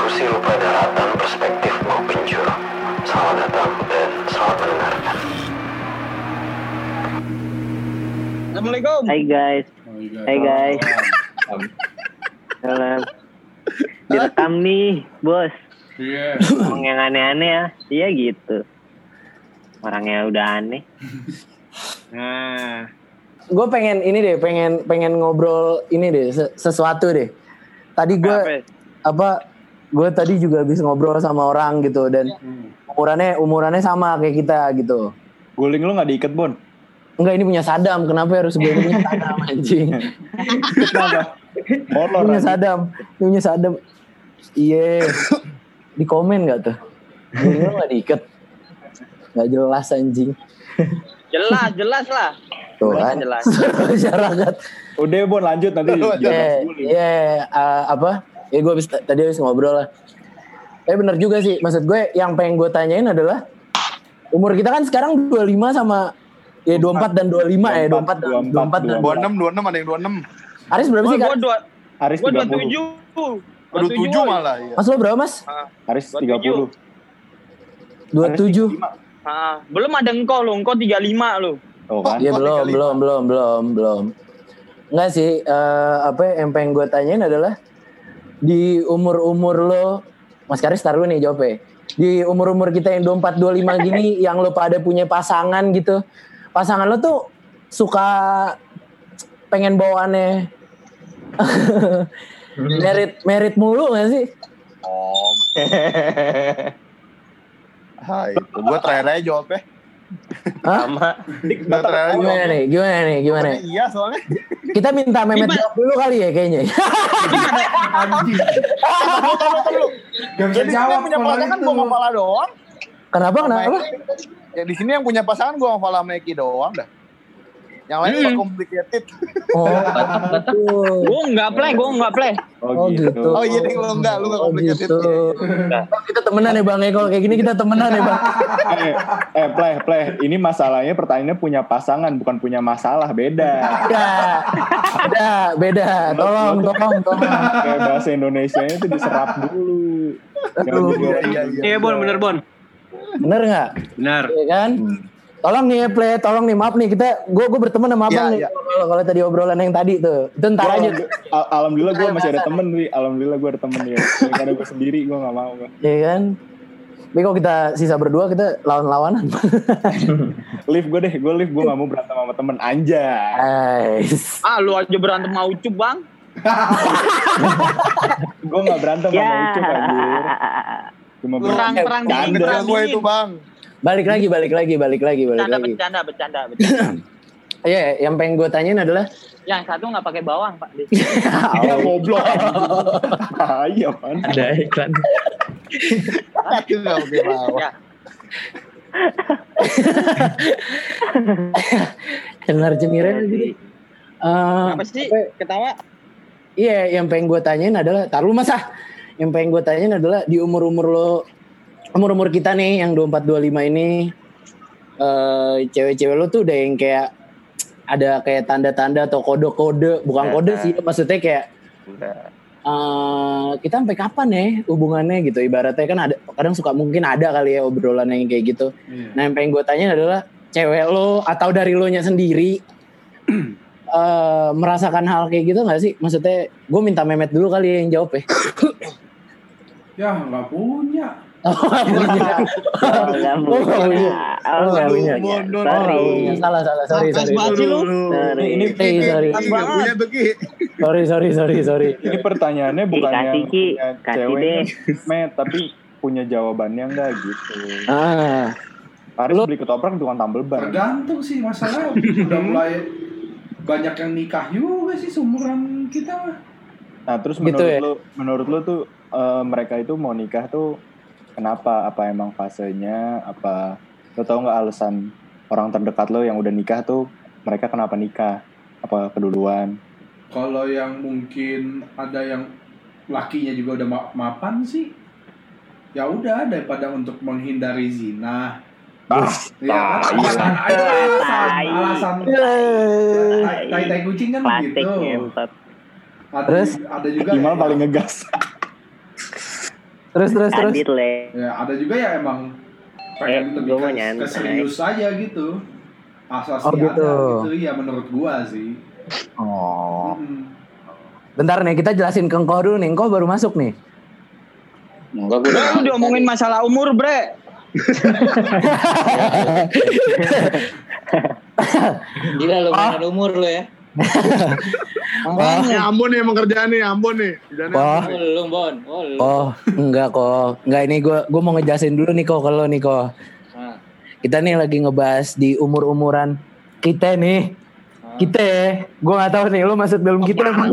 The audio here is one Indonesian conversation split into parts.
Diskusi lupa daratan perspektif mau pincur. Selamat datang dan selamat mendengarkan. Assalamualaikum. Hai guys, hai guys, salam. Direkam nih, bos. Iya. Ngomong yang aneh-aneh ya, iya gitu. Orangnya udah aneh. Nah, gue pengen ini deh, pengen pengen ngobrol ini deh, se- sesuatu deh. Tadi gue apa? apa? Gue tadi juga habis ngobrol sama orang gitu dan umurannya umurannya sama kayak kita gitu. Guling lu gak diikat, Bon? Enggak ini punya Sadam, kenapa harus gue punya Sadam anjing? Kenapa? Molor. punya. Sadam, Ini punya Sadam. Iya. Di komen gak tuh? Gue gak diikat. Gak jelas anjing. jelas, jelas lah. Tuh Jelas, kan. jelas. Masyarakat. Udah, Bon, lanjut nanti. Iya, jangan guling. iya, eh, apa? Ya gue habis tadi habis ngobrol lah. Eh bener juga sih, maksud gue yang pengen gue tanyain adalah umur kita kan sekarang 25 sama ya 24 dan 25 ya, 24 dan 24 dan 24. 26, 26 ada yang 26. Aris berapa sih? Kak? Aris gua 30. 27. 27 malah ya. Mas lo berapa, Mas? Aris 27. 30. 27. Ah, belum ada engkau lu, engkau 35 lu. Oh kan? Iya Oh, belum, 35. belum, belum, belum, belum. Enggak sih, eh, apa yang pengen gue tanyain adalah di umur-umur lo, Mas Karis taruh nih jawabnya. Di umur-umur kita yang 24, 25 gini, yang lo pada punya pasangan gitu. Pasangan lo tuh suka pengen bawaannya merit merit mulu gak sih? Oh. Hai, itu gua terakhir aja jawabnya. Sama. Gimana nih? Gimana nih? Gimana? Pokoknya Iya soalnya. Kita minta Mehmet jawab dulu kali ya kayaknya. Jadi jawab yang punya pasangan itu. gua sama Fala doang. Kenapa? Kenapa? Ya di sini yang punya pasangan gua sama Fala sama Eki doang dah. Yang lain Hmm. hmm. complicated. Oh, betul. Gua enggak play, gua enggak play. Oh, gitu. Oh iya deh lu enggak, lu enggak Oh complicated. gitu. Oh, kita temenan ya bang kalau kayak gini kita temenan ya bang. eh, eh, play, play. Ini masalahnya pertanyaannya punya pasangan, bukan punya masalah. Beda. Beda, beda, beda. Tolong, tolong, tolong. Kayak bahasa Indonesia itu diserap dulu. Aduh, orang iya, iya. Iya Bon, bener Bon. Bener nggak? Bener. Iya kan? Tolong nih ya play, tolong nih maaf nih kita, gue gue berteman sama abang Iya, nih. iya. Kalau kalau tadi obrolan yang tadi tuh, itu ntar Gua aja. alhamdulillah- al- Alhamdulillah gue masih ada temen nih. Alhamdulillah gue ada temen ya. Karena gue sendiri gue gak mau. gua. Iya kan? Tapi kalau kita sisa berdua kita lawan-lawanan. Live gue deh, gue live gue gak mau berantem sama temen. Guys. Ah, lu aja berantem mau ucup, Bang. Gue gak berantem Ya. sama Ucup anjir. Cuma perang gua dingin. itu, Bang. Balik lagi, balik lagi, balik lagi, balik Bercanda, lagi. bercanda, bercanda, bercanda. Iya, yang pengen gue tanyain adalah Yang satu nggak pakai bawang, Pak. Iya goblok. Iya man. Ada iklan. Itu enggak oke bawah. Ya. dengar cemiran gitu. Eh, Apa sih? apa- Ketawa. Iya, yang pengen gue tanyain adalah, tar lu mas ah. Yang pengen gue tanyain adalah di umur-umur lo, umur-umur kita nih yang 24-25 ini, eh cewek-cewek lo tuh udah yang kayak ada kayak tanda-tanda atau kode-kode, bukan Nah, kode nah. sih, maksudnya kayak eh kita sampai kapan ya hubungannya gitu. Ibaratnya kan ada kadang suka mungkin ada kali ya obrolan yang kayak gitu. Nah yang pengen gue tanya adalah cewek lo atau dari lo nya sendiri eh merasakan hal kayak gitu nggak sih? Maksudnya gue minta memet dulu kali ya yang jawab ya. Ya nggak punya. Oh punya Enggak Oh, nggak punya. Oh, Aduh, punya. mundur. Oh, nggak punya. Sorry. salah salah sorry sorry. Sorry. ini sorry Ki, nggak punya tuh Ki. sorry sorry sorry sorry Ini pertanyaannya bukan kasih, yang deh. met, tapi punya jawabannya enggak gitu. ah Lu- beli ketoprak tukang tambel ban. Tergantung sih masalah udah mulai banyak yang nikah juga sih seumuran kita. Nah, terus Gitu menurut ya? lu menurut lu tuh eh, mereka itu mau nikah tuh kenapa? Apa emang fasenya? Apa lu tahu nggak alasan orang terdekat lo yang udah nikah tuh mereka kenapa nikah? Apa keduluan? Kalau yang mungkin ada yang lakinya juga udah ma- mapan sih, ya udah daripada untuk menghindari zina. Ah, Ya kan? Alasan, itu alasan, alasan. Eh, Tai- Tai kucing kan begitu. Ada, Terus? ada juga Imal paling ngegas. Terus terus terus. Adit le. Ya, ada juga ya emang pengen Eh, lebih ke, serius aja gitu. Asas Oh, gitu. ada gitu ya menurut gua sih. Oh. Mm. Bentar nih kita jelasin ke Engkoh dulu nih. Engkoh baru masuk nih. Enggak gue lu diomongin masalah umur, Bre. Gila lu mainan umur lu ya. Eh, Ambon nih emang kerjaan nih, Ambon nih. Kerjaannya Oh. Oh, lu Bon. Oh. Oh, enggak kok. Enggak ini gue gue mau ngejelasin dulu nih kok kalau nih kok. Nah, Kita nih lagi ngebahas di umur-umuran kita nih. Kita ya. Gue gak tahu nih lu masuk dalam kita enggak.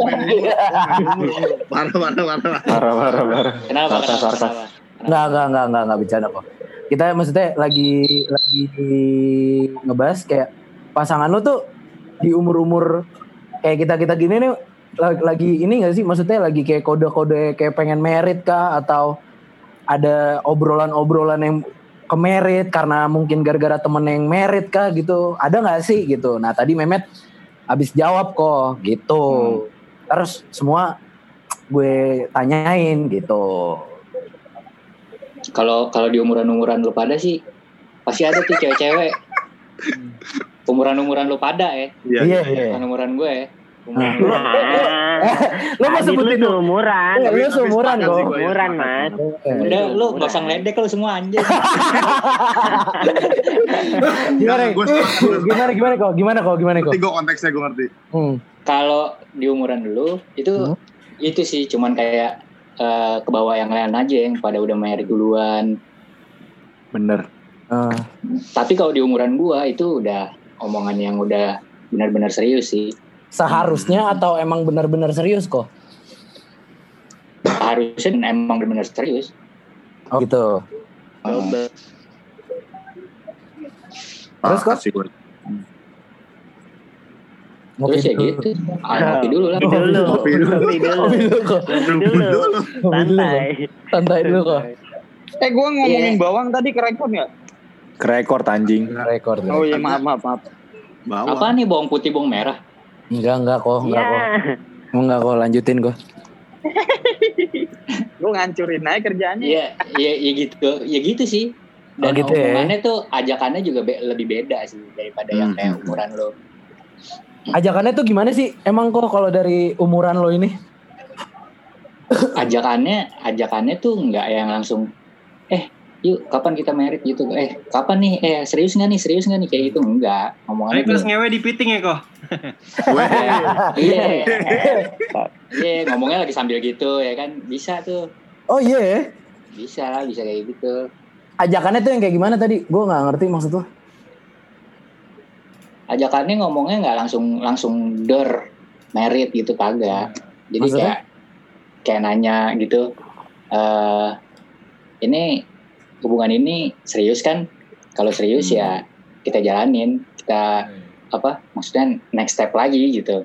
Parah, parah, parah. Parah, parah, parah. kenapa? Sarkas, Kenapa? sarkas. kenapa? Enggak, enggak, enggak, enggak, enggak bercanda kok. Kita maksudnya lagi lagi ngebahas kayak pasangan lu tuh di umur-umur kayak kita-kita gini nih la- lagi ini gak sih? Maksudnya lagi kayak kode-kode kayak pengen merit kah? Atau ada obrolan-obrolan yang ke merit karena mungkin gara-gara temen yang merit kah gitu? Ada nggak sih gitu? Nah tadi Mehmet habis jawab kok gitu. Terus semua gue tanyain gitu. Kalau kalau di umuran-umuran lu pada sih pasti ada tuh cewek-cewek. Umuran-umuran lu pada ya. iya iya Bukan umuran gue ya. Nah. Umuran Nah, lu mau sebutin lu. Eh, lu seumuran sepakat kok ya, sepakat. Mas. Udah lu gak usah ngeledek lu semua anjir. gimana gimana gimana kok gimana kok gimana kok gue konteksnya, gue ngerti. hmm. Kalau di umuran dulu itu Hmm. itu sih cuman kayak eh, ke bawah yang lain aja yang pada udah married duluan. Bener. Ah. Tapi kalau di umuran gua itu udah omongan yang udah benar-benar serius sih. seharusnya atau emang benar-benar serius kok Harusnya emang benar-benar serius. oh gitu Terus, kok? Kasih gue. ngopi Terus ya gitu. Ah, ngopi dulu lah. Ngopi dulu. Ngopi dulu. Ngopi dulu. ngopi dulu kok Ngopi dulu. Santai. santai dulu kok Eh, gua ngomongin Iya. bawang tadi ke rekor Kerekor anjing. rekor tuh. Oh iya, maaf, maaf, maaf. Bawa. Apa nih bawang putih bawang merah? enggak enggak kok enggak Iya. kok enggak kok lanjutin kok Gua ngancurin aja kerjaannya. Iya, iya, iya gitu, ya gitu sih. Dan Oh, gitu ya. omongannya tuh ajakannya juga be- lebih beda sih daripada yang Hmm. kayak umuran lo. ajakannya tuh gimana sih emang kok kalau dari umuran lo ini Ajakannya, ajakannya tuh nggak yang langsung, eh, yuk kapan kita merit? Gitu, eh, kapan nih, eh, serius nggak nih, serius nggak nih? Kayak gitu, enggak. Omongannya Ayo terus ngewe di piting ya kok. iya, iya, ngomongnya lagi sambil gitu ya kan, bisa tuh, oh iya bisa, bisa kayak gitu. ajakannya tuh yang kayak gimana tadi? Gue nggak ngerti maksud lo ajakannya ngomongnya nggak langsung langsung dor merit gitu kagak. Jadi Maksudnya? kayak kayak nanya gitu. Eh ini hubungan ini serius kan kalau serius ya kita jalanin kita apa maksudnya next step lagi gitu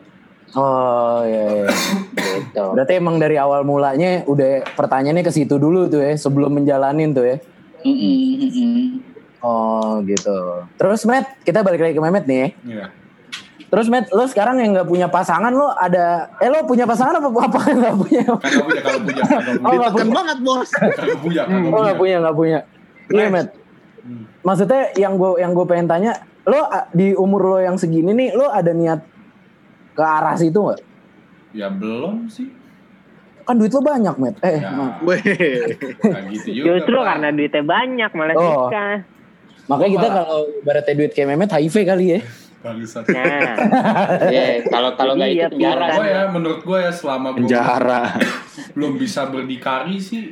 oh iya, iya. gitu berarti emang dari awal mulanya udah pertanyaannya ke situ dulu tuh ya sebelum menjalanin tuh ya Mm-mm, mm-mm. Oh gitu. Terus Matt, kita balik lagi ke Mehmet nih. ya. Iya. Terus Matt, lo sekarang yang nggak punya pasangan lo ada, eh lo punya pasangan apa apa nggak punya? Kagak punya, kagak punya, Oh punya. nggak Ditekan punya, banget, Bos. Kagak punya, kagak oh nggak punya. punya nggak punya. Iya Matt. Hmm. Maksudnya yang gue yang gue pengen tanya, lo di umur lo yang segini nih, lo ada niat ke arah situ nggak? Ya belum sih. Kan duit lo banyak Matt. Eh, Ya. Nggak gitu juga. Justru karena duitnya banyak malah Oh. nikah. makanya kita kalau ibaratnya duit kayak Mehmet HIV kali ya. Bangsat. Nah, Iya, kalau kalau nggak itu Iya, penjara Gue ya, menurut gue ya selama gue Penjara. belum bisa berdikari sih,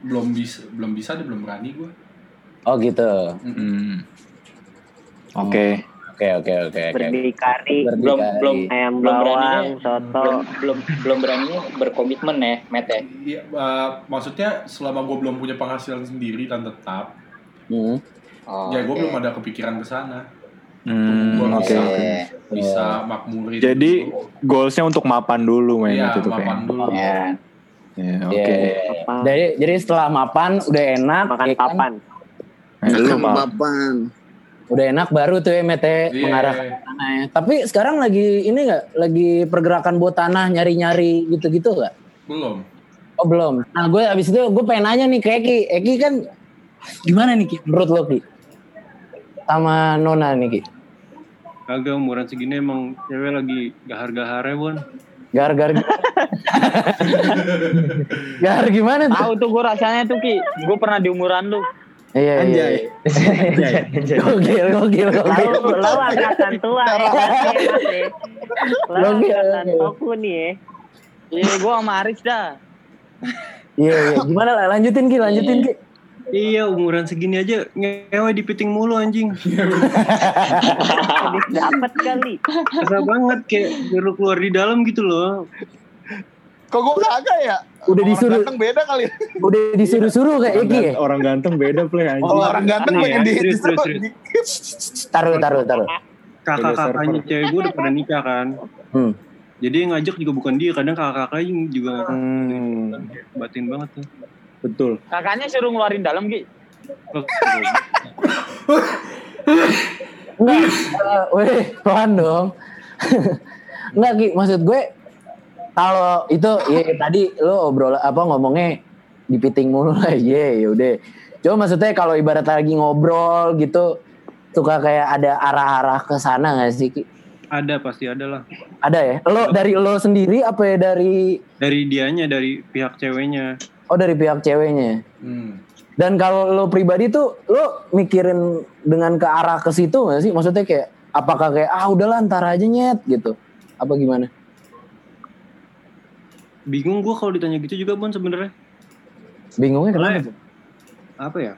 belum bisa, belum bisa, dia belum berani gue. Oh gitu. Hmm. Oke. Oke oke oke oke. berdikari, belum belum ayam belum beraninya soto. belum belum belum beraninya berkomitmen ya Matt ya Iya, eh, maksudnya selama gue belum punya penghasilan sendiri dan tetap, Hmm. oh, ya gue belum ada kepikiran ke sana. Hmm, Gue Oke. bisa, Oke. bisa makmurin. Jadi dulu. goalsnya untuk mapan dulu men iya, itu tuh mapan kayaknya. dulu. ya Ya, Iya, Oke. iya, iya. Jadi jadi setelah mapan udah enak, makan ya kan? papan. Eh, Lu Makan map. papan. udah enak baru tuh ya Mete Iya. mengarah ke tanah ya. Tapi sekarang lagi ini nggak lagi pergerakan buat tanah nyari-nyari gitu-gitu nggak? Belum. Oh belum. Nah gue abis itu gue pengen nanya nih ke Eki. Eki kan gimana nih Ki? Menurut lo Ki? Sama Nona nih Ki. Kagak umuran segini emang cewek lagi gahar-gaharnya Bon. Gar-gar. Gar gimana tuh? Tahu tuh gue rasanya tuh Ki. Gue pernah di umuran lu. Iya iya. Anjay. iya. Gokil gokil gokil. lo angkatan tua ya. Lo angkatan toku nih ya. Iya gue sama Aris dah. Iya iya. Gimana lah lanjutin Ki lanjutin Ki. Iya umuran segini aja ngewe di piting mulu anjing. Dapet kali. Susah banget kayak baru keluar di dalam gitu loh. Kok gue kagak ya? Udah Orang disuruh- ganteng beda kali. Udah disuruh-suruh kayak Orang, Eki ya? orang ganteng beda play anjing. Oh, orang ganteng pengen ya, di disuruh Taruh taruh taruh. Kakak-kakaknya cewek gue udah pada nikah kan. Hmm. Jadi yang ngajak juga bukan dia, kadang kakak-kakaknya juga Hmm, batin banget tuh. Betul. Kakaknya suruh ngeluarin dalam Ki. Oh, Enggak, eh, weh, pelan dong. Enggak Ki, maksud gue kalau itu ya tadi lo obrol apa ngomongnya dipiting mulu lah, ye yaudah. Cuma maksudnya kalau ibarat lagi ngobrol gitu suka kayak ada arah-arah ke sana gak sih Ki? ada pasti ada lah. Ada ya? Lo dari lo sendiri apa ya dari Dari dianya, dari pihak ceweknya. Oh dari pihak ceweknya? Hmm. Dan kalau lo pribadi tuh lo mikirin dengan ke arah ke situ gak sih? Maksudnya kayak apakah kayak ah udahlah ntar aja nyet gitu? Apa gimana? Bingung gue kalau ditanya gitu juga Bon sebenarnya. Bingungnya kenapa? Soalnya- Apa ya?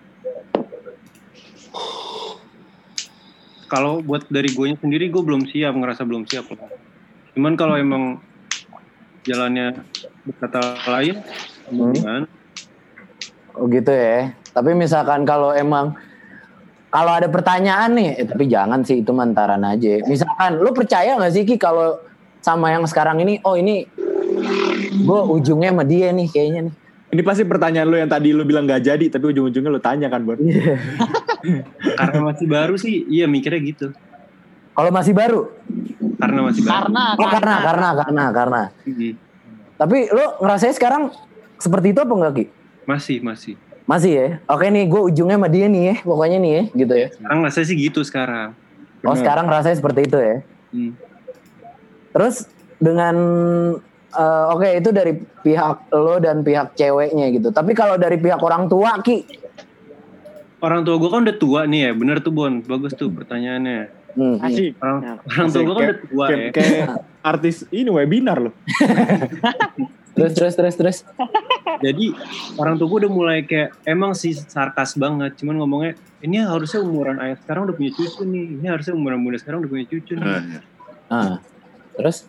Kalau buat dari gue sendiri gue belum siap, ngerasa belum siap. Cuman kalau emang jalannya berkata lain, kemungkinan Oh gitu ya. Tapi misalkan kalau emang kalau ada pertanyaan nih, eh, tapi jangan sih itu mantaran aja. Misalkan lu percaya nggak sih Ki kalau sama yang sekarang ini, oh ini gue ujungnya sama dia nih kayaknya nih. Ini pasti pertanyaan lu yang tadi lu bilang gak jadi, tapi ujung-ujungnya lu tanya kan, Bon? karena masih baru sih, iya mikirnya gitu. Kalau masih baru, Karena masih baru. Karena oh karena karena karena karena. Mhm. Tapi lu ngerasain sekarang seperti itu apa enggak Ki? Masih, masih. Masih ya. Oke nih, gue ujungnya sama dia nih ya, pokoknya nih ya, gitu ya. Sekarang rasanya sih gitu sekarang. Oh Bener. sekarang rasanya seperti itu ya. Hmm. Terus dengan eh, oke itu dari pihak lo dan pihak ceweknya gitu. Tapi kalau dari pihak orang tua Ki, Orang tua gue kan udah tua nih ya, bener tuh Bon, bagus tuh pertanyaannya. hmm, Asik. Orang, orang tua gue kan udah tua kayak, ya. kayak artis ini webinar loh. terus terus terus terus. Jadi orang tua gue udah mulai kayak emang sih sarkas banget, cuman ngomongnya ini harusnya umuran ayah sekarang udah punya cucu nih, ini harusnya umuran muda sekarang udah punya cucu nih. Ah, terus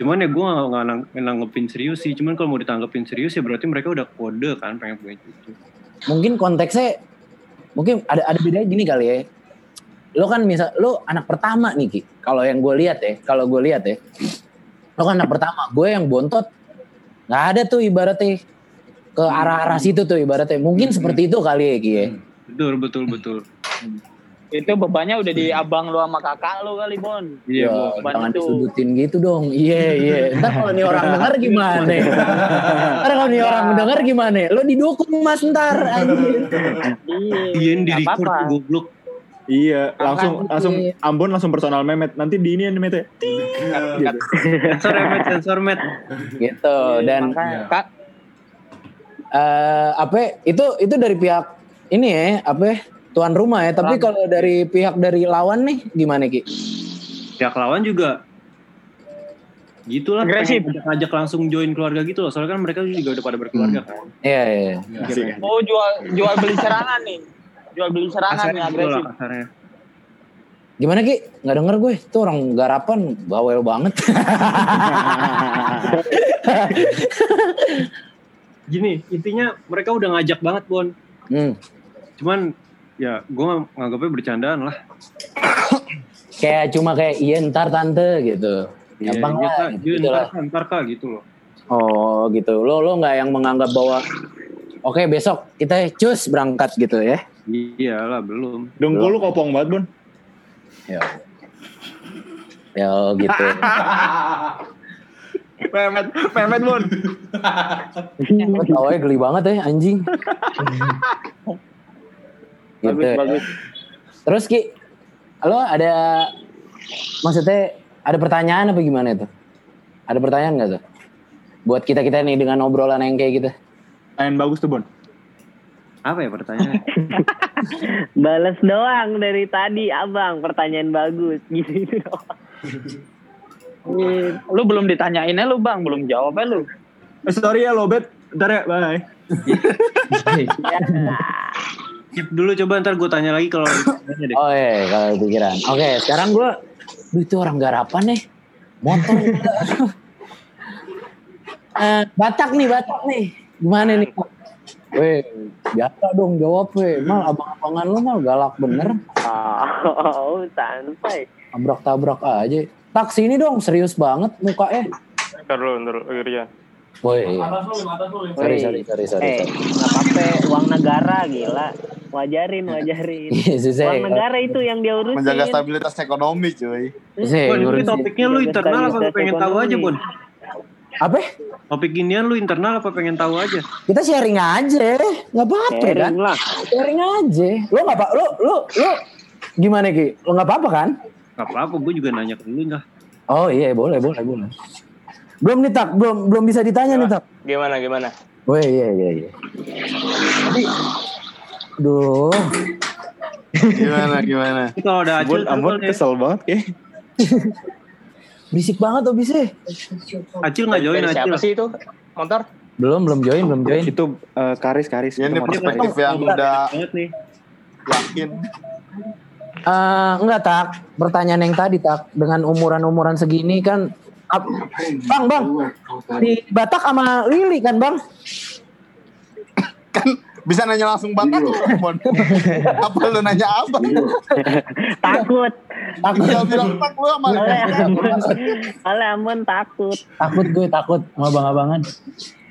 Cuman ya gue gak, gak nang- nanggepin serius sih, cuman kalau mau ditanggepin serius ya berarti mereka udah kode kan pengen punya cucu. mungkin konteksnya mungkin ada ada bedanya gini kali ya. Lo kan misal lo anak pertama nih Ki. Kalau yang gue lihat ya, kalau gue lihat ya. Lo kan anak pertama, gue yang bontot nggak ada tuh ibaratnya ke arah-arah situ tuh ibaratnya. Mungkin seperti itu kali ya Ki ya. Betul, betul, betul. Itu bebannya udah di abang lu sama kakak lu kali Bon. Iya, Ya, Bon. Jangan itu. disudutin gitu dong. Iya, iya. Ntar kalau nih orang denger gimana? Ntar kalau nih orang denger gimana? Lo didukung mas ntar anjir. Iya. Iya, di record goblok. Iya, langsung Apaan langsung sih? Ambon langsung personal memet. Nanti di ini Met ya. Gitu. Sensor ya, Met, sensor, Met. Gitu. Dan Makanya, Kak, eh apa ya, itu itu dari pihak ini ya apa ya, tuan rumah ya. Tapi kalau dari pihak dari lawan nih gimana Ki? Pihak lawan juga gitulah Agresif. ngajak langsung join keluarga gitu loh soalnya kan mereka juga udah pada berkeluarga kan Iya, iya. Asik. oh jual jual beli serangan nih. Jual beli serangan lah agresif. kasarnya Gimana Ki? Nggak denger gue. Itu orang garapan bawel banget. gini intinya mereka udah ngajak banget Bon hmm. cuman ya gue nganggapnya bercandaan lah Kayak cuma kayak iya ntar tante gitu. Iya, Gampang iya, lah. Iya, gitu ntar, lah. Ntar kak gitu loh Oh gitu. Lo lo nggak yang menganggap bahwa oke besok kita cus berangkat gitu ya? Iyalah belum Dengkul lu kopong banget, Bon. Ya. Ya gitu. Memet, Memet Bon. Gue tawanya geli banget ya anjing. gitu. Bagus, bagus. Terus Ki, lo ada maksudnya ada pertanyaan apa gimana itu? Ada pertanyaan nggak tuh? Buat kita kita nih dengan obrolan yang kayak gitu. Main bagus tuh Bon. Apa ya pertanyaan? Balas doang dari tadi abang pertanyaan bagus gitu Ih, Lu belum ditanyainnya lu bang, belum jawabnya lu. Eh, sorry ya Lobet. Bentar ya, bye. Skip dulu coba ntar gue tanya lagi kalau. Oh iya, kalau pikiran. Oke, sekarang gue, itu orang garapan nih. Motor. Eh, Batak nih, Batak nih. Gimana nih? Weh, biasa dong jawab weh. Mal abang-abangan lu mal galak bener. oh santai Tabrak-tabrak aja. Tak sini dong, serius banget mukanya. Ntar dulu, ntar dulu, Rian. Woi, iya. sorry, sorry, sorry, sorry, eh nggak apa-apa uang negara gila wajarin wajarin Iya, uang negara itu yang dia urusin Menjaga stabilitas ekonomi cuy. Ini ngurusin. topiknya lu internal apa pengen tahu aja, Bon? Apa? Topik ginian lu internal apa pengen tahu aja? Kita sharing aja, nggak apa-apa kan? sharing lah Sharing aja. Lu nggak apa, lu, lu, lu gimana ki? Lu nggak apa-apa kan? Gak apa-apa, gue juga nanya ke lu lah. Oh iya, boleh, boleh, boleh. Belum nih tak, belum, belum bisa ditanya nih tak. Gimana, gimana? Woi, iya, iya, iya. Tapi, duh, Gimana gimana? Kalau Bon, acil, ya. kesel banget kayak. berisik banget tuh bisa. Acil nggak join Acil. siapa sih itu? Motor? Belum, belum join, belum join. Itu eh, karis karis. Ya, ini perspektif yang udah banget nih. yakin. Eh, enggak tak, pertanyaan yang tadi tak dengan umuran-umuran segini kan, ap- bang bang, di Batak sama Lili kan bang? Kan bisa nanya langsung banget lu, Bon. Apa lu nanya apa? takut Takut, Tinggal bilang tak lu sama oleh amun takut takut gue takut sama abang-abangan.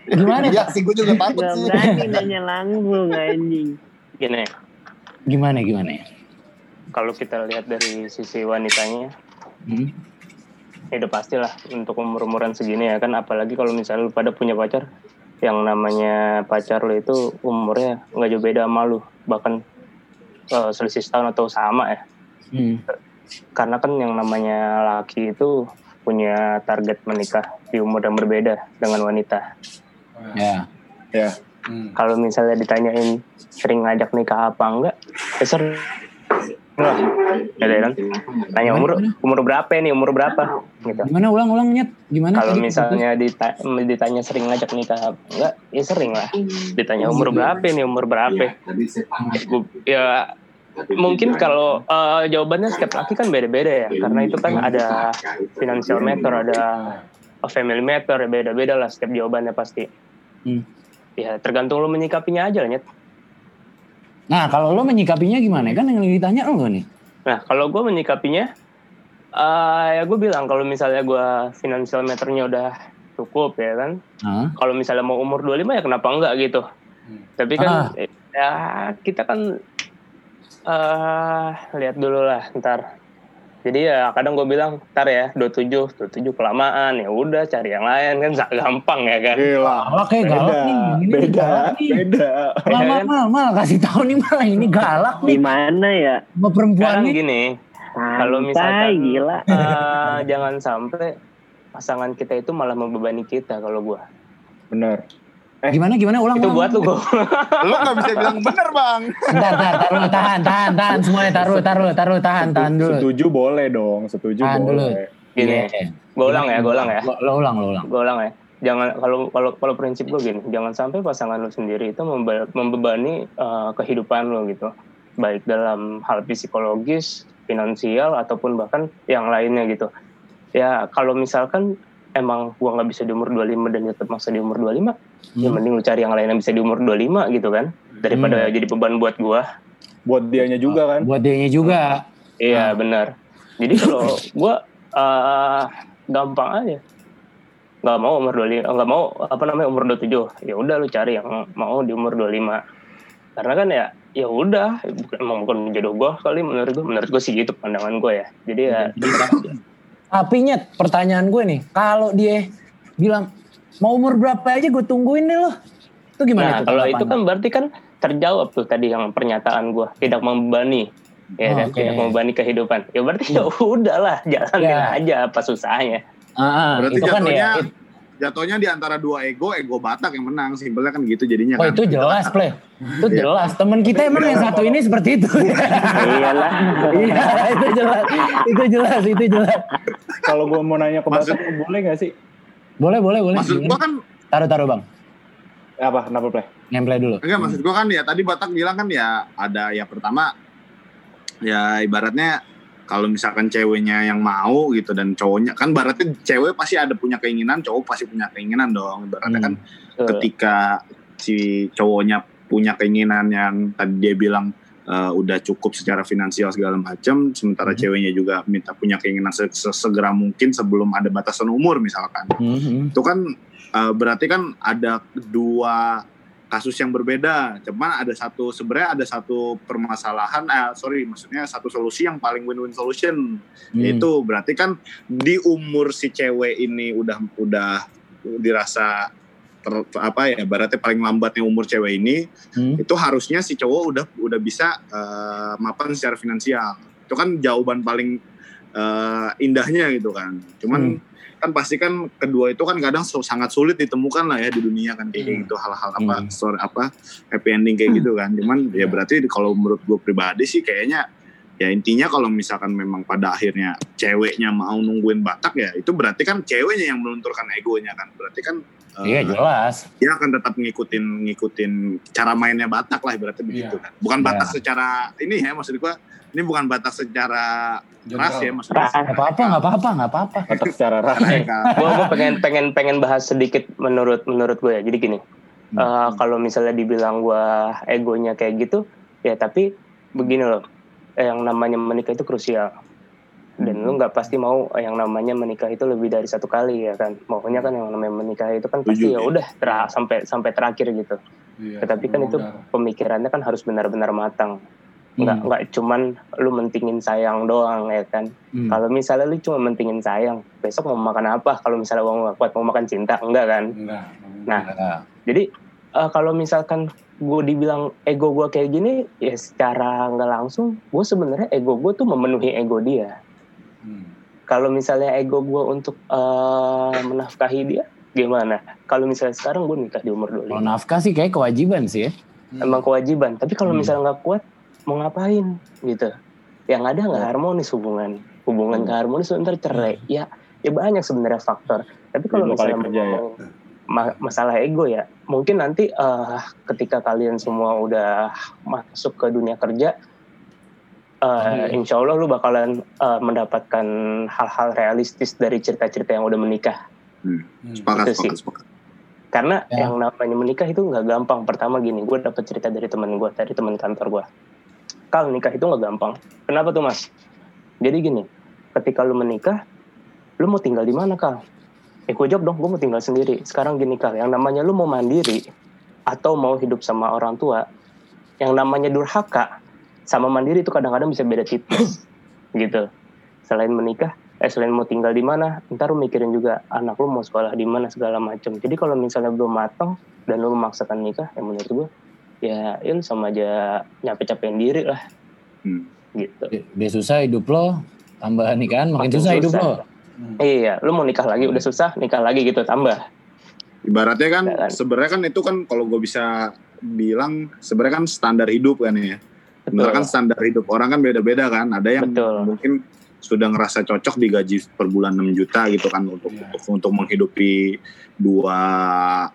Gimana? Ya sih gue juga takut gak sih. berani nanya langsung anjing Gini, Gimana gimana? kalau kita lihat dari sisi wanitanya, Hmm? ya udah pastilah untuk umur-umuran segini ya kan. Apalagi kalau misalnya lu pada punya pacar, yang namanya pacar lu itu umurnya nggak jauh beda sama lu. Bahkan eh, selisih setahun atau sama ya. Hmm. Karena kan yang namanya laki itu punya target menikah di umur yang berbeda dengan wanita. Ya. Ya. Hmm. kalau misalnya ditanyain sering ngajak nikah apa enggak ya sering lah ya kan tanya umur umur berapa nih umur berapa? Gitu. Gimana ulang-ulang nyet? Gimana? kalau misalnya dita- ditanya sering ngajak nikah enggak ya sering lah. Ditanya umur berapa nih umur berapa? Gua- ya mungkin kalau eh, jawabannya setiap laki kan beda-beda ya. Karena itu kan ada financial matter ada family matter beda-beda lah setiap jawabannya pasti. Hmm. ya tergantung lo menyikapinya aja lah Nyet. Nah, kalau lo menyikapinya gimana? Kan yang ditanya lo nih. Nah, kalau gue menyikapinya, eh ya gue bilang kalau misalnya gue financial matternya udah cukup ya kan. Hah? Kalau misalnya mau umur 25 ya kenapa enggak gitu. Tapi kan eh, ya kita kan eh lihat dulu lah ntar. Jadi ya kadang gue bilang ntar ya 27, 27 kelamaan ya udah cari yang lain kan gak gampang ya kan. Gila. Galak kayak Beda, galak nih. Ini beda, nih. beda. Mal, mal, kan? mal, mal, kasih tahu nih mal, ini galak nih. gimana ya Sama perempuan Sekarang nih. gini, Kalau misalkan gila eh, jangan sampai pasangan kita itu malah membebani kita kalau gua. Bener. Gimana, gimana? Ulang, Itu ulang. buat lu gua. Lu gak bisa bilang bener bang. Bentar, bentar, taruh, tahan, tahan, tahan. Semuanya taruh, taruh, taruh, tahan, tahan dulu. Setuju boleh dong, setuju Tahan dulu. boleh. Gini, Iya. gua ulang ya, gua ulang ya. Lo, lo ulang, lo ulang. Gua ulang ya. Jangan kalau kalau kalau prinsip gua gini, jangan sampai pasangan lu sendiri itu membe- membebani eh, kehidupan lu gitu. Baik dalam hal psikologis, finansial ataupun bahkan yang lainnya gitu. Ya kalau misalkan emang gua nggak bisa di umur 25 dan dia terpaksa di umur 25, ya Hmm. mending lu cari yang lain yang bisa di umur 25 gitu kan. Daripada Hmm. jadi beban buat gua. Buat dianya juga kan. Buat dianya juga. Iya benar. Jadi kalau gua eh, gampang aja. Nggak mau umur 25, nggak mau apa namanya umur 27. Ya udah lu cari yang mau di umur 25. Karena kan ya ya udah bukan- emang bukan jodoh gua kali menurut gua menurut gua sih gitu pandangan gua ya. Jadi ya Tapi nyet, pertanyaan gue nih, kalau dia bilang mau umur berapa aja gue tungguin deh lo. Itu gimana nah, tuh? kalau itu kan berarti kan terjawab tuh tadi yang pernyataan gue tidak membebani ya Oh, kan tidak membebani kehidupan ya berarti ya udahlah jalanin Ya. aja apa susahnya Ah, ah, Berarti itu kan ya. Jatuhnya di antara dua ego, ego Batak yang menang. Simpelnya kan gitu jadinya Oh kan. itu jelas, play. Itu Iya. jelas. Temen kita emang yang satu ini seperti itu. iyalah Iya, itu jelas. Itu jelas, itu jelas. Kalau gue mau nanya ke Maksud- Batak, boleh gak sih? Boleh, boleh, boleh. Maksud gua kan Taruh-taruh bang. Apa? Kenapa play? Ngemplay dulu. enggak maksud gua kan ya tadi Batak bilang kan ya ada ya pertama ya ibaratnya kalau misalkan ceweknya yang mau gitu dan cowoknya kan ibaratnya cewek pasti ada punya keinginan, cowok pasti punya keinginan dong. Ibaratnya kan Betul. ketika si cowoknya punya keinginan yang tadi dia bilang eh, udah cukup secara finansial segala macam, sementara ceweknya juga minta punya keinginan se- sesegera mungkin sebelum ada batasan umur misalkan. Mhm. Itu kan eh, berarti kan ada dua kasus yang berbeda. Cuman ada satu sebenarnya ada satu permasalahan, eh, sorry maksudnya satu solusi yang paling win-win solution. Hmm. Itu berarti kan di umur si cewek ini udah udah dirasa ter- apa ya berarti paling lambatnya umur cewek ini Hmm. itu harusnya si cowok udah udah bisa eh, mapan secara finansial itu kan jawaban paling eh, indahnya gitu kan cuman kan pasti kan kedua itu kan kadang sangat sulit ditemukan lah ya di dunia kan kayak gitu hal-hal apa Hmm. story apa happy ending kayak gitu kan cuman ya berarti kalau menurut gue pribadi sih kayaknya ya intinya kalau misalkan memang pada akhirnya ceweknya mau nungguin Batak ya itu berarti kan ceweknya yang melunturkan egonya kan berarti kan eh, Iya jelas. dia akan tetap ngikutin ngikutin cara mainnya Batak lah ibaratnya begitu kan. Bukan Iya. Batak secara ini ya maksud gua ini bukan Batak secara ras ya maksudnya. Nggak apa-apa, nggak apa-apa, nggak apa-apa. Batak secara ras. gue gue pengen pengen pengen bahas sedikit menurut menurut gue ya. Jadi gini Hmm. eh, kalau misalnya dibilang gue egonya kayak gitu ya tapi begini loh eh, yang namanya menikah itu krusial. Dan lu nggak pasti mau yang namanya menikah itu lebih dari satu kali ya kan? Maunya kan yang namanya menikah itu kan pasti ya udah ter- sampai sampai terakhir gitu. Iya, tetapi kan itu pemikirannya kan harus benar-benar matang nggak Hmm. nggak cuman lu mentingin sayang doang ya kan Hmm. kalau misalnya lu cuma mentingin sayang besok mau makan apa kalau misalnya uang nggak kuat mau makan cinta enggak kan Enggak. nah Nah, jadi eh, kalau misalkan gue dibilang ego gue kayak gini ya secara nggak langsung gue sebenarnya ego gue tuh memenuhi ego dia Hmm. kalau misalnya ego gue untuk eh, menafkahi dia gimana kalau misalnya sekarang gue nikah di umur 25 kalau nafkah sih kayak kewajiban sih ya. emang kewajiban tapi kalau Hmm. misalnya nggak kuat mau ngapain gitu yang ada nggak harmonis hubungan hubungan nggak harmonis ntar cerai ya ya banyak sebenarnya faktor tapi kalau misalnya kerja ya. ma- masalah ego ya mungkin nanti eh, ketika kalian semua udah masuk ke dunia kerja eh, insya Allah lu bakalan eh, mendapatkan hal-hal realistis dari cerita-cerita yang udah menikah Hmm. Hmm. Sepakat, Itu sih. sepakat, sepakat. karena Ya. yang namanya menikah itu nggak gampang. Pertama gini, gue dapet cerita dari temen gue, dari temen kantor gue. Kal nikah itu nggak gampang. Kenapa tuh mas? Jadi gini, ketika lu menikah, lu mau tinggal di mana kal? Eh gue jawab dong, gue mau tinggal sendiri. Sekarang gini kal, yang namanya lu mau mandiri atau mau hidup sama orang tua, yang namanya durhaka sama mandiri itu kadang-kadang bisa beda tipis, gitu. Selain menikah, eh selain mau tinggal di mana, ntar lu mikirin juga anak lu mau sekolah di mana segala macam. Jadi kalau misalnya belum matang dan lu memaksakan nikah, ya menurut gue ya, ya lu sama aja nyampe-capein diri lah. Hmm. Gitu. Udah susah hidup lo, tambah nikahan makin, Makin susah hidup susah. lo. Iya, lu mau nikah lagi udah susah, nikah lagi gitu tambah. Ibaratnya kan Ya kan? sebenarnya kan itu kan kalau gue bisa bilang sebenarnya kan standar hidup kan ya. Sebenarnya kan standar hidup orang kan beda-beda kan. Ada yang Betul. mungkin sudah ngerasa cocok digaji per bulan 6 juta gitu kan untuk Iya. untuk, untuk menghidupi dua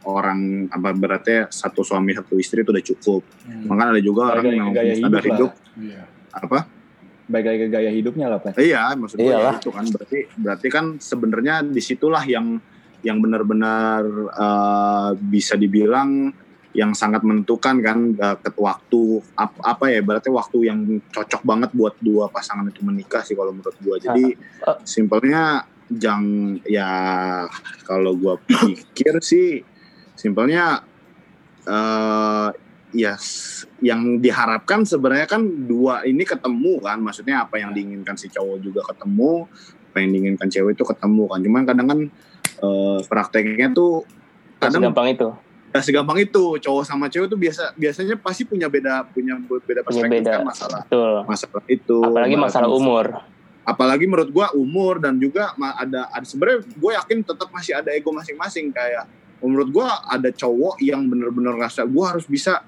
orang apa berarti satu suami satu istri itu udah cukup. Hmm. Makanya ada juga orang yang standar hidup hidup. Iya. apa? Baik lagi ke gaya hidupnya lah, Pak. Iya, maksud gue Iyalah. ya itu kan berarti berarti kan sebenarnya di situlah yang yang benar-benar eh, bisa dibilang yang sangat menentukan kan ke waktu ap- apa ya berarti waktu yang cocok banget buat dua pasangan itu menikah sih kalau menurut gua. Jadi Ah, ah. simpelnya jang ya kalau gua pikir sih simpelnya eh ya s- yang diharapkan sebenarnya kan dua ini ketemu kan maksudnya apa yang diinginkan si cowok juga ketemu apa yang diinginkan cewek itu ketemu kan cuman kadang kan eh, prakteknya tuh kadang segampang itu. Gak segampang itu cowok sama cewek tuh biasa biasanya pasti punya beda punya beda Punya perspektif beda. kan masalah Betul. masalah itu Apalagi masalah umur. Apalagi menurut gua umur dan juga ada, ada sebenarnya gue yakin tetap masih ada ego masing-masing kayak menurut gua ada cowok yang bener-bener rasa gua harus bisa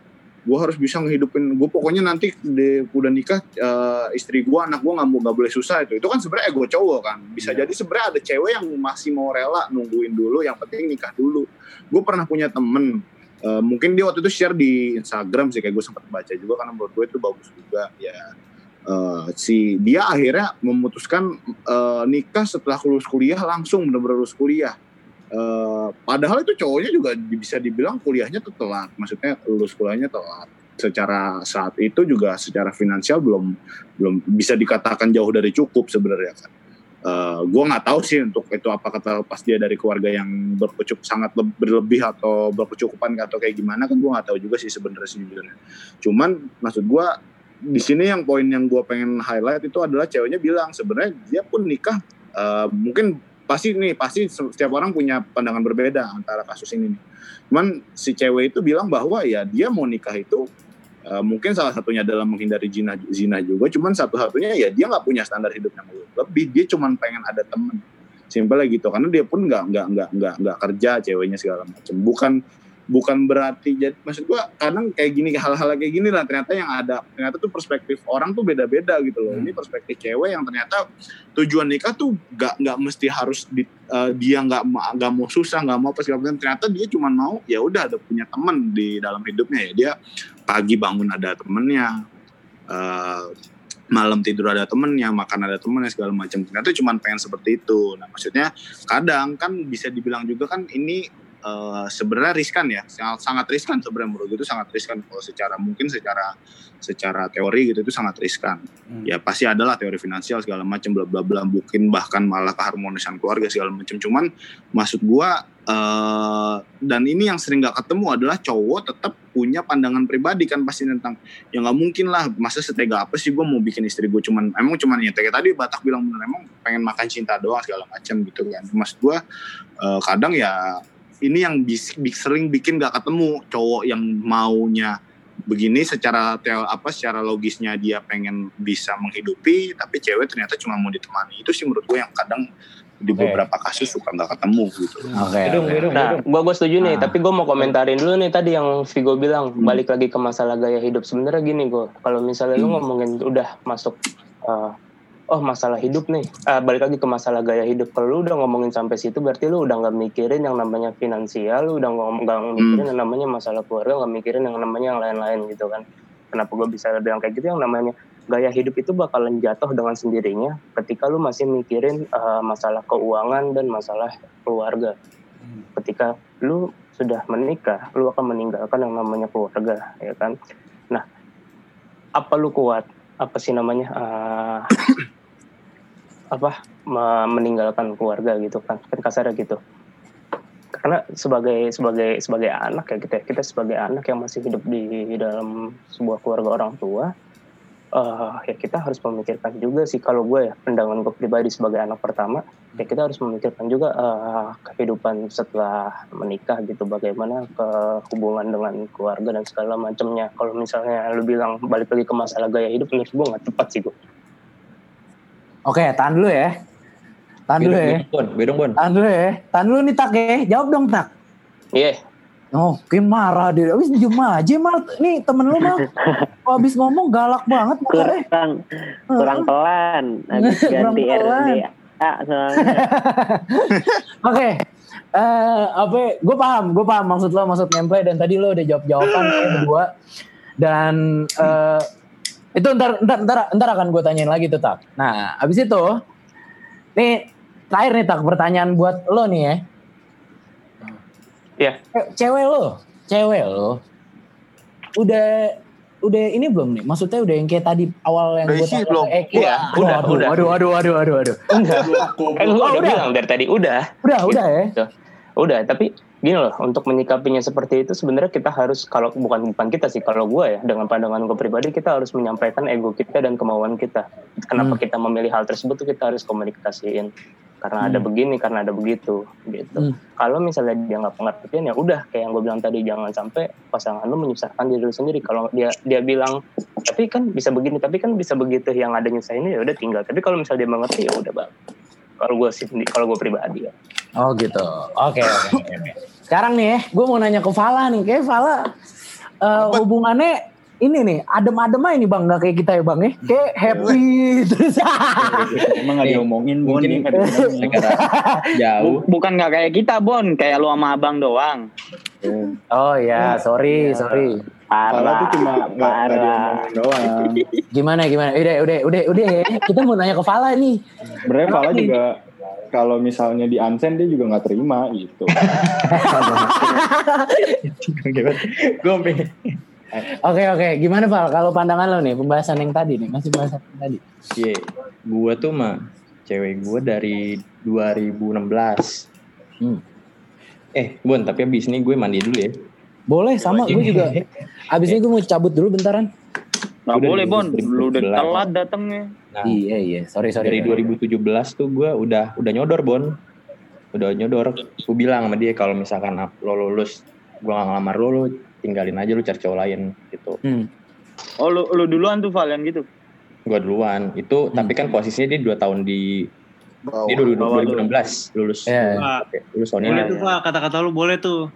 gua harus bisa ngehidupin gue pokoknya nanti di, udah nikah eh, istri gua anak gua nggak mau nggak boleh susah itu. Itu kan sebenarnya ego cowok kan. Bisa jadi sebenarnya ada cewek yang masih mau rela nungguin dulu yang penting nikah dulu. Gue pernah punya temen eh, mungkin dia waktu itu share di Instagram sih kayak gue sempat baca juga karena menurut gue itu bagus juga ya eh, si dia akhirnya memutuskan eh, nikah setelah lulus kuliah langsung bener-bener lulus kuliah. Eh, padahal itu cowoknya juga bisa dibilang kuliahnya tuh telat. Maksudnya lulus kuliahnya telat. Secara saat itu juga secara finansial belum belum bisa dikatakan jauh dari cukup sebenarnya kan Eh, gue nggak tahu sih untuk itu apa kata pas dia dari keluarga yang berkecukup sangat le- berlebih atau berkecukupan atau kayak gimana kan gue nggak tahu juga sih sebenarnya sejujurnya cuman maksud gue di sini yang poin yang gue pengen highlight itu adalah ceweknya bilang sebenarnya dia pun nikah eh, mungkin pasti nih pasti setiap orang punya pandangan berbeda antara kasus ini nih. cuman si cewek itu bilang bahwa ya dia mau nikah itu eh, mungkin salah satunya adalah menghindari zina zina juga cuman satu-satunya ya dia nggak punya standar hidup yang lebih dia cuman pengen ada temen simpelnya gitu karena dia pun nggak nggak nggak nggak nggak kerja ceweknya segala macam bukan bukan berarti jadi maksud gua kadang kayak gini hal-hal kayak gini lah ternyata yang ada ternyata tuh perspektif orang tuh beda-beda gitu loh. Ini perspektif cewek yang ternyata tujuan nikah tuh nggak nggak mesti harus di, eh, dia nggak nggak mau susah nggak mau apa segala macam. Ternyata dia cuma mau ya udah ada punya teman di dalam hidupnya ya. Dia pagi bangun ada temennya eh, malam tidur ada temennya makan ada temennya segala macam. Ternyata cuma pengen seperti itu. Nah maksudnya kadang kan bisa dibilang juga kan ini eh, sebenarnya riskan ya. Sangat, sangat riskan sebenarnya menurut gue itu sangat riskan. Kalau secara mungkin secara secara teori gitu itu sangat riskan. Ya pasti adalah teori finansial segala macam bla bla bla. Mungkin bahkan malah keharmonisan keluarga segala macam cuman maksud gua eh, dan ini yang sering gak ketemu adalah cowok tetap punya pandangan pribadi kan pasti tentang ya nggak mungkin lah masa setega apa sih gue mau bikin istri gue cuman emang cuman ya kayak tadi Batak bilang bener emang pengen makan cinta doang segala macam gitu kan. Maksud gue eh, kadang ya ini yang bis, bi- sering bikin gak ketemu cowok yang maunya begini secara teo apa secara logisnya dia pengen bisa menghidupi tapi cewek ternyata cuma mau ditemani itu sih menurut gue yang kadang di Oke. beberapa kasus suka nggak ketemu gitu. Oke. gedung, Nah, gua gua setuju nih, Ah. tapi gua mau komentarin dulu nih tadi yang Vigo bilang balik lagi ke masalah gaya hidup. Sebenarnya gini gua, kalau misalnya lu ngomongin udah masuk uh, oh masalah hidup nih, Ah, balik lagi ke masalah gaya hidup. Kalau lu udah ngomongin sampai situ berarti lu udah nggak mikirin yang namanya finansial, lu udah nggak nggak mikirin yang namanya masalah keluarga, nggak mikirin yang namanya yang lain-lain gitu kan. Kenapa gua bisa bilang kayak gitu yang namanya gaya hidup itu bakalan jatuh dengan sendirinya ketika lu masih mikirin uh, masalah keuangan dan masalah keluarga ketika lu sudah menikah, lu akan meninggalkan yang namanya keluarga, ya kan? Nah, apa lu kuat? Apa sih namanya? eh, apa me- meninggalkan keluarga gitu kan? Kan kasarnya gitu. Karena sebagai sebagai sebagai anak ya kita kita sebagai anak yang masih hidup di dalam sebuah keluarga orang tua, eh ya kita harus memikirkan juga sih kalau gue ya pandangan gue pribadi sebagai anak pertama ya kita harus memikirkan juga eh, kehidupan setelah menikah gitu bagaimana ke hubungan dengan keluarga dan segala macamnya kalau misalnya lu bilang balik lagi ke masalah gaya hidup menurut gue nggak tepat sih gue Oke, tahan dulu ya. Tahan dulu ya. Bedong Bon, bedong Bon. Tahan dulu ya. Tahan dulu nih Tak ya. Jawab dong Tak. iya Oh, kayak marah dia. Abis diem aja mal. Nih temen lu mah. Kalau abis ngomong galak banget marahnya. kurang kurang pelan Kurang ganti pelan. RDA soalnya Oke. Eh apa? Gue paham, gue paham maksud lo, maksud gameplay dan tadi lo udah jawab jawaban ya berdua. Dan eh itu ntar ntar ntar, ntar akan gue tanyain lagi tuh tak. Nah, abis itu, nih terakhir nih tak pertanyaan buat lo nih ya. Iya. Ce- Cewek lo, cewek lo, udah udah ini belum nih? Maksudnya udah yang kayak tadi awal yang Udah gue tanya belum? Eki. Iya, Aduh, udah, aduh, udah. aduh, aduh, aduh, aduh, aduh. enggak kan Oh, udah udah. bilang dari tadi udah Udah, udah ya. Gitu. udah tapi gini loh untuk menyikapinya seperti itu sebenarnya kita harus kalau bukan bukan kita sih kalau gue ya dengan pandangan gue pribadi kita harus menyampaikan ego kita dan kemauan kita kenapa Hmm. kita memilih hal tersebut tuh kita harus komunikasiin karena ada Hmm. begini karena ada begitu gitu Hmm. kalau misalnya dia nggak pengertian ya udah kayak yang gue bilang tadi jangan sampai pasangan lu menyusahkan diri lu sendiri kalau dia dia bilang tapi kan bisa begini tapi kan bisa begitu yang ada nyusahin ya udah tinggal tapi kalau misalnya dia mengerti ya udah bang kalau gue sih kalau gue pribadi ya Oh gitu. Oke oke oke. oke. Sekarang nih ya, gue mau nanya ke Fala nih. Kayak Fala eh, hubungannya ini nih adem-adem aja nih bang, nggak kayak kita ya bang ya. Kayak happy terus. Emang nggak diomongin Bon mungkin negara jauh Bu- Bukan nggak kayak kita, Bon. Kayak lu sama abang doang. oh ya, sorry sorry. Kepala tuh cuma parah. diomongin doang. Gimana gimana? Udah udah udah udah ya. Kita mau nanya ke Fala nih. Sebenarnya Fala juga kalau misalnya di Ansen dia juga nggak terima gitu. gue Oke oke. Gimana Fal? Kalau pandangan lo nih pembahasan yang tadi nih, masih pembahasan yang tadi. Iya, gue tuh mah cewek gue dari 2016. Hmm. Eh, Bon, tapi abis ini gue mandi dulu ya. Boleh sama gue juga. Abis ini gue mau cabut dulu bentaran. Nggak Udah boleh, Bon. Lu udah telat datangnya. Nah, Iya iya. Sorry sorry. dari 2017 tuh gue udah udah nyodor, Bon. Udah nyodor. Gue bilang sama dia kalau misalkan lo lulus, gue gak ngelamar lo, lo tinggalin aja lo cari cowok lain gitu. Hmm. Oh, lu, lu duluan tuh, Val, yang gitu. Gue duluan. Itu tapi kan posisinya dia dua tahun di Bawah. dia 2016 Bawah lu. lulus. Iya. Oke, lulus tahun Boleh tuh Pak, kata-kata lu boleh tuh.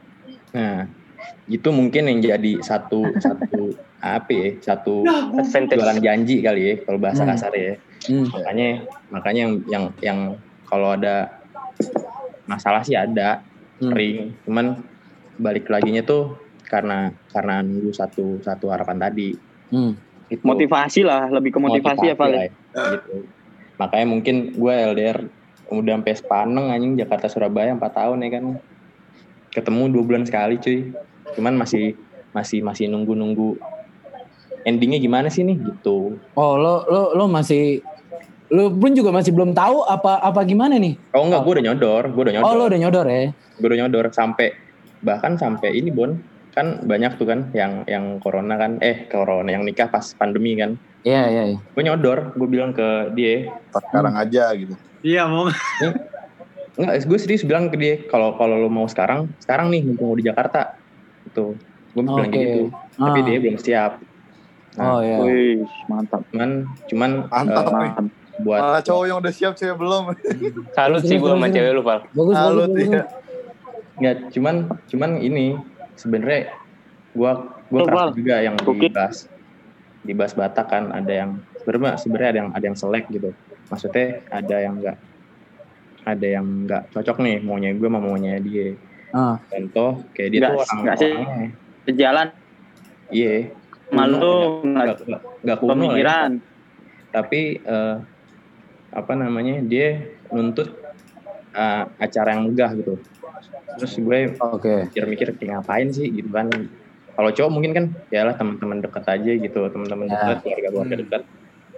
Nah, itu mungkin yang jadi satu satu apa ya? Satu advantage jualan janji kali ya kalau bahasa Hmm. kasar ya. Hmm. Makanya makanya yang yang yang kalau ada masalah sih ada Hmm. sering, cuman balik laginya tuh karena karena nunggu satu satu harapan tadi. Hmm. Itu Motivasi lah, lebih ke motivasi, ya, Val. lah, gitu. Makanya mungkin gue LDR udah sampai Sepaneng anjing Jakarta Surabaya 4 tahun ya kan. Ketemu dua bulan sekali cuy. Cuman masih masih masih nunggu-nunggu endingnya gimana sih nih gitu. Oh lo lo lo masih lo pun juga masih belum tahu apa apa gimana nih? Oh enggak, gue udah nyodor, gue udah nyodor. Oh lo udah nyodor ya? Gue udah nyodor sampai bahkan sampai ini Bon kan banyak tuh kan yang yang corona kan eh corona yang nikah pas pandemi kan Iya iya. iya. gue nyodor gue bilang ke dia sekarang aja gitu. Iya mau Enggak, gue serius bilang ke dia kalau kalau lo mau sekarang, sekarang nih mumpung di Jakarta. Itu. Gue bilang Oke. gitu. Tapi Ah. dia belum siap. Nah, Oh iya. Wih, mantap. cuman cuman Mantap eh, nih. buat Malah cowok yang udah siap cewek belum. salut sih gue sama cewek lu Val Bagus. Salut bagus. ya. nggak cuman cuman ini sebenarnya gua gua Tuh, keras juga yang dibahas dibahas Batak kan ada yang sebenarnya sebenarnya ada yang ada yang selek gitu. Maksudnya ada yang enggak ada yang enggak cocok nih maunya gue sama maunya dia. Ah. Contoh kayak dia Nggak- tuh orang nggak sih. Sejalan iya malu, nggak kuno lah ya. pemikiran. tapi eh, apa namanya dia nuntut eh, acara yang megah gitu terus gue Oke. mikir-mikir kayak ngapain sih gitu kan kalau cowok mungkin kan ya lah teman-teman dekat aja gitu teman-teman Ya. dekat keluarga-keluarga dekat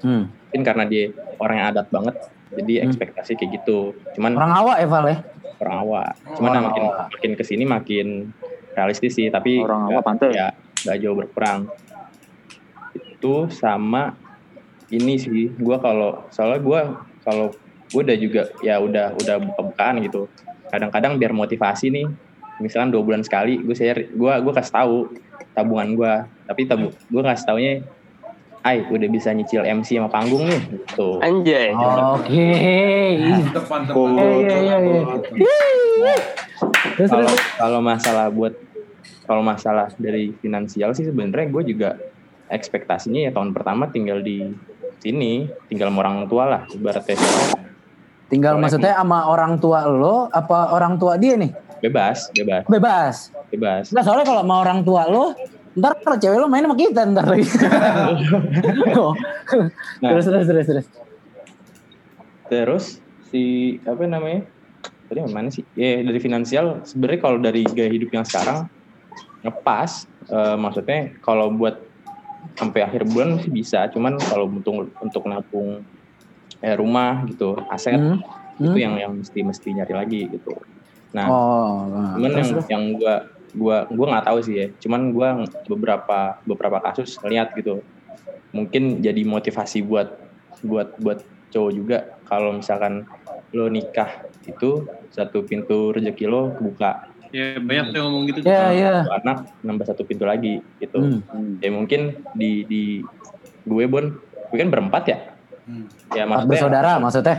Hmm. mungkin karena dia orang yang adat banget jadi Hmm. ekspektasi kayak gitu cuman Orang awak ya Val ya? Orang awak cuman Orang makin awak. makin ke sini makin realistis sih tapi Orang awak pantai. ya nggak jauh berperang itu sama ini sih gua kalau soalnya gua kalau gue udah juga ya udah udah buka-bukaan gitu kadang-kadang biar motivasi nih misalkan dua bulan sekali gue share gue gue kasih tahu tabungan gue tapi tabu gue kasih taunya Ay, udah bisa nyicil MC sama panggung nih gitu. anjay Oke. Mantep, mantep, mantep. Terus kalau masalah buat kalau masalah dari finansial sih sebenarnya gue juga ekspektasinya ya tahun pertama tinggal di sini tinggal sama orang tua lah ibaratnya Tinggal Boleh. maksudnya sama orang tua lo apa orang tua dia nih? bebas bebas Bebas. bebas Nah soalnya kalau sama orang tua lo, ntar kalau cewek lo main sama kita ntar lagi. Oh. Nah. Terus terus terus terus. terus si apa namanya tadi yang mana sih ya dari finansial sebenarnya kalau dari gaya hidup yang sekarang ngepas Eh, maksudnya kalau buat sampai akhir bulan sih bisa cuman kalau untuk untuk nabung eh, rumah gitu aset Hmm. itu Hmm. yang yang mesti mesti nyari lagi gitu nah Oh. nah, cuman yang terus, terus. yang gua gua gua nggak tahu sih ya cuman gua beberapa beberapa kasus lihat gitu mungkin jadi motivasi buat buat buat cowok juga kalau misalkan lo nikah itu satu pintu rezeki lo kebuka. Ya banyak tuh yang ngomong gitu. Iya, iya. Dua anak nambah satu pintu lagi gitu. Hmm. Ya mungkin di di gue Bon, gue kan berempat ya. Hmm. Ya maksudnya. bersaudara maksudnya.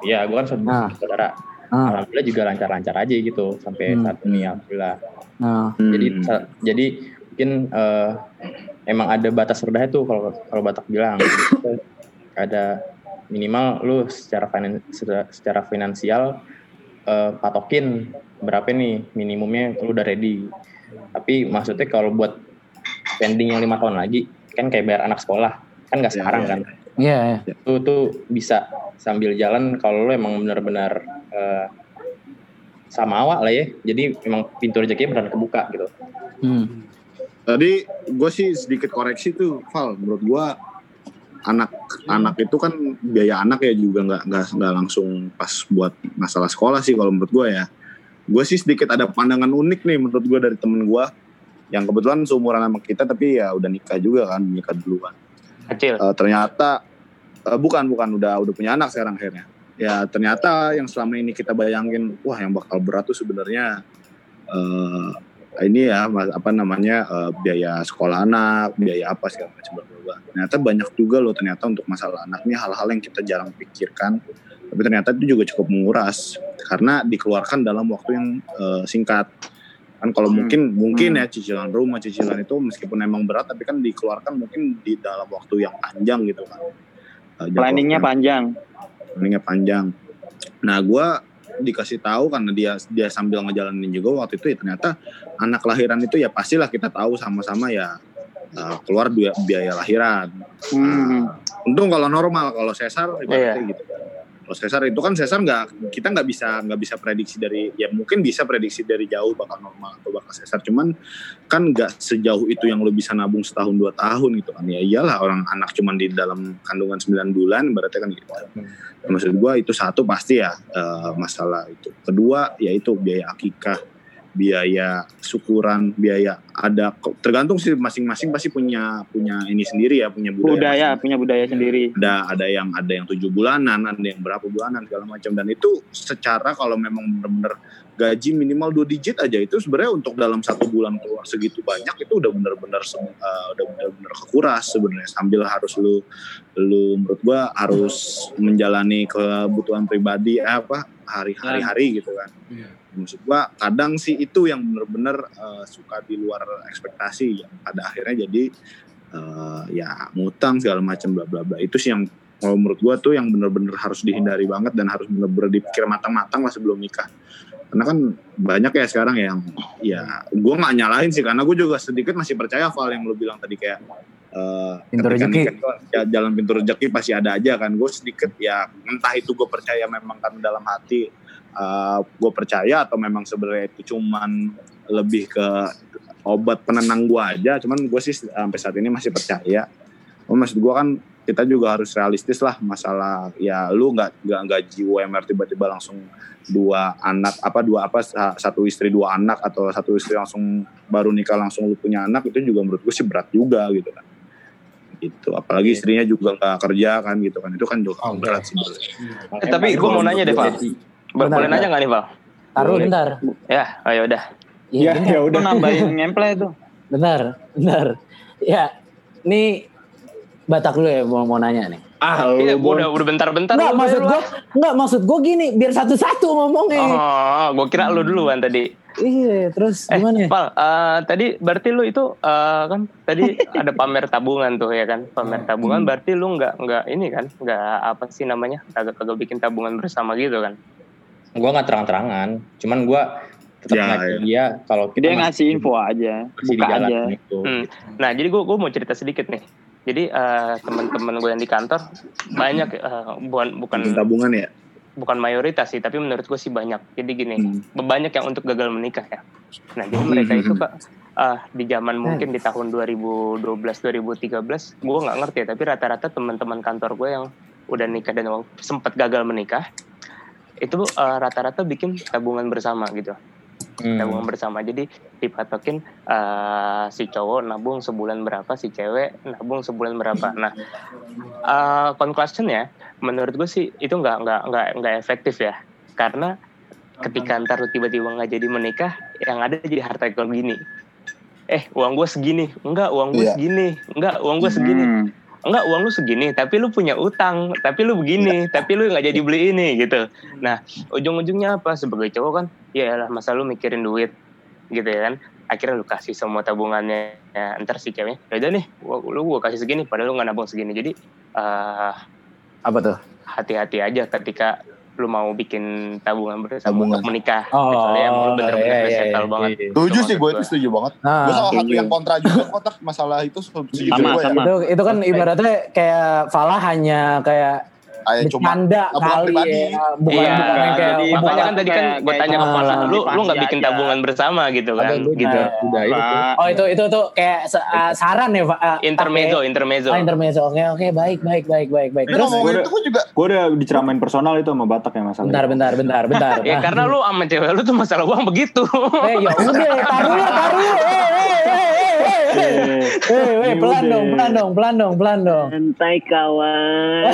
Iya, gue kan saudara. Nah. saudara. Ah. Alhamdulillah juga lancar-lancar aja gitu sampai Hmm. saat ini alhamdulillah. Nah, Jadi Hmm. sa- jadi mungkin eh, emang ada batas rendahnya tuh kalau kalau Batak bilang ada minimal lu secara finan, secara, secara finansial eh, patokin berapa nih minimumnya lu udah ready. Tapi maksudnya kalau buat spending yang lima tahun lagi kan kayak bayar anak sekolah kan nggak Iya, sekarang iya, kan iya. iya. itu tuh bisa sambil jalan kalau lo emang benar-benar eh, sama awak lah ya jadi emang pintu rezekinya benar kebuka gitu Hmm. Tadi gue sih sedikit koreksi tuh, Val. Menurut gue anak anak itu kan biaya anak ya juga nggak nggak nggak langsung pas buat masalah sekolah sih kalau menurut gue ya. Gue sih sedikit ada pandangan unik nih menurut gue dari temen gue yang kebetulan seumuran sama kita tapi ya udah nikah juga kan nikah duluan. Kecil. Eh, ternyata eh, bukan bukan udah udah punya anak sekarang akhirnya. Ya ternyata yang selama ini kita bayangin wah yang bakal berat tuh sebenarnya eh, ini ya apa namanya eh, biaya sekolah anak, biaya apa segala macam bla. Ternyata banyak juga loh ternyata untuk masalah anak ini hal-hal yang kita jarang pikirkan. Tapi ternyata itu juga cukup menguras karena dikeluarkan dalam waktu yang eh, singkat. Kan kalau mungkin mungkin ya cicilan rumah, cicilan itu meskipun emang berat tapi kan dikeluarkan mungkin di dalam waktu yang panjang gitu kan. Planningnya panjang. Planningnya panjang. Nah, gue dikasih tahu karena dia dia sambil ngejalanin juga waktu itu ya ternyata anak lahiran itu ya pastilah kita tahu sama-sama ya uh, keluar biaya, biaya lahiran. Hmm. Untung kalau normal, kalau sesar ibaratnya Iya. gitu. Kalau sesar itu kan sesar nggak kita nggak bisa nggak bisa prediksi dari ya mungkin bisa prediksi dari jauh bakal normal atau bakal sesar cuman kan nggak sejauh itu yang lo bisa nabung setahun dua tahun gitu kan. Ya iyalah orang anak cuman di dalam kandungan 9 bulan berarti kan gitu. Maksud gua itu satu pasti ya eh, masalah itu. Kedua yaitu biaya akikah biaya syukuran biaya ada tergantung sih masing-masing pasti punya punya ini sendiri ya punya budaya Budaya, punya budaya sendiri. ada ada yang ada yang tujuh bulanan ada yang berapa bulanan segala macam dan itu secara kalau memang benar-benar gaji minimal dua digit aja itu sebenarnya untuk dalam satu bulan keluar segitu banyak itu udah benar-benar sem- eh, udah benar-benar kekuras sebenarnya. Sambil harus lu lu menurut gua harus menjalani kebutuhan pribadi eh, apa hari-hari gitu kan. Iya. maksud gua kadang sih itu yang benar-benar eh, suka di luar ekspektasi yang pada akhirnya jadi eh, ya ngutang segala macam bla bla bla. Itu sih yang kalau menurut gua tuh yang benar-benar harus dihindari banget dan harus benar-benar dipikir matang-matang lah sebelum nikah karena kan banyak ya sekarang yang ya gua nggak nyalahin sih karena gue juga sedikit masih percaya Val yang lu bilang tadi kayak eh, Pintu rezeki. ya, jalan pintu rezeki pasti ada aja kan. Gue sedikit ya entah itu gue percaya memang kan dalam hati gue percaya atau memang sebenarnya itu cuman lebih ke obat penenang gue aja. Cuman gue sih sampai saat ini masih percaya. Oh, maksud gue kan kita juga harus realistis lah masalah ya lu nggak nggak gaji UMR tiba-tiba langsung dua anak apa dua apa sa- satu istri dua anak atau satu istri langsung baru nikah langsung lu punya anak itu juga menurut gue sih berat juga gitu kan gitu apalagi istrinya juga nggak kerja kan gitu kan itu kan juga berat sih Eh, tapi gue mau nanya deh, Bentar, Boleh nanya nggak nih, Val? Taruh bentar. Ya, ayo udah. Iya, bentar. Itu nambahin ngemple itu. Bentar, bentar. Ya, ini Batak lu ya mau, mau nanya nih. Ah, Iya, gua udah udah bentar-bentar. Enggak lu maksud gua, ah. enggak maksud gua gini, biar satu-satu ngomongnya. Oh, gue kira lu duluan tadi. Iya, terus Eh, gimana? Val, eh, tadi berarti lu itu eh, kan tadi ada pamer tabungan tuh ya kan, pamer tabungan. Berarti lu nggak nggak ini kan, nggak apa sih namanya, kagak kagak bikin tabungan bersama gitu kan? Gua nggak terang-terangan, cuman gua tetap Ya, ngajak ya. dia kalau Dia ngasih info aja, buka aja. itu. Hmm. Nah, jadi gue gue mau cerita sedikit nih. Jadi eh, teman-teman gue yang di kantor banyak eh, bukan bukan tabungan ya bukan mayoritas sih, tapi menurut gue sih banyak. Jadi gini, Hmm. banyak yang untuk gagal menikah ya. Nah, jadi mereka itu kak ah, di zaman mungkin di tahun 2012-2013, gue nggak ngerti ya, tapi rata-rata teman-teman kantor gue yang udah nikah dan sempat gagal menikah, itu eh, rata-rata bikin tabungan bersama gitu Hmm. tabungan bersama. Jadi dipatokin eh, si cowok nabung sebulan berapa si cewek nabung sebulan berapa. Nah uh, conclusionnya menurut gue sih itu nggak nggak nggak nggak efektif ya. Karena ketika ntar tiba-tiba nggak jadi menikah yang ada jadi harta gini. Eh uang gue segini. Enggak uang gue Iya. segini. Enggak uang gue segini. Hmm. Enggak uang lu segini tapi lu punya utang tapi lu begini tapi lu nggak jadi beli ini gitu. Nah ujung-ujungnya apa? Sebagai cowok kan ya lah masa lu mikirin duit gitu ya kan. Akhirnya lu kasih semua tabungannya ya, ntar si ceweknya ya udah nih gua, lu gua kasih segini padahal lu nggak nabung segini. Jadi eh Apa tuh? hati-hati aja ketika lu mau bikin tabungan bersama Tabungan. untuk menikah Oh, kecuali emang lu bener-bener iya, iya, settle iya. banget Setuju sih gue itu setuju banget. Nah, gue salah satu setuju. yang kontra juga kotak masalah itu setuju Sama, gue ya. sama. itu itu kan ibaratnya kayak Falah hanya kayak Kayak cuma bercanda tabungan kali pribadi. ya bukan Iya, bukan kayak jadi makanya kan tadi kan gue tanya ke cuma Fala lu lu nggak bikin aja. tabungan bersama gitu kan Ada gue gitu itu tuh. Oh itu itu tuh kayak uh, saran ya Pak? Uh, intermezzo pakai- intermezzo Oh, intermezzo. Oke oke baik baik baik baik baik. Tapi Terus gua- itu gue juga Gue udah diceramain personal itu sama Batak ya masalah. bentar bentar bentar bentar. ya Nah, karena lu sama cewek lu tuh masalah uang begitu Eh ya udah taruh lu taruh lu. Eh eh eh eh eh. Eh, pelan dong, pelan dong, pelan dong, pelan dong. Santai kawan.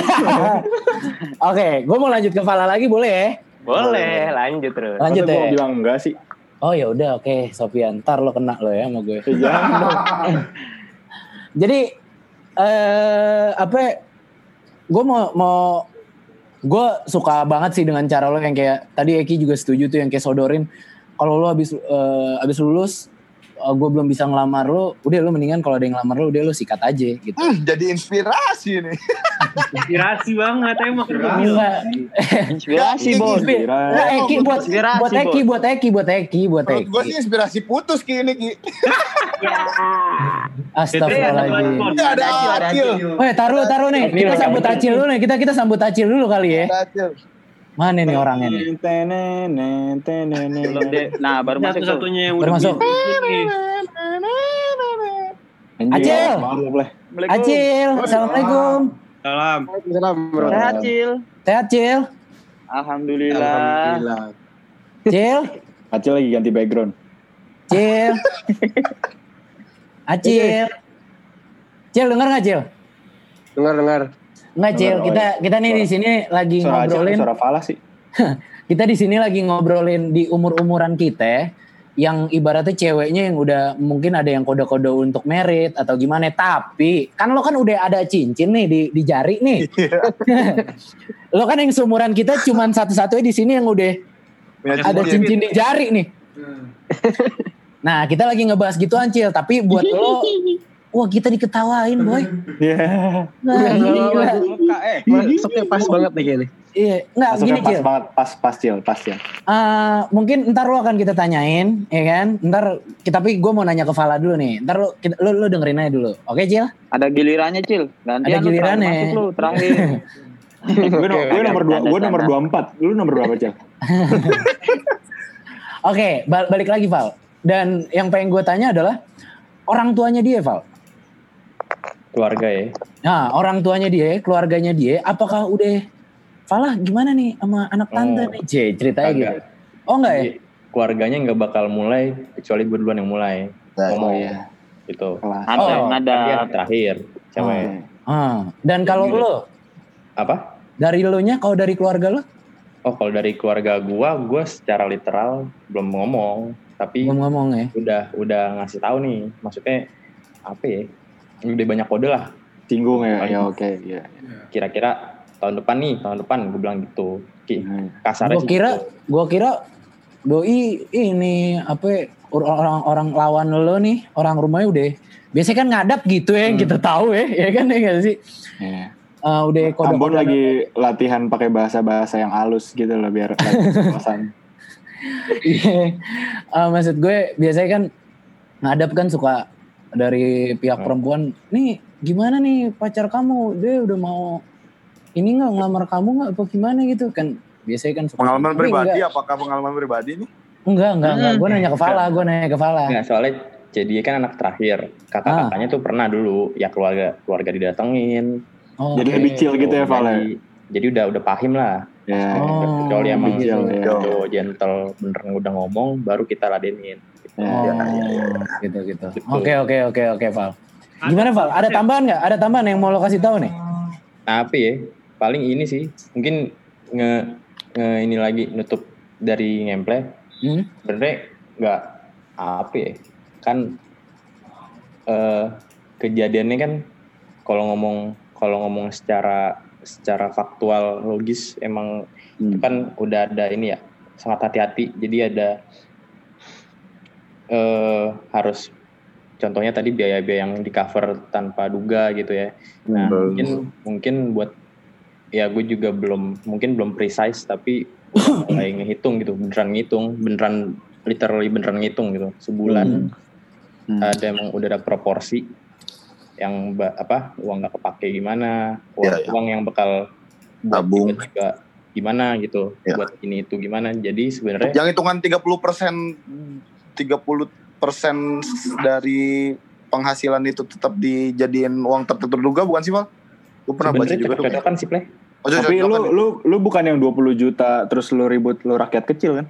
Oke, gue mau lanjut ke Fala lagi boleh ya? boleh lanjut terus Lanjut Masa gua ya. bilang enggak sih. Oh ya udah, oke, Sofian, ntar lo kena lo ya sama gue. Dong. Jadi eh apa? Gue mau mau gue suka banget sih dengan cara lo yang kayak tadi Eki juga setuju tuh yang kayak sodorin. Kalau lo habis eh, habis lulus, gue belum bisa ngelamar lo, udah lo mendingan kalau ada yang ngelamar lo, udah lo sikat aja gitu. hmm, jadi inspirasi nih. Inspirasi banget emang. Enggak. Inspirasi. Nah, Eki buat Inspirasi, buat Eki, buat Eki, buat Eki, buat Menurut gue sih Eki. inspirasi putus Ki ini Ki. Astagfirullahaladzim. Ini ada Acil. Weh, taruh, taruh nih. Kita sambut Acil dulu nih. Kita kita sambut Acil dulu kali ya. Mana nih orangnya nih? Belum deh. Nah, baru masuk tuh. Satu-satunya yang Baru udah masuk. Acil. Acil, assalamualaikum. Salam. Sehat, Cil. Sehat Cil. Alhamdulillah. Cil, Acil lagi ganti background. Cil. Acil. Cil denger nggak Cil? Dengar dengar. Nggak Cil, Dengar, kita iya. kita nih di sini lagi Suara ngobrolin. suara Falah sih. Kita di sini lagi ngobrolin di umur-umuran kita yang ibaratnya ceweknya yang udah mungkin ada yang kode-kode untuk merit atau gimana tapi kan lo kan udah ada cincin nih di di jari nih lo kan yang seumuran kita cuman satu-satunya di sini yang udah ada cincin di jari nih nah kita lagi ngebahas gitu Ancil tapi buat lo wah kita diketawain boy Iya. Gila. Muka, eh. Masuknya pas banget nih kayaknya. iya nggak gini pas Cil banget, pas pas Cil, pas Cil. Eh, mungkin ntar lo akan kita tanyain, ya kan? Ntar, kita- tapi gue mau nanya ke Fala dulu nih. Ntar lo, kita, lo, lo dengerin aja dulu. Oke, Cil? Ada gilirannya, Cil. Gantian Ada lu terakhir gilirannya. Masuk lu terakhir. Gue no- gue nomor dua, gue nomor canda. 24. Lu nomor berapa, Cil? Oke, bal- balik lagi, Val. Dan yang pengen gue tanya adalah, orang tuanya dia, Val. Keluarga ya. Nah, orang tuanya dia, keluarganya dia, apakah udah... Falah, gimana nih sama anak tante Oh. nih? C, ceritanya gitu. Oh, enggak ya? Keluarganya nggak bakal mulai kecuali gue duluan yang mulai ngomong iya. gitu. Kelas. Ada Oh. yang ada. Dia terakhir cewek. Ah, Dan kalau lo, Apa? dari lo nya, kalau dari keluarga lo, Oh kalau dari keluarga gua, gua secara literal belum ngomong, tapi belum ngomong ya? udah udah ngasih tahu nih, maksudnya apa ya? Udah banyak kode lah. Singgung ya, ya oke, iya. Kira-kira tahun depan nih, tahun depan gue bilang gitu. Ki, Hmm. kasarnya Gue kira, gitu. gue kira doi ini apa orang-orang lawan lo nih orang rumahnya udah biasanya kan ngadap gitu ya yang Hmm. kita tahu ya ya kan ya nggak sih Iya. Eh, udah kode Ambon lagi latihan pakai bahasa-bahasa yang halus gitu loh biar pasan. Iya. Eh, maksud gue biasanya kan ngadap kan suka dari pihak Hmm. perempuan nih gimana nih pacar kamu dia udah mau ini nggak ngelamar kamu nggak apa gimana gitu kan biasanya kan suka Pengalaman Tapi pribadi, enggak, apakah pengalaman pribadi nih? enggak enggak enggak gue nanya ke Fala gue nanya ke Fala Nggak, soalnya jadi dia kan anak terakhir. Kakak-kakaknya tuh pernah dulu ya keluarga keluarga didatengin. Oh, Jadi oke. lebih chill gitu ya, Val, ya? Jadi, jadi udah udah pahim lah. Ya. Oh, Kecuali emang Bijil, ya. itu gentle bener udah ngomong baru kita ladenin. Ya, Oh, ya. gitu gitu. Gitu. Oke oke oke oke Val. Gimana Val? Ada tambahan nggak? Ada tambahan yang mau lo kasih tahu nih? Tapi ya paling ini sih mungkin nge, nge ini lagi nutup dari ngemple Hmm? sebenarnya nggak apa ya kan eh, kejadiannya kan kalau ngomong kalau ngomong secara secara faktual logis emang itu kan udah ada ini ya sangat hati-hati jadi ada eh harus contohnya tadi biaya-biaya yang di cover tanpa duga gitu ya nah Hmm. mungkin mungkin buat ya gue juga belum mungkin belum precise tapi mulai ngehitung gitu beneran ngitung beneran literally beneran ngitung gitu sebulan ada emang udah ada proporsi yang apa uang nggak kepake gimana uang, Iya, iya. uang yang bakal Tabung. juga gimana gitu Iya. buat ini itu gimana jadi sebenarnya Yang hitungan 30 persen 30 persen dari penghasilan itu tetap dijadiin uang tak terduga bukan sih Val? Gue pernah baca sebenarnya juga tuh. cocok-cocokan sih play Oh, Tapi lu ya? lu lu bukan yang 20 juta terus lu ribut lu rakyat kecil kan?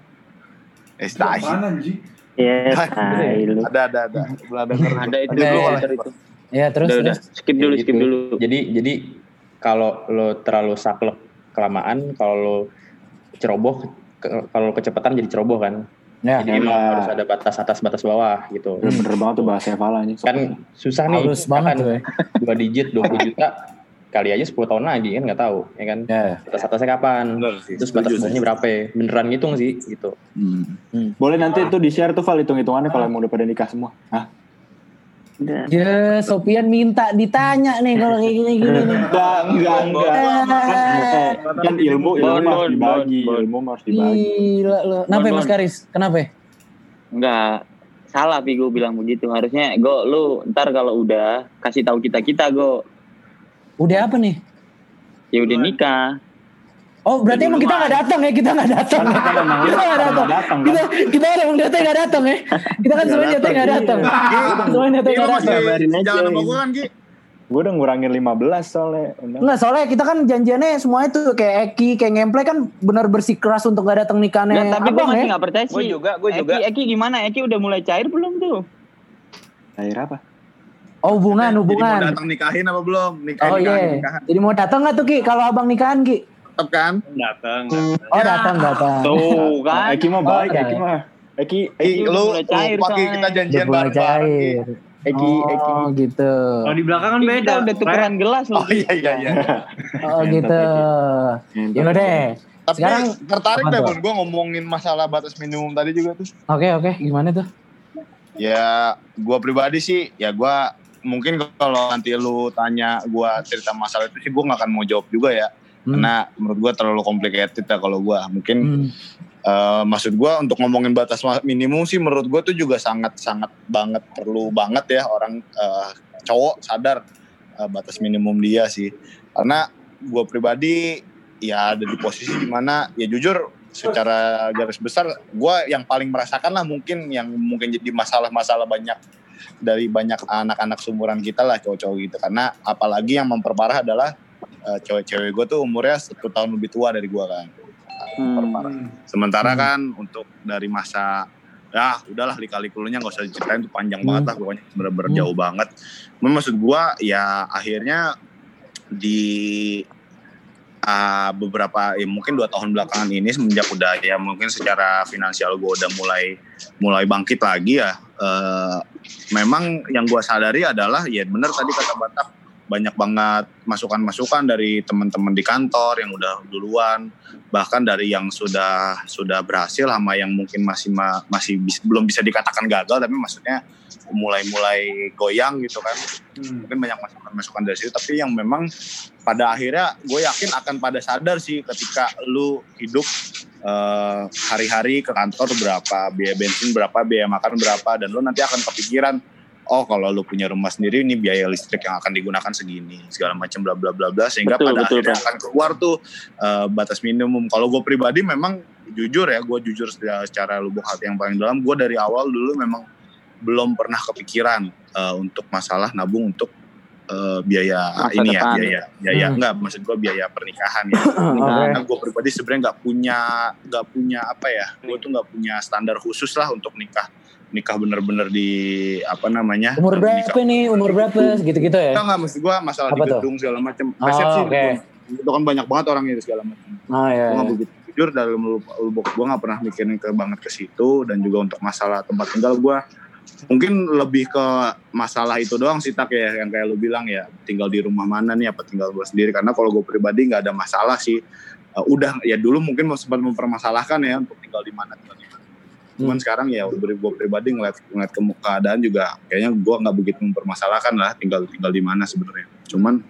Eh, tai. Ya, lu. Ada ada ada. Belum. Ada itu Ada, ya. itu. Ya terus Udah, udah. terus. Skip dulu, Kayak skip gitu. dulu. jadi jadi kalau lo terlalu saklek kelamaan kalau lo ceroboh kalau kecepatan jadi ceroboh kan Ya. jadi emang Iya. harus ada batas atas batas bawah gitu Bener, bener banget tuh bahasa Evala nih. kan susah nih Halus banget misalkan tuh ya. dua digit 20 juta kali aja 10 tahun lagi kan nggak tahu ya kan Ya. batas atasnya kapan Bener sih, terus batas bawahnya berapa ya? beneran ngitung sih gitu Boleh nanti tuh di share tuh Val hitung-hitungannya kalau emang udah pada nikah semua. Hah? Ya, Sopian minta ditanya nih kalau kayak gini-gini nih. Enggak, enggak, enggak. Eh, kan ilmu ilmu Bon, harus dibagi, bon, bon. ilmu harus dibagi. Gila lo. Kenapa ya, Bon, Mas. Karis? Kenapa? ya? Enggak. Salah Pi gue bilang begitu. Harusnya go lu ntar kalau udah kasih tahu kita-kita go. Udah apa nih? Ya udah nikah. Oh berarti emang kita nggak datang ya? Kita nggak datang. Kita nggak datang. Kita kita emang datang nggak datang ya? Kita kan semuanya datang nggak datang. Semuanya datang Iya, nggak datang. jalan sama gue kan Ki? Gue udah ngurangin 15 soalnya. Enggak soalnya kita kan janjiannya semuanya tuh kayak Eki, kayak Ngemple kan benar bersikeras untuk nggak datang nikahnya. Nggak, tapi gue masih ya. nggak percaya sih. Gue juga, gue juga. Eki, Eki gimana? Eki udah mulai cair belum tuh? Air apa? Oh hubungan Jadi mau hubungan. datang nikahin apa belum? Nikah Oh nikahin, iya. nikahan. Jadi mau datang nggak tuh Ki? Kalau abang nikahan Ki? Tetap kan? Datang. Oh datang datang. Tuh Nah, kan. Eki mah baik, Oh, Eki iya. mah. Eki, Ki, Eki, lu soalnya. kita janjian bareng-bareng. Eki, Eki. Oh gitu. Kalau di belakang kan beda. Udah tukeran gelas loh. Oh iya iya iya. Oh gitu. Ya udah deh. Tapi Sekarang tertarik deh? Bun, gue ngomongin masalah batas minimum tadi juga tuh. Oke oke. Gimana tuh? Ya, gua pribadi sih, ya gua mungkin kalau nanti lu tanya gua cerita masalah itu sih gua nggak akan mau jawab juga ya. Hmm. Karena menurut gua terlalu complicated ya kalau gua. Mungkin Hmm. eh, maksud gua untuk ngomongin batas minimum sih menurut gua tuh juga sangat sangat banget perlu banget ya orang eh, cowok sadar eh, batas minimum dia sih. Karena gua pribadi ya ada di posisi di mana ya jujur secara garis besar gua yang paling merasakan lah mungkin yang mungkin jadi masalah-masalah banyak dari banyak anak-anak sumuran kita lah cowok-cowok gitu karena apalagi yang memperparah adalah eh, cewek-cewek gue tuh umurnya satu tahun lebih tua dari gue kan. Memperparah sementara kan untuk dari masa ya udahlah lika-likunya nggak usah diceritain tuh panjang banget lah pokoknya. Bener-bener Hmm. jauh banget. Cuman maksud gue ya akhirnya di ah, beberapa ya mungkin dua tahun belakangan ini semenjak udah ya mungkin secara finansial gue udah mulai mulai bangkit lagi ya eh, memang yang gue sadari adalah ya bener tadi kata Batak banyak banget masukan-masukan dari teman-teman di kantor yang udah duluan bahkan dari yang sudah sudah berhasil sama yang mungkin masih ma- masih bis- belum bisa dikatakan gagal tapi maksudnya mulai-mulai goyang gitu kan. Mungkin banyak masukan-masukan dari situ tapi yang memang pada akhirnya gue yakin akan pada sadar sih ketika lu hidup eh, hari-hari ke kantor berapa biaya bensin berapa biaya makan berapa dan lu nanti akan kepikiran oh kalau lu punya rumah sendiri ini biaya listrik yang akan digunakan segini segala macam bla bla bla bla sehingga Betul, pada betul, akhirnya Pak. akan keluar tuh eh, batas minimum kalau gue pribadi memang jujur ya gue jujur secara, lubuk hati yang paling dalam gue dari awal dulu memang belum pernah kepikiran eh, untuk masalah nabung untuk eh, biaya Masa ini ya depan. biaya biaya Hmm. enggak maksud gue biaya pernikahan ya Oke. karena gue pribadi sebenarnya nggak punya nggak punya apa ya gue tuh nggak punya standar khusus lah untuk nikah nikah bener-bener di apa namanya Umur nikah. berapa nih? Umur berapa? Gitu-gitu ya? Enggak, enggak maksud gue masalah Apa di tuh? gedung segala macam Oh, resepsi oke. itu kan banyak banget orangnya itu segala macam Ah ya. gue nggak ya. begitu jujur dalam lubuk gue nggak pernah mikirin ke banget ke situ dan juga untuk masalah tempat tinggal gue mungkin lebih ke masalah itu doang sih tak ya yang kayak lu bilang ya tinggal di rumah mana nih apa tinggal gue sendiri karena kalau gue pribadi nggak ada masalah sih Uh, udah ya dulu mungkin mau sempat mempermasalahkan ya untuk tinggal di mana tinggal di mana cuman sekarang ya udah gue pribadi ngeliat ngeliat ke keadaan juga kayaknya gue nggak begitu mempermasalahkan lah tinggal tinggal di mana sebenarnya cuman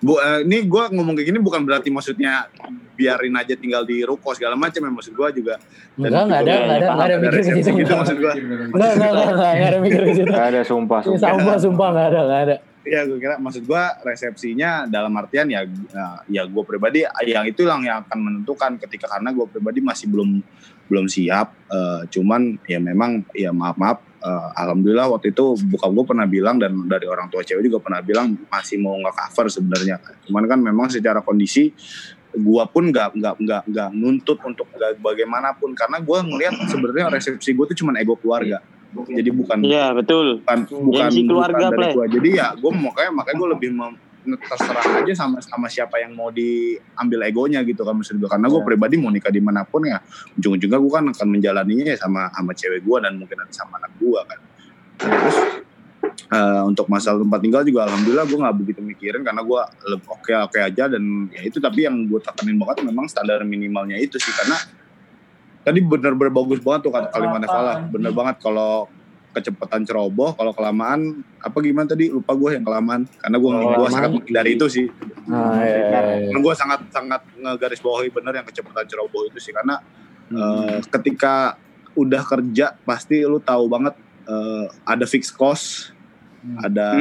Bu, eh, ini gue ngomong kayak gini bukan berarti maksudnya biarin aja tinggal di ruko segala macam ya maksud gue juga. Enggak, enggak ada, enggak ada, enggak ada mikir ke situ. gitu maksud gue. Enggak, enggak, enggak, ada mikir ke situ. Gak ada sumpah, Ini sumpah. Sumpah, sumpah enggak ada, enggak ada. Ya gue kira maksud gue resepsinya dalam artian ya eh, ya gue pribadi yang itu yang yang akan menentukan ketika karena gue pribadi masih belum belum siap. eh, cuman ya memang ya maaf maaf. eh, Alhamdulillah waktu itu buka gue pernah bilang dan dari orang tua cewek juga pernah bilang masih mau nggak cover sebenarnya. Cuman kan memang secara kondisi gua pun nggak nggak nggak nggak nuntut untuk nggak bagaimanapun karena gua ngelihat sebenarnya resepsi gue tuh cuman ego keluarga jadi bukan Iya betul. bukan bukan, Gengsi keluarga, bukan dari gua. jadi ya gue makanya makanya gue lebih mem- terserah aja sama sama siapa yang mau diambil egonya gitu kan maksud gue karena gue pribadi mau nikah di mana pun ya ujung-ujungnya gue kan akan menjalaninya ya sama sama cewek gue dan mungkin nanti sama anak gue kan. Terus eh, untuk masalah tempat tinggal juga alhamdulillah gue nggak begitu mikirin karena gue oke oke aja dan ya itu. Tapi yang gue tekanin banget memang standar minimalnya itu sih. Karena tadi bener-bener bagus banget tuh kata kalimatnya Falah. Bener banget kalau kecepatan ceroboh kalau kelamaan apa gimana tadi? Lupa gue yang kelamaan. Karena gue gue Kelamaan. sangat menghindari itu sih. Ah, iya, iya, iya. gue sangat sangat ngegaris bawahi bener yang kecepatan ceroboh itu sih. Karena eh, ketika udah kerja pasti lu tahu banget eh, ada fixed cost ada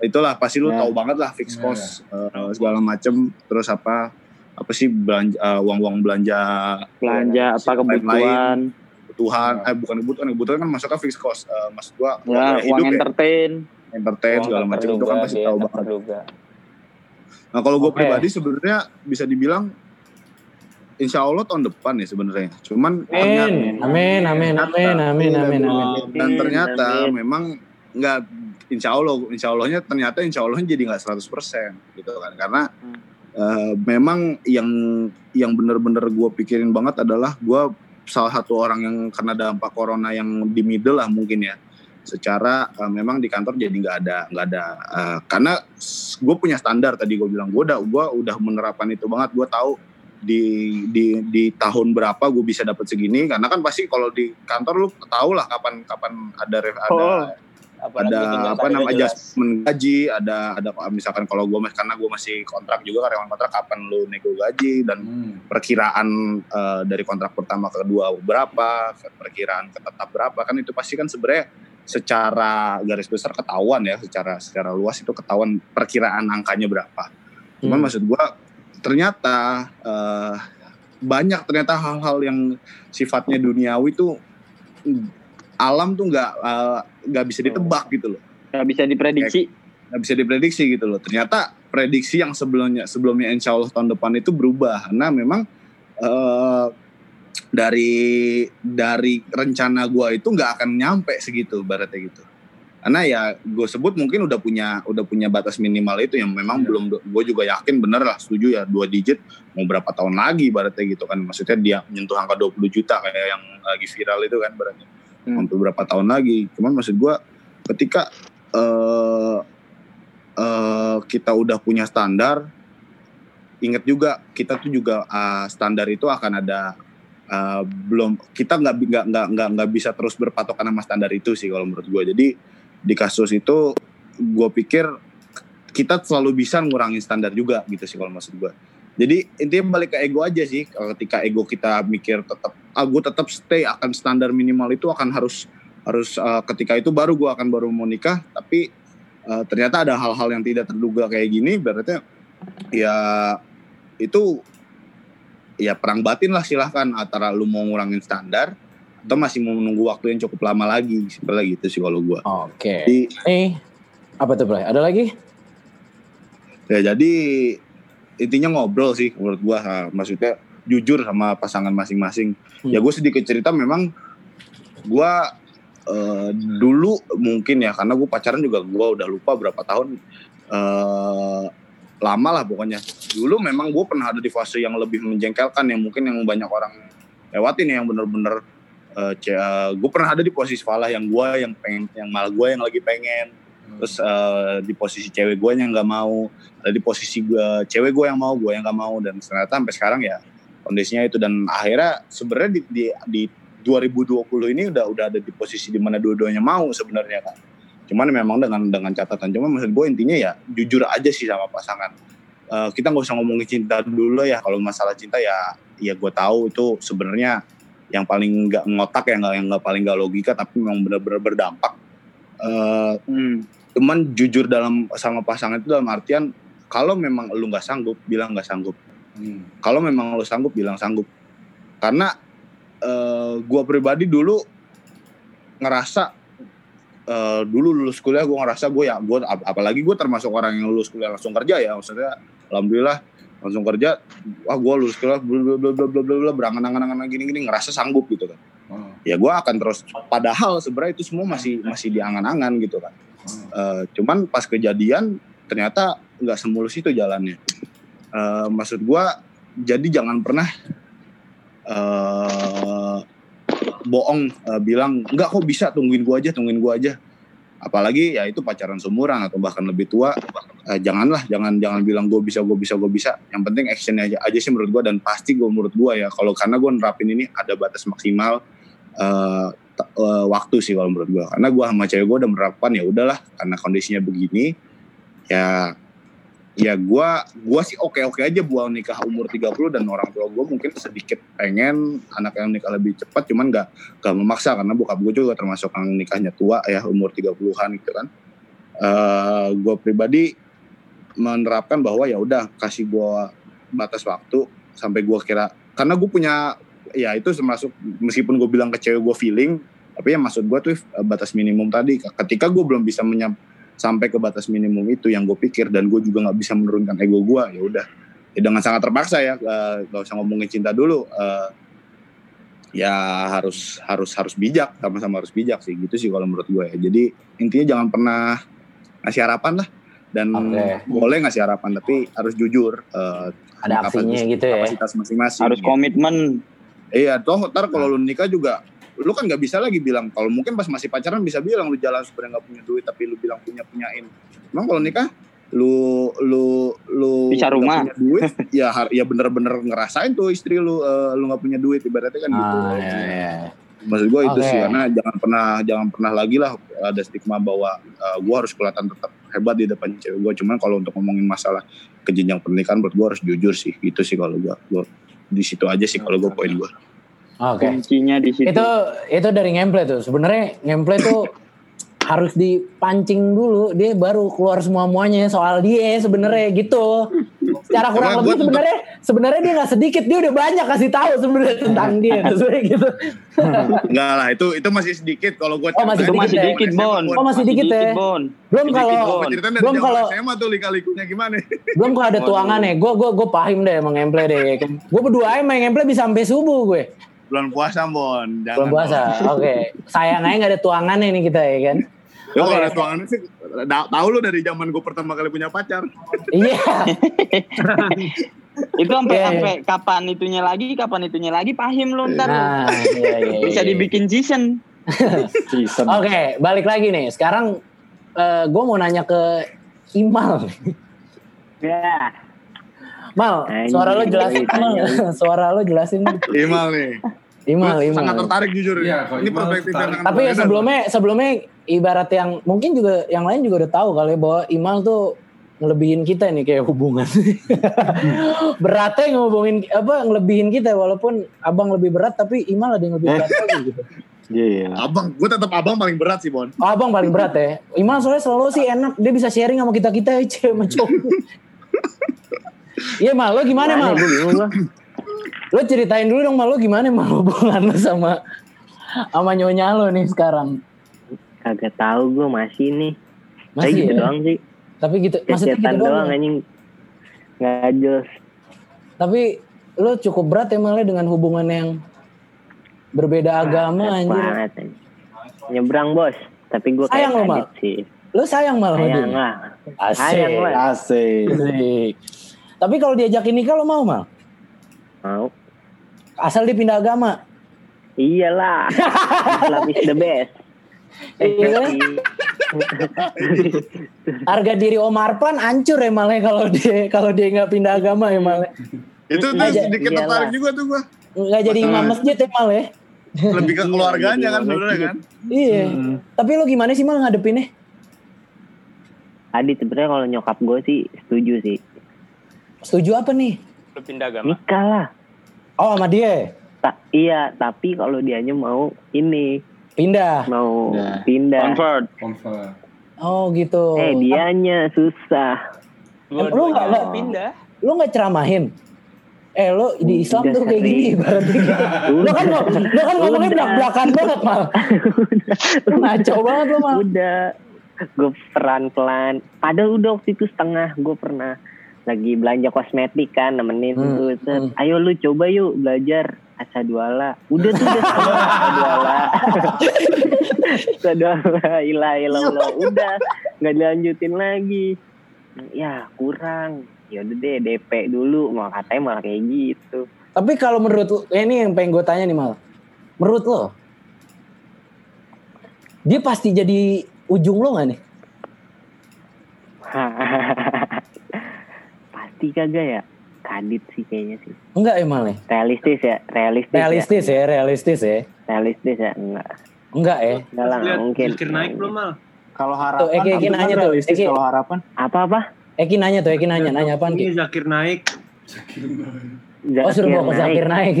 itulah pasti lu Ya. tahu banget lah fixed cost eh, segala macem. Terus apa apa sih belanja eh, uang-uang belanja Belanja apa kebutuhan. Kebutuhan eh bukan kebutuhan kebutuhan kan masuknya fixed cost Eh, maksud gua Ya, uang ya, entertain. entertain Uang segala macam itu kan pasti tahu banget. terduga. nah kalau gue Oke. pribadi sebenarnya bisa dibilang Insya Allah tahun depan ya sebenarnya. Cuman Amin, amin, amin, amin, amin, amin, amin. dan ternyata memang nggak insya Allah insya Allahnya ternyata insya Allahnya jadi nggak 100% gitu kan. Karena eh, memang yang yang bener-bener gue pikirin banget adalah gue salah satu orang yang kena dampak corona yang di middle lah mungkin ya. Secara eh, memang di kantor jadi nggak ada nggak ada eh, karena gue punya standar tadi gue bilang. Gue udah gue udah menerapkan itu banget. Gue tahu di di di tahun berapa gue bisa dapat segini. Karena kan pasti kalau di kantor lu tahu lah kapan kapan ada ada Oh. Apalagi ada apa namanya adjustment gaji ada ada misalkan kalau gue karena gue masih kontrak juga karyawan kontrak kapan lu nego gaji dan perkiraan eh, dari kontrak pertama ke kedua berapa perkiraan ke tetap berapa kan itu pasti kan sebenarnya secara garis besar ketahuan ya secara secara luas itu ketahuan perkiraan angkanya berapa. Cuman Hmm. maksud gue ternyata eh, banyak ternyata hal-hal yang sifatnya duniawi itu alam tuh nggak eh, nggak bisa ditebak gitu loh. Gak bisa diprediksi. nggak bisa diprediksi gitu loh. Ternyata prediksi yang sebelumnya sebelumnya insya Allah tahun depan itu berubah. Karena memang eh, dari dari rencana gua itu nggak akan nyampe segitu baratnya gitu. Karena ya gue sebut mungkin udah punya udah punya batas minimal itu yang memang belum gue juga yakin bener lah setuju ya dua digit mau berapa tahun lagi baratnya gitu kan. Maksudnya dia menyentuh angka 20 juta kayak yang lagi viral itu kan berarti hampir berapa tahun lagi. Cuman maksud gue ketika eh eh, kita udah punya standar ingat juga kita tuh juga eh, standar itu akan ada eh, belum kita nggak nggak nggak nggak nggak bisa terus berpatokan sama standar itu sih kalau menurut gue jadi di kasus itu gue pikir kita selalu bisa ngurangin standar juga gitu sih kalau maksud gue jadi intinya balik ke ego aja sih ketika ego kita mikir tetap ah gue tetap stay akan standar minimal itu akan harus harus eh, ketika itu baru gue akan baru mau nikah tapi eh, ternyata ada hal-hal yang tidak terduga kayak gini berarti ya itu ya perang batin lah silahkan antara lu mau ngurangin standar atau masih mau menunggu waktu yang cukup lama lagi simpel gitu sih kalau gue Oke. Jadi- Nih, apa tuh, Bray? Ada lagi? ya jadi intinya ngobrol sih menurut gua ha, maksudnya jujur sama pasangan masing-masing ya gue sedikit cerita memang gua eh, dulu mungkin ya karena gue pacaran juga gua udah lupa berapa tahun eh, lama lah pokoknya. Dulu memang gue pernah ada di fase yang lebih menjengkelkan yang mungkin yang banyak orang lewatin ya, yang bener-bener gue pernah ada di posisi falah yang gue yang pengen yang malah gue yang lagi pengen terus eh, di posisi cewek gue yang nggak mau ada di posisi gue cewek gue yang mau gue yang nggak mau. Dan ternyata sampai sekarang ya kondisinya itu. Dan akhirnya sebenarnya di, di, di 2020 ini udah udah ada di posisi di mana dua-duanya mau sebenarnya kan cuman memang dengan dengan catatan cuma maksud gue intinya ya jujur aja sih sama pasangan. Eh, kita nggak usah ngomongin cinta dulu ya. Kalau masalah cinta ya ya gue tahu itu sebenarnya yang paling nggak ngotak ya yang nggak paling nggak logika tapi memang benar-benar berdampak Eh, cuman jujur dalam sama pasangan itu dalam artian kalau memang lu nggak sanggup bilang nggak sanggup. Kalau memang lu sanggup bilang sanggup. Karena eh, gua pribadi dulu ngerasa eh, dulu lulus kuliah gue ngerasa gue ya gue ap- apalagi gue termasuk orang yang lulus kuliah langsung kerja ya maksudnya alhamdulillah langsung kerja wah gue lulus kuliah bla bla bla bla bla bla bla berangan-angan gini gini ngerasa sanggup gitu kan ya gue akan terus padahal sebenarnya itu semua masih masih diangan-angan gitu kan. Eh, cuman pas kejadian ternyata nggak semulus itu jalannya. Eh, maksud gue jadi jangan pernah eh bohong eh, bilang enggak kok bisa tungguin gua aja tungguin gua aja. Apalagi ya itu pacaran seumuran atau bahkan lebih tua janganlah jangan jangan bilang gue bisa gue bisa gue bisa. Yang penting actionnya aja aja sih menurut gua dan pasti gue menurut gua ya. Kalau karena gue nerapin ini ada batas maksimal t- eh, waktu sih kalau menurut gua. Karena gua sama cewek gua udah menerapkan ya udahlah karena kondisinya begini ya ya gua gua sih oke-oke aja buat nikah umur 30 dan orang tua gua mungkin sedikit pengen anak yang nikah lebih cepat cuman nggak nggak memaksa karena bokap gue juga termasuk yang nikahnya tua ya umur 30-an gitu kan. Eh gue pribadi menerapkan bahwa ya udah kasih gua batas waktu sampai gua kira karena gue punya ya itu termasuk meskipun gue bilang ke cewek gue feeling tapi ya maksud gue tuh eh, batas minimum tadi ketika gue belum bisa menyam, sampai ke batas minimum itu yang gue pikir dan gue juga nggak bisa menurunkan ego gue ya udah ya dengan sangat terpaksa ya eh, nggak usah ngomongin cinta dulu eh, ya harus harus harus bijak sama-sama harus bijak sih gitu sih kalau menurut gue ya jadi intinya jangan pernah ngasih harapan lah dan boleh ngasih harapan tapi harus jujur eh, Ada aksinya kapasitas- gitu ya. kapasitas masing-masing Harus gitu. komitmen. Iya, toh ntar kalau lu nikah juga lu kan nggak bisa lagi bilang kalau mungkin pas masih pacaran bisa bilang lu jalan sebenarnya nggak punya duit tapi lu bilang punya punyain. Emang kalau nikah lu lu lu Bisa rumah. punya duit ya har- ya bener-bener ngerasain tuh istri lu eh, lu nggak punya duit ibaratnya kan gitu. Ah, iya, iya. Maksud gue itu Oke. sih karena jangan pernah jangan pernah lagi lah ada stigma bahwa eh, gue harus kelihatan tetap hebat di depan cewek gue. Cuman kalau untuk ngomongin masalah ke jenjang pernikahan menurut gue harus jujur sih gitu sih kalau gue Gua- di situ aja sih kalau gue poin gue. Oke. Kuncinya di situ. Itu itu dari gameplay tuh. Sebenarnya gameplay tuh harus dipancing dulu dia baru keluar semua muanya soal dia sebenarnya gitu. Secara kurang lebih sebenarnya sebenarnya dia nggak sedikit dia udah banyak kasih tahu sebenarnya tentang dia tuh sebenarnya gitu. Enggak lah, itu itu masih sedikit kalau gue Oh, masih Itu masih ya? dikit, Bon. Oh, masih dikit ya? Bon. Belum Sedikit, kalau belum kalau SMA tuh lika-likunya gimana? belum kalau ada Waduh. tuangannya. Gue gue gue paham deh emang gameplay deh. Gue berdua aja main gameplay bisa sampai subuh gue. Bulan puasa, Bon. Jangan, Belum puasa. Oke. Sayang aja nggak ada tuangannya nih kita ya kan. Ya kalau Oke. ada tuangannya sih, da- tahu lu dari zaman gue pertama kali punya pacar. Iya. Itu sampai Iya, iya. sampai kapan itunya lagi, kapan itunya lagi pahim lu ntar. Nah, iya, iya, Bisa iya. dibikin season. Season. Oke, balik lagi nih. Sekarang gue mau nanya ke Imal. Ya. Mal, suara lo jelasin. Mal. suara lo jelasin. Imal nih. Imal, Imal. sangat tertarik jujur. Iya, kalau Ini perspektif yang Tapi ya sebelumnya sebelumnya ibarat yang mungkin juga yang lain juga udah tahu kali ya bahwa Imal tuh ngelebihin kita nih kayak hubungan. Beratnya ngehubungin apa ngelebihin kita walaupun abang lebih berat tapi Imal ada yang lebih berat lagi gitu. Iya. Abang, gue tetap abang paling berat sih, Bon. Oh, abang paling berat ya. Imal soalnya selalu sih enak dia bisa sharing sama kita kita ya cewek sama cowok. Iya mal, lo gimana mal? Gue bingung lah. Lo ceritain dulu dong mal, lo gimana mal hubungan lo sama sama nyonya lo nih sekarang? Kagak tahu gue masih nih. Tapi Masih gitu ya? doang sih. Tapi gitu, maksudnya Kegiatan gitu doang doang. anjing. Nggak jelas. Tapi lo cukup berat ya malah dengan hubungan yang berbeda agama Berat anjir. banget anjing. Nyebrang bos. Tapi gue kayak Sayang lo, Mal. sih. Lo sayang malah Sayang dia. lah. Asik. Sayang lah. Asik. Asik. Tapi kalau diajakin nikah lo mau mal? Mau. Asal dia pindah agama. Iyalah. Islam is the best. Iya. Harga diri Om Arpan hancur ya malnya kalau dia kalau dia nggak pindah agama ya malnya. Itu tuh sedikit iyalah. tertarik juga tuh gua. Nggak jadi imam masjid ya mal ya. Lebih ke keluarganya kan sebenarnya kan. Iya. Tapi lo gimana sih mal ngadepinnya? Adit sebenarnya kalau nyokap gue sih setuju sih. Setuju apa nih? Lu pindah agama. Nikah lah. Oh sama dia Ta- iya, tapi kalau dianya mau ini, pindah. mau Nah. pindah. Convert. Convert. Oh gitu. Eh, dianya susah. Nggak Dua-duanya lo, pindah. lo nggak ceramahin? Eh lo di Islam Udah tuh kayak gini berarti. lo kan lo, lo kan ngomongnya Udah. belak belakan banget mal. Lo ngaco banget lo mal. Udah. Gue pelan-pelan. Padahal udah waktu itu setengah. Gue pernah lagi belanja kosmetik kan nemenin Hmm, tuh. Set, hmm. Ayo lu coba yuk belajar asaduala. Udah tuh udah setengah asaduala. asaduala ilah ilah Udah nggak dilanjutin lagi. Ya kurang. Ya udah deh DP dulu. Mau katanya malah kayak gitu. Tapi kalau menurut lo, eh, ini yang pengen gue tanya nih mal. Menurut lo, dia pasti jadi ujung lo gak nih? Pasti kagak ya? Kadit sih kayaknya sih. Enggak ya mal ya? Realistis ya, realistis. Realistis ya. ya, realistis ya. Realistis ya, enggak. Enggak ya? Enggak lah, mungkin. Zakir naik belum mal? Kalau Tuh, harapan, Eki, Eki apa nanya tuh, realistis Eki. kalau harapan? Apa-apa? Eki nanya tuh, Eki nanya, nanya apaan Ki? Ini Zakir naik. Oh suruh bawa ke Zakir naik.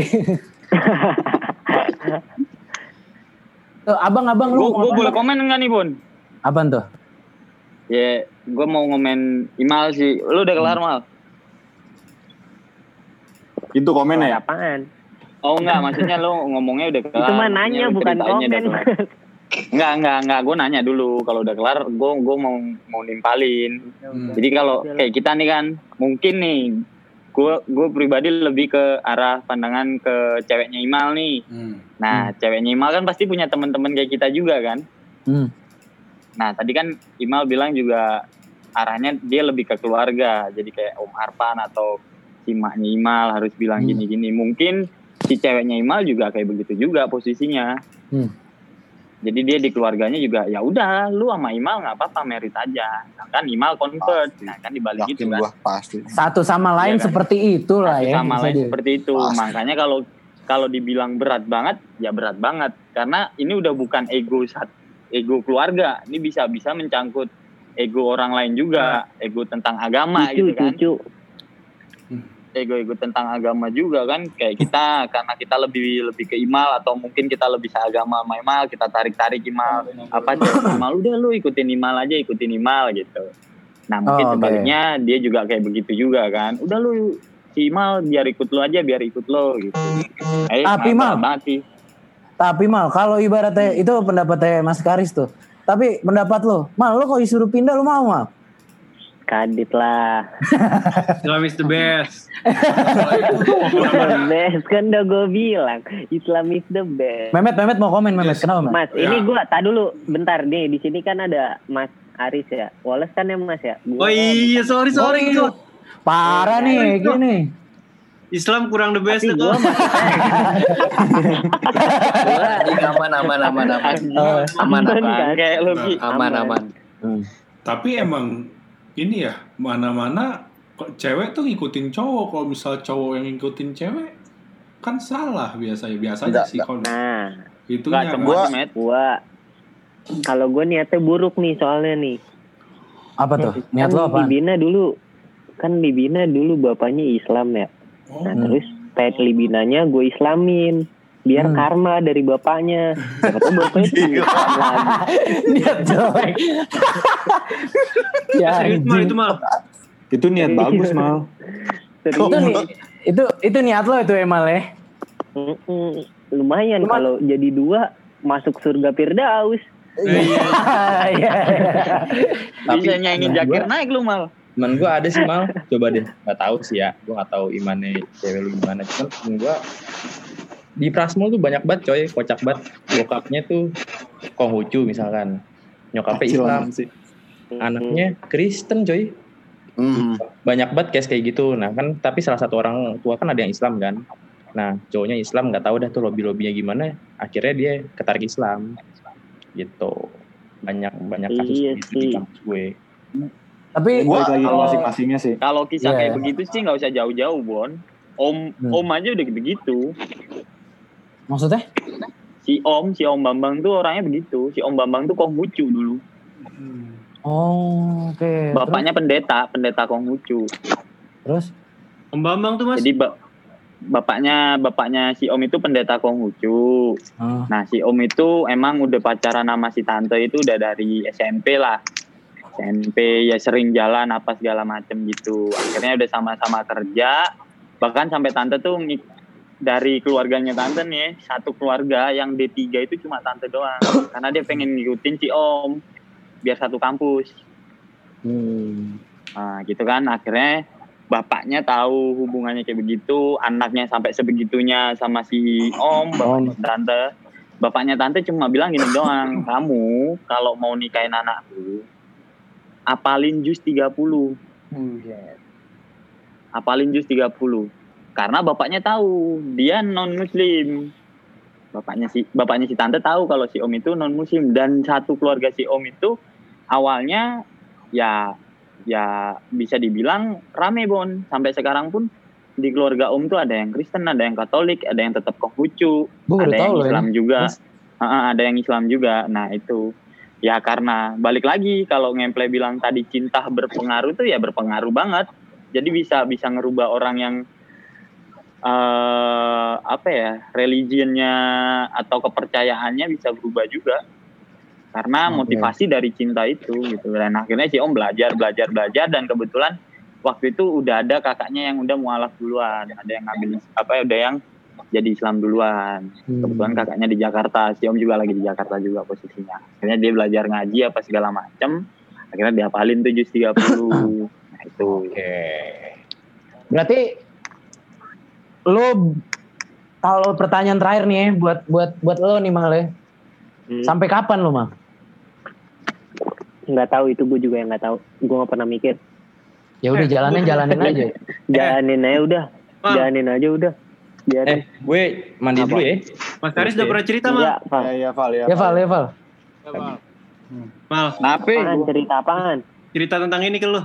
tuh, abang, abang lu. Gue boleh komen enggak nih Bun? Apaan tuh? Ya, gue mau ngomen Imal sih. Lu udah kelar mal? Itu komennya ya? Apaan? Oh enggak, maksudnya lu ngomongnya udah kelar. Maksudnya nanya bukan komen. Enggak, enggak, enggak. Gue nanya dulu. Kalau udah kelar, gue gue mau mau nimpalin. Hmm. Jadi kalau kayak kita nih kan, mungkin nih, gue gue pribadi lebih ke arah pandangan ke ceweknya Imal nih. Hmm. Nah, ceweknya Imal kan pasti punya teman-teman kayak kita juga kan. Hmm. Nah, tadi kan Imal bilang juga arahnya dia lebih ke keluarga. Jadi kayak Om Arpan atau si maknya Imal harus bilang Hmm. gini-gini. Mungkin si ceweknya Imal juga kayak begitu juga posisinya. Hmm. Jadi dia di keluarganya juga ya udah lu sama Imal nggak apa-apa merit aja. Nah, kan Imal convert. Nah, kan dibalik gitu Yakin kan. pasti. Satu sama lain Iya kan? seperti itulah Satu ya. sama lain seperti itu. Pasti. Makanya kalau kalau dibilang berat banget, ya berat banget. Karena ini udah bukan ego sat, ego keluarga. Ini bisa bisa mencangkut ego orang lain juga, ego tentang agama Cucu, gitu kan. cucu. Ego-ego tentang agama juga kan. Kayak kita karena kita lebih lebih ke Imal atau mungkin kita lebih seagama sama Imal, kita tarik-tarik Imal. Apa sih Imal udah lu ikutin Imal aja, ikutin Imal gitu. Nah, mungkin Oh, oke. sebaliknya dia juga kayak begitu juga kan. Udah lu si Imal biar ikut lu aja, biar ikut lo gitu. Eh, Tapi, Mal. sih. Tapi mal, kalau ibaratnya itu pendapatnya Mas Karis tuh. Tapi pendapat lo, mal lo kalau disuruh pindah lo mau mal? Kadit lah. Islam is the best. the best kan udah gue bilang. Islam is the best. Memet, Memet mau komen Memet, kenapa Mas? Mas, ini gue tak dulu bentar nih di sini kan ada Mas Aris ya. Wallace kan ya Mas ya. Oh Gua- iya, sorry sorry. Oh, iya. Parah nih, gini. Islam kurang the best itu. gua aman aman aman aman Oh, aman Aman? Kayak aman aman Tapi emang ini ya mana-mana kok cewek tuh ngikutin cowok kalau misal cowok yang ngikutin cewek kan salah biasanya biasanya Enggak, sih kalau Nah, itu semua Gua- Met. gua kalau gue niatnya buruk nih soalnya nih. Apa tuh? Niat kan lo apa? Libina dulu kan Libina dulu bapaknya Islam ya. oh, Nah terus pet Libinanya gue Islamin biar Hmm. karma dari bapaknya. Siapa tahu bapaknya lagi. Niat jelek. ya, Serius mal anjing. itu mal. Itu niat bagus mal. Itu nih, itu itu niat lo itu Emal ya. Mm-mm. Lumayan kalau jadi dua masuk surga Firdaus. Iya. Bisa nyanyiin Jakir naik lu mal. temen gue ada sih mal coba deh nggak tahu sih ya gue tahu imannya cewek lu gimana cuman temen gue di Prasmul tuh banyak banget coy kocak banget bokapnya tuh Konghucu misalkan nyokapnya Islam sih. anaknya Kristen coy Hmm. banyak banget case kayak gitu nah kan tapi salah satu orang tua kan ada yang Islam kan nah cowoknya Islam nggak tahu dah tuh lobby lobbynya gimana akhirnya dia ketarik Islam gitu banyak banyak kasus Iya gitu di kampus gue Tapi Gua ke kalau- masing-masingnya sih. Kalau kisah Iya. kayak begitu sih nggak usah jauh-jauh, Bon. Om Hmm. Om aja udah begitu. Maksudnya? Si Om, si Om Bambang tuh orangnya begitu. Si Om Bambang tuh Konghucu dulu. Oh, oke. Bapaknya pendeta, pendeta Konghucu. Terus? Om Bambang tuh mas. Jadi ba- bapaknya bapaknya si Om itu pendeta Konghucu. Ah. Nah, si Om itu emang udah pacaran sama si tante itu udah dari SMP lah. SMP ya sering jalan apa segala macem gitu. Akhirnya udah sama-sama kerja. Bahkan sampai tante tuh dari keluarganya tante nih, satu keluarga yang D3 itu cuma tante doang. Karena dia pengen ngikutin si Om biar satu kampus. Hmm. Nah, gitu kan akhirnya bapaknya tahu hubungannya kayak begitu, anaknya sampai sebegitunya sama si Om, bapaknya tante. Bapaknya tante cuma bilang gini doang, kamu kalau mau nikahin anakku, apalin jus 30. Apalin jus 30. Karena bapaknya tahu dia non muslim. Bapaknya si bapaknya si tante tahu kalau si Om itu non muslim dan satu keluarga si Om itu awalnya ya ya bisa dibilang rame Bon. Sampai sekarang pun di keluarga Om tuh ada yang Kristen, ada yang Katolik, ada yang tetap Konghucu, ada yang Islam ini. juga. Mas. Heeh, ada yang Islam juga. Nah, itu ya karena balik lagi kalau ngemple bilang tadi cinta berpengaruh tuh ya berpengaruh banget. Jadi bisa bisa ngerubah orang yang eh apa ya religionnya atau kepercayaannya bisa berubah juga. Karena Oke. motivasi dari cinta itu gitu. Dan akhirnya si om belajar belajar belajar. Dan kebetulan waktu itu udah ada kakaknya yang udah mualaf duluan. Ada yang ngambil apa ya udah yang jadi Islam duluan. Kebetulan kakaknya di Jakarta. Si om juga lagi di Jakarta juga posisinya. Akhirnya dia belajar ngaji apa segala macem. Akhirnya dihafalin tuh juz 30 nah itu. Berarti lo kalau pertanyaan terakhir nih ya, buat buat buat lo nih Mal ya. Sampai kapan lo Mal? nggak tahu itu gue juga yang nggak tahu gue nggak pernah mikir Ya udah jalanin jalanin aja. jalanin aja udah jalanin aja udah biarin eh gue mandi dulu ya Mas Karis udah pernah cerita Iya, mal? Val. Ya, ya, Val, ya. Ya Val, ya Val. Mal. Apaan? cerita apaan Cerita tentang ini ke lu.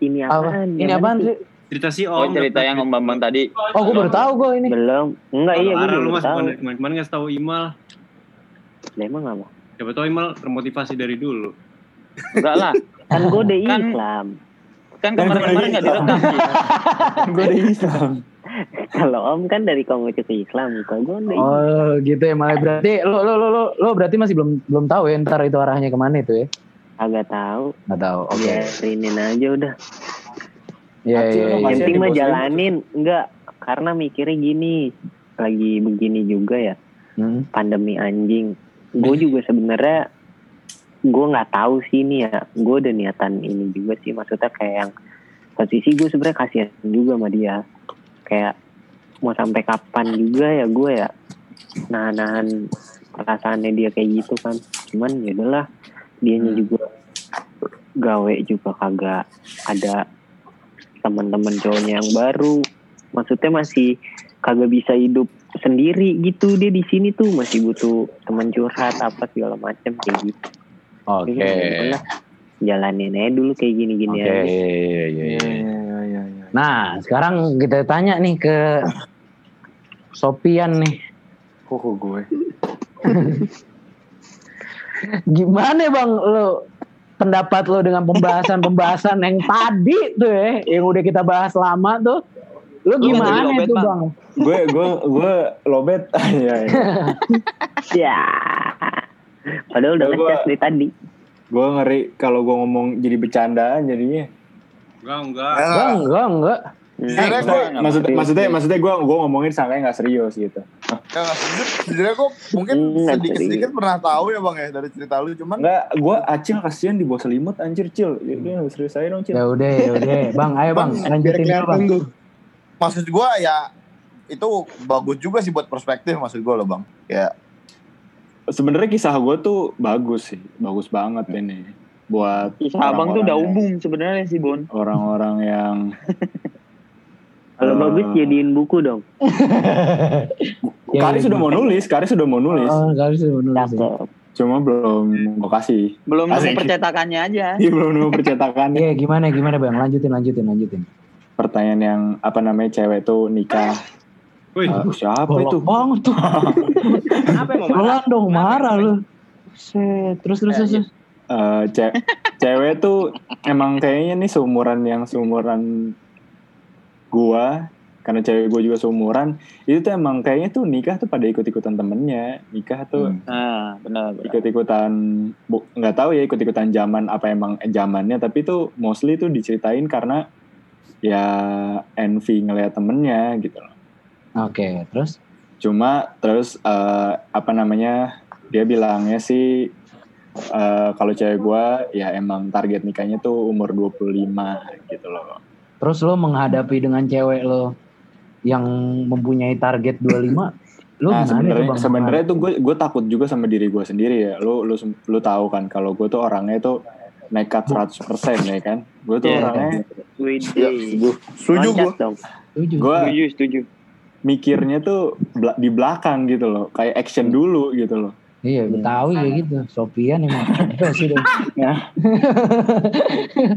ini apaan Ini Yang apaan sih? Cerita si oh Om. cerita yang om Bambang tadi Oh, gue baru tahu gue ini. belum enggak iya gue baru tahu bukan dari kemarin-kemarin nggak tahu Imal. Lah, emang apa Siapa tahu Imal termotivasi dari dulu. enggak lah kan gue udah Kan- Islam kan kemarin-kemarin nggak direkam sih Gue di Islam. kalau om kan dari Konghucu ke Islam kalau gue udah. Oh gitu ya Mal. Berarti lo lo lo lo, lo berarti masih belum belum tahu ya ntar itu arahnya ke mana itu ya? agak tahu Nggak tahu. Oke. biarinin aja udah Iya iya. iya. penting mah bawah jalanin. Enggak karena mikirnya gini. Lagi begini juga ya. Hmm. pandemi anjing. Gue juga sebenarnya gue nggak tahu sih ini ya. Gue udah niatan ini juga sih. Maksudnya kayak yang posisi gue sebenarnya kasihan juga sama dia. Kayak mau sampai kapan juga ya gue ya nahan-nahan perasaannya dia kayak gitu kan. Cuman ya udahlah dianya juga gawe juga kagak ada teman-teman cowoknya yang baru maksudnya masih kagak bisa hidup sendiri gitu dia di sini tuh masih butuh teman curhat apa segala macam kayak gitu Oke. Ya udahlah, jalanin aja dulu kayak gini-gini Oke. aja iya, iya, iya. Ya, ya, ya. Nah, sekarang kita tanya nih ke Sopian nih. Kok gue. Gimana bang lo pendapat lo dengan pembahasan-pembahasan yang tadi tuh ya, yang udah kita bahas lama tuh. Lo Lu gimana lobet, tuh Bang? gue gue gue lobet. Iya, iya. ya padahal udah ngecas dari tadi Gue ngeri kalau gue ngomong jadi bercandaan jadinya. Enggak, enggak. Enggak, enggak, enggak. Sebenarnya gue Maksud, maksudnya maksudnya maksudnya gue gue ngomongin sangkanya nggak serius gitu. Sejujurnya gue mungkin Nggak sedikit-sedikit pernah tahu ya bang ya dari cerita lu cuman Enggak, gue acil kasihan di bawah selimut anjir cil. Ya udah serius aja dong cil. Ya udah, ya udah. Bang, ayo bang, lanjutin dulu bang. maksud gue ya itu bagus juga sih buat perspektif maksud gue loh bang ya sebenarnya kisah gue tuh bagus sih, bagus banget ini buat Kisah abang tuh udah orang-orang umum sebenarnya sih Bon. orang-orang yang Kalau Eh, bagus jadiin buku dong. Ya, Kari ya, sudah mau nulis, Kari sudah mau nulis, Oh, kali sih bener sih. cuma belum gue kasih. Belum nemu percetakannya aja. Iya belum nemu percetakan. Iya, gimana gimana Bang? Lanjutin lanjutin lanjutin. Pertanyaan yang apa namanya cewek tuh nikah. Wih, Eh, siapa itu? banget tuh. Kenapa emang marah? Pelan dong, marah lu. Terus terus terus. Eh, ce- cewek tuh emang kayaknya nih seumuran yang seumuran gua karena cewek gua juga seumuran itu tuh emang kayaknya tuh nikah tuh pada ikut-ikutan temennya nikah tuh Nah, benar benar. ikut-ikutan bu- nggak tahu ya ikut-ikutan zaman apa emang zamannya tapi tuh mostly tuh diceritain karena ya envy ngeliat temennya gitu loh. Oke, terus? Cuma terus eh, apa namanya dia bilangnya sih eh, kalau cewek gua ya emang target nikahnya tuh umur 25 gitu loh terus lo menghadapi dengan cewek lo yang mempunyai target 25 lo nah sebenarnya Bang? sebenarnya tuh gue gue takut juga sama diri gue sendiri ya lu lu lu tahu kan kalau gue tuh orangnya tuh nekat 100% ya kan gue tuh Iya. orangnya. Setuju gue. Setuju. gue Setuju, setuju. mikirnya tuh di belakang gitu loh kayak action dulu gitu loh Iya, Betawi kayak gitu. Sopian emang sih dong.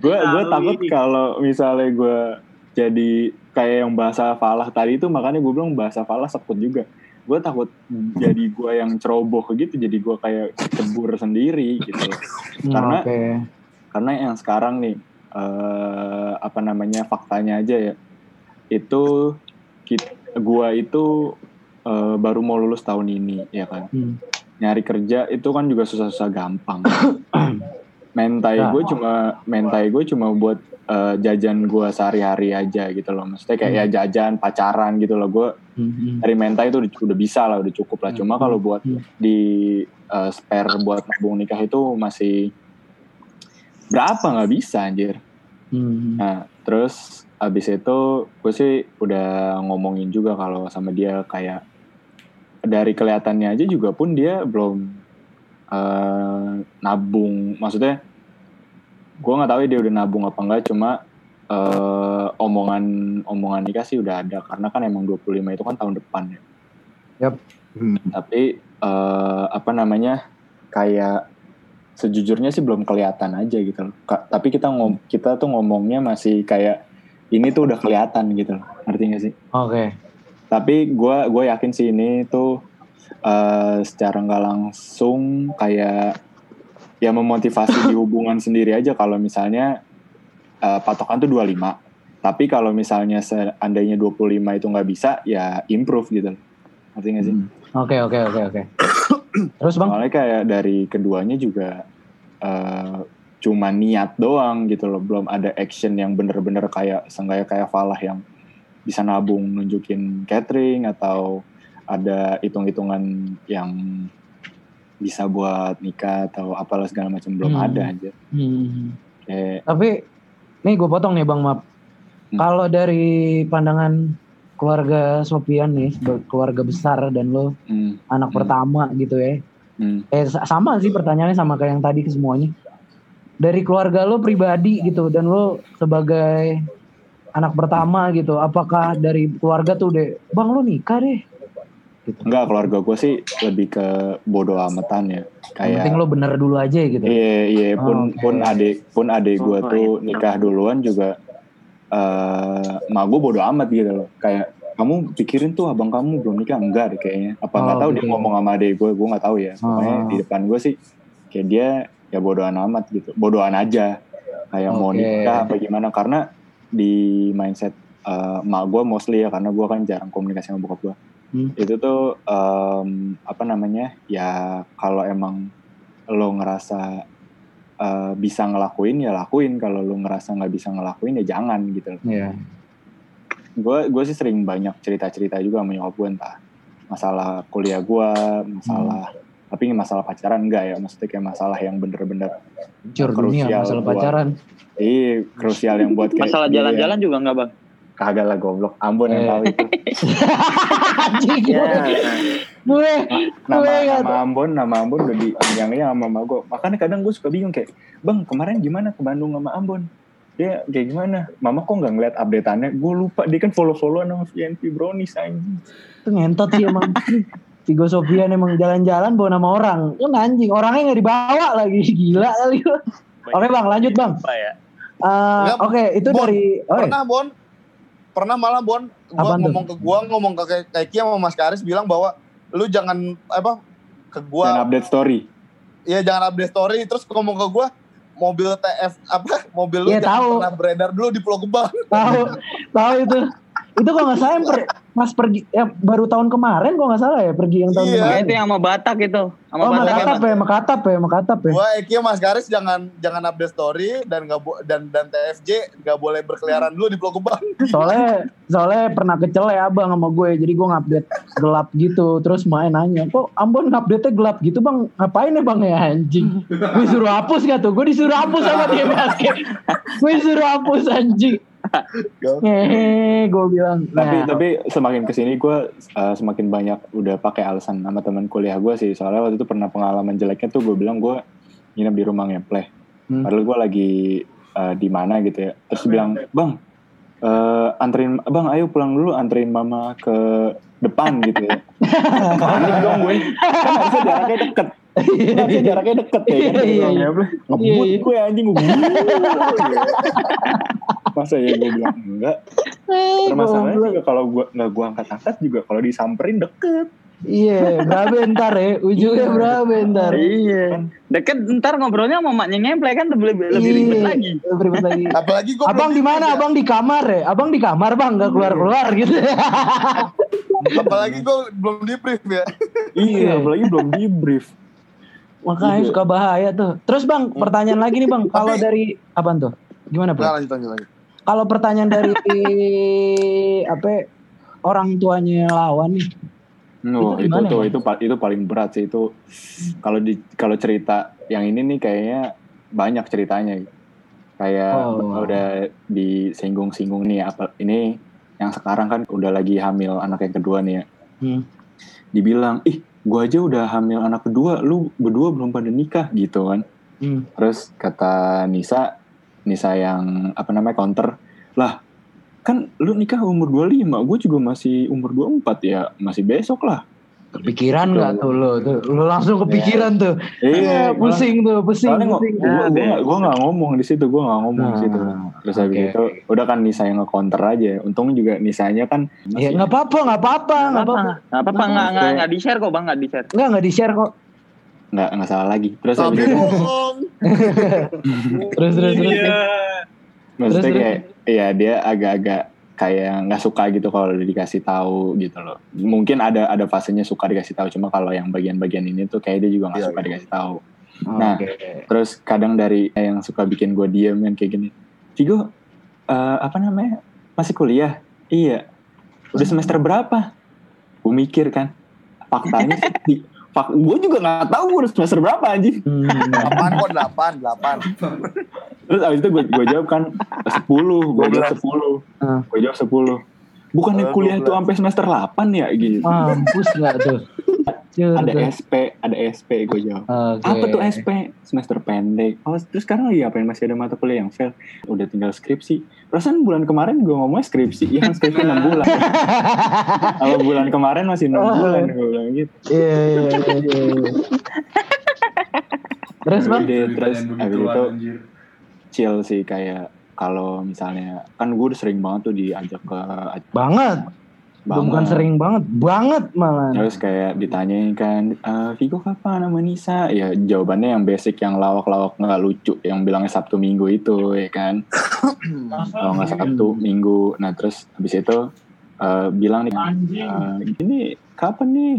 gue gue takut kalau misalnya gue jadi kayak yang bahasa falah tadi itu makanya gue bilang bahasa falah sekut juga gue takut jadi gue yang ceroboh gitu jadi gue kayak cebur sendiri gitu loh. karena Oke. karena yang sekarang nih eh, apa namanya faktanya aja ya itu gua itu eh, baru mau lulus tahun ini ya kan Hmm. Nyari kerja itu kan juga susah-susah gampang mentai Nah. gue cuma mentai gue cuma buat eh, jajan gua sehari-hari aja gitu loh maksudnya kayak ya jajan pacaran gitu loh gue Hmm. dari mentai itu udah, udah bisa lah udah cukup lah cuma kalau buat Hmm. di eh, spare buat nabung nikah itu masih berapa nggak bisa anjir Hmm. Nah, terus abis itu gue sih udah ngomongin juga kalau sama dia kayak dari kelihatannya aja juga pun dia belum eh, nabung. Maksudnya gue nggak tahu ya dia udah nabung apa enggak. Cuma eh, omongan omongan nikah sih udah ada karena kan emang 25 itu kan tahun depan ya. Yap. Tapi eh, apa namanya kayak sejujurnya sih belum kelihatan aja gitu loh. Ka- tapi kita ngom kita tuh ngomongnya masih kayak ini tuh udah kelihatan gitu loh. Ngerti gak sih? Oke. Tapi gue gue yakin sih ini tuh eh, secara nggak langsung kayak ya memotivasi di hubungan sendiri aja kalau misalnya eh, patokan tuh 25. Tapi kalau misalnya seandainya 25 itu nggak bisa ya improve gitu. Ngerti gak sih? Oke, oke, oke, oke. Terus Bang? Soalnya kayak dari keduanya juga eh, cuma niat doang gitu loh, belum ada action yang bener-bener kayak sengaja kayak Falah yang bisa nabung nunjukin catering atau ada hitung-hitungan yang bisa buat nikah atau apalah segala macam belum Hmm. ada aja. Hmm. Kayak Tapi nih gue potong nih Bang Map. Hmm. Kalau dari pandangan keluarga Sopian nih, keluarga besar dan lo hmm, anak pertama gitu ya. hmm, Eh sa- sama sih pertanyaannya sama kayak yang tadi ke semuanya. Dari keluarga lo pribadi gitu dan lo sebagai anak pertama gitu, apakah dari keluarga tuh deh, bang lo nikah deh. enggak keluarga gue sih lebih ke bodoh amatan ya. Yang Kayak penting lo bener dulu aja gitu. Iya iya Oh, pun oke. pun adik pun adik gue Oh, tuh iya. nikah duluan juga eh mak gue bodo amat gitu loh kayak kamu pikirin tuh abang kamu belum nikah enggak deh kayaknya apa nggak Oh, tahu gitu dia ngomong sama adik gue gue nggak tahu ya pokoknya Oh. di depan gue sih kayak dia ya bodohan amat gitu bodohan aja kayak mau Oke. nikah apa gimana karena di mindset eh, mak gue mostly ya karena gue kan jarang komunikasi sama bokap gue Hmm. itu tuh em, apa namanya ya kalau emang lo ngerasa eh, bisa ngelakuin ya lakuin kalau lo ngerasa nggak bisa ngelakuin ya jangan gitu Iya. gue gue sih sering banyak cerita cerita juga sama nyokap gue entah masalah kuliah gue masalah tapi masalah pacaran enggak ya maksudnya kayak masalah yang bener-bener dunia krusial masalah buat- pacaran. iya krusial yang buat kayak Masalah dia- jalan-jalan juga enggak, Bang? kagak lah goblok Ambon yang Eh. tahu itu. Ya. gue nama gue nama Ambon nama Ambon udah di yang sama mama gue makanya kadang gue suka bingung kayak bang kemarin gimana ke Bandung sama Ambon dia kayak gimana mama kok nggak ngeliat updateannya gue lupa dia kan follow followan sama VNP Brownies anjing Itu ngentot sih emang. Vigo Sofian emang jalan-jalan bawa nama orang. Kan anjing, orangnya nggak dibawa lagi. Gila kali lu. Oke bang, lanjut bang. Ya? Eh, Enggak, Oke, itu Bon, dari... Oh, pernah Bon pernah malah Bon gua tuh? ngomong ke gua ngomong ke kayak Eki sama Mas Karis bilang bahwa lu jangan apa ke gua update story ya jangan update story terus ngomong ke gua mobil TF apa mobil lu Iya, jangan tahu. pernah beredar dulu di Pulau Gebang tahu, tahu itu. Itu kok nggak salah yang per- Mas pergi, ya baru tahun kemarin kok nggak salah ya pergi yang tahun Iya. kemarin. itu yang sama Batak itu. Sama Oh, Batak Makatap apa? ya, Makatap ya, Makatap ya. gua Eki Mas Karis jangan jangan update story dan nggak dan dan TFJ nggak boleh berkeliaran dulu di Pulau Gebang Soalnya soalnya pernah kecel ya abang sama gue, jadi gue ngupdate gelap gitu, terus main nanya, kok Ambon ngupdate gelap gitu bang, ngapain ya bang ya anjing? Gue suruh hapus gak tuh? Gue disuruh hapus sama dia basket. gue disuruh hapus anjing. Hehehe, gue bilang. tapi Nah, tapi semakin ke sini gue uh, semakin banyak udah pakai alasan sama teman kuliah gue sih. Soalnya waktu itu pernah pengalaman jeleknya tuh gue bilang gue nginep di rumah ngepleh Hmm. padahal gue lagi uh, di mana gitu ya. Terus bilang bang eh, anterin bang ayo pulang dulu anterin mama ke depan gitu ya. Panik dong gue. Kan harusnya jaraknya deket harusnya jaraknya deket ya kan Iya, iya, iya. ngebut Iya, iya. gue anjing gue masa ya gue bilang enggak Permasalahannya juga kalau gua nggak gua angkat-angkat juga kalau disamperin deket. Iya, berapa ntar ya? Ujungnya berapa ntar? Iya. Deket ntar ngobrolnya sama maknya ngemple kan lebih lebih ribet Iya, lagi. lebih ribet lagi. apalagi gua Abang di mana? Abang di kamar ya? Abang di kamar bang, nggak keluar keluar gitu. apalagi gua belum di brief ya Iya, apalagi belum di brief. Makanya Iya. suka bahaya tuh. Terus bang, pertanyaan lagi nih bang. Kalau dari apa tuh? Gimana Nah, bang? lanjut lanjut lanjut Kalau pertanyaan dari apa orang tuanya lawan nih? No, Itu itu gimana, tuh itu itu paling berat sih itu. Kalau di kalau cerita yang ini nih kayaknya banyak ceritanya. Kayak Oh. udah disinggung-singgung nih apa ini yang sekarang kan udah lagi hamil anak yang kedua nih ya. Hmm. Dibilang, "Ih, gua aja udah hamil anak kedua, lu berdua belum pada nikah." gitu kan. Hmm. Terus kata Nisa, Nisa yang apa namanya counter, lah kan lu nikah umur 25, gue juga masih umur 24 ya, masih besok lah. Kepikiran nggak tuh lo? Tuh, lo langsung kepikiran tuh. Iya, Eh, pusing tuh, pusing, Soalnya pusing. gue gue gue nggak ngomong di situ, gue nggak ngomong di situ. Nah, Terus habis oke. itu udah kan Nisa yang nge-counter aja. Untung juga Nisanya kan Ya nggak apa-apa, nggak apa-apa, nggak apa-apa. Nggak apa-apa nggak nggak nggak di share kok bang nggak di share. Nggak nggak di share kok. nggak nggak salah lagi. Terus habis itu Terus terus terus. maksudnya terus. kayak ya dia agak-agak kayak nggak suka gitu kalau udah dikasih tahu gitu loh. Mungkin ada ada fasenya suka dikasih tahu cuma kalau yang bagian-bagian ini tuh kayak dia juga nggak Iya, suka iya. dikasih tahu. Nah, Oke. Terus kadang dari yang suka bikin gue diem yang kayak gini. Vigo, eh, apa namanya? Masih kuliah? Iya. Udah semester berapa? Gue mikir kan. Faktanya sih, fak, gue juga gak tahu gue udah semester berapa anjing. Hmm. delapan kok delapan delapan Terus abis itu gue, gue jawab kan 10. Gue jawab 10. Ah. Gue jawab 10. Bukannya Oh, kuliah itu 12. sampai semester 8 ya gitu. Mampus nggak tuh? Cur, Ada tuh. SP, ada SP gue jawab. Oke. Apa tuh SP? Semester pendek. Oh, terus sekarang lagi apain? Masih ada mata kuliah yang fail. Udah tinggal skripsi. Perasaan bulan kemarin gue ngomongnya skripsi. Iya kan skripsi 6 bulan. Kalau bulan kemarin masih 6 bulan. Gue bilang gitu. Iya iya iya. iya. Terus bang? Terus habis begituan, itu chill sih kayak kalau misalnya kan gue udah sering banget tuh diajak ke Banget. banget. Bukan sering banget, banget malah. Terus kayak ditanyain kan, "Eh, Vigo kapan sama Nisa? Ya jawabannya yang basic, yang lawak-lawak nggak lucu, yang bilangnya Sabtu Minggu itu ya kan. Kalau nggak Sabtu Minggu. Nah terus habis itu eh, bilang nih, eh, gini kapan nih?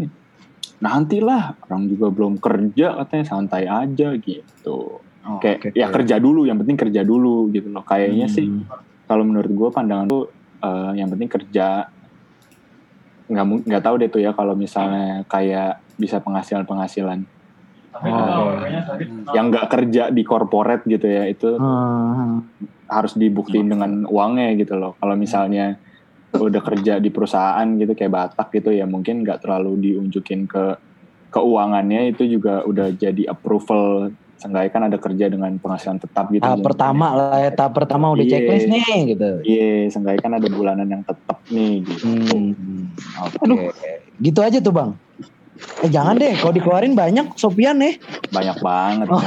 Nantilah, orang juga belum kerja katanya santai aja gitu. Kayak oke. ya kerja dulu, yang penting kerja dulu gitu loh. Kayaknya sih Hmm. kalau menurut gue pandangan tuh eh, yang penting kerja nggak nggak tahu deh tuh ya kalau misalnya kayak bisa penghasilan penghasilan Oh. yang nggak kerja di corporate gitu ya itu Hmm. harus dibuktiin dengan uangnya gitu loh kalau misalnya udah kerja di perusahaan gitu kayak Batak gitu ya mungkin nggak terlalu diunjukin ke keuangannya itu juga udah jadi approval seenggaknya kan ada kerja dengan penghasilan tetap gitu Tahap pertama lah ya, tahap pertama udah Iya. checklist nih gitu. iya seenggaknya kan ada bulanan yang tetap nih gitu Hmm. Oke. Gitu aja tuh bang. Eh jangan deh, kalau dikeluarin banyak Sopian nih. banyak banget Oh,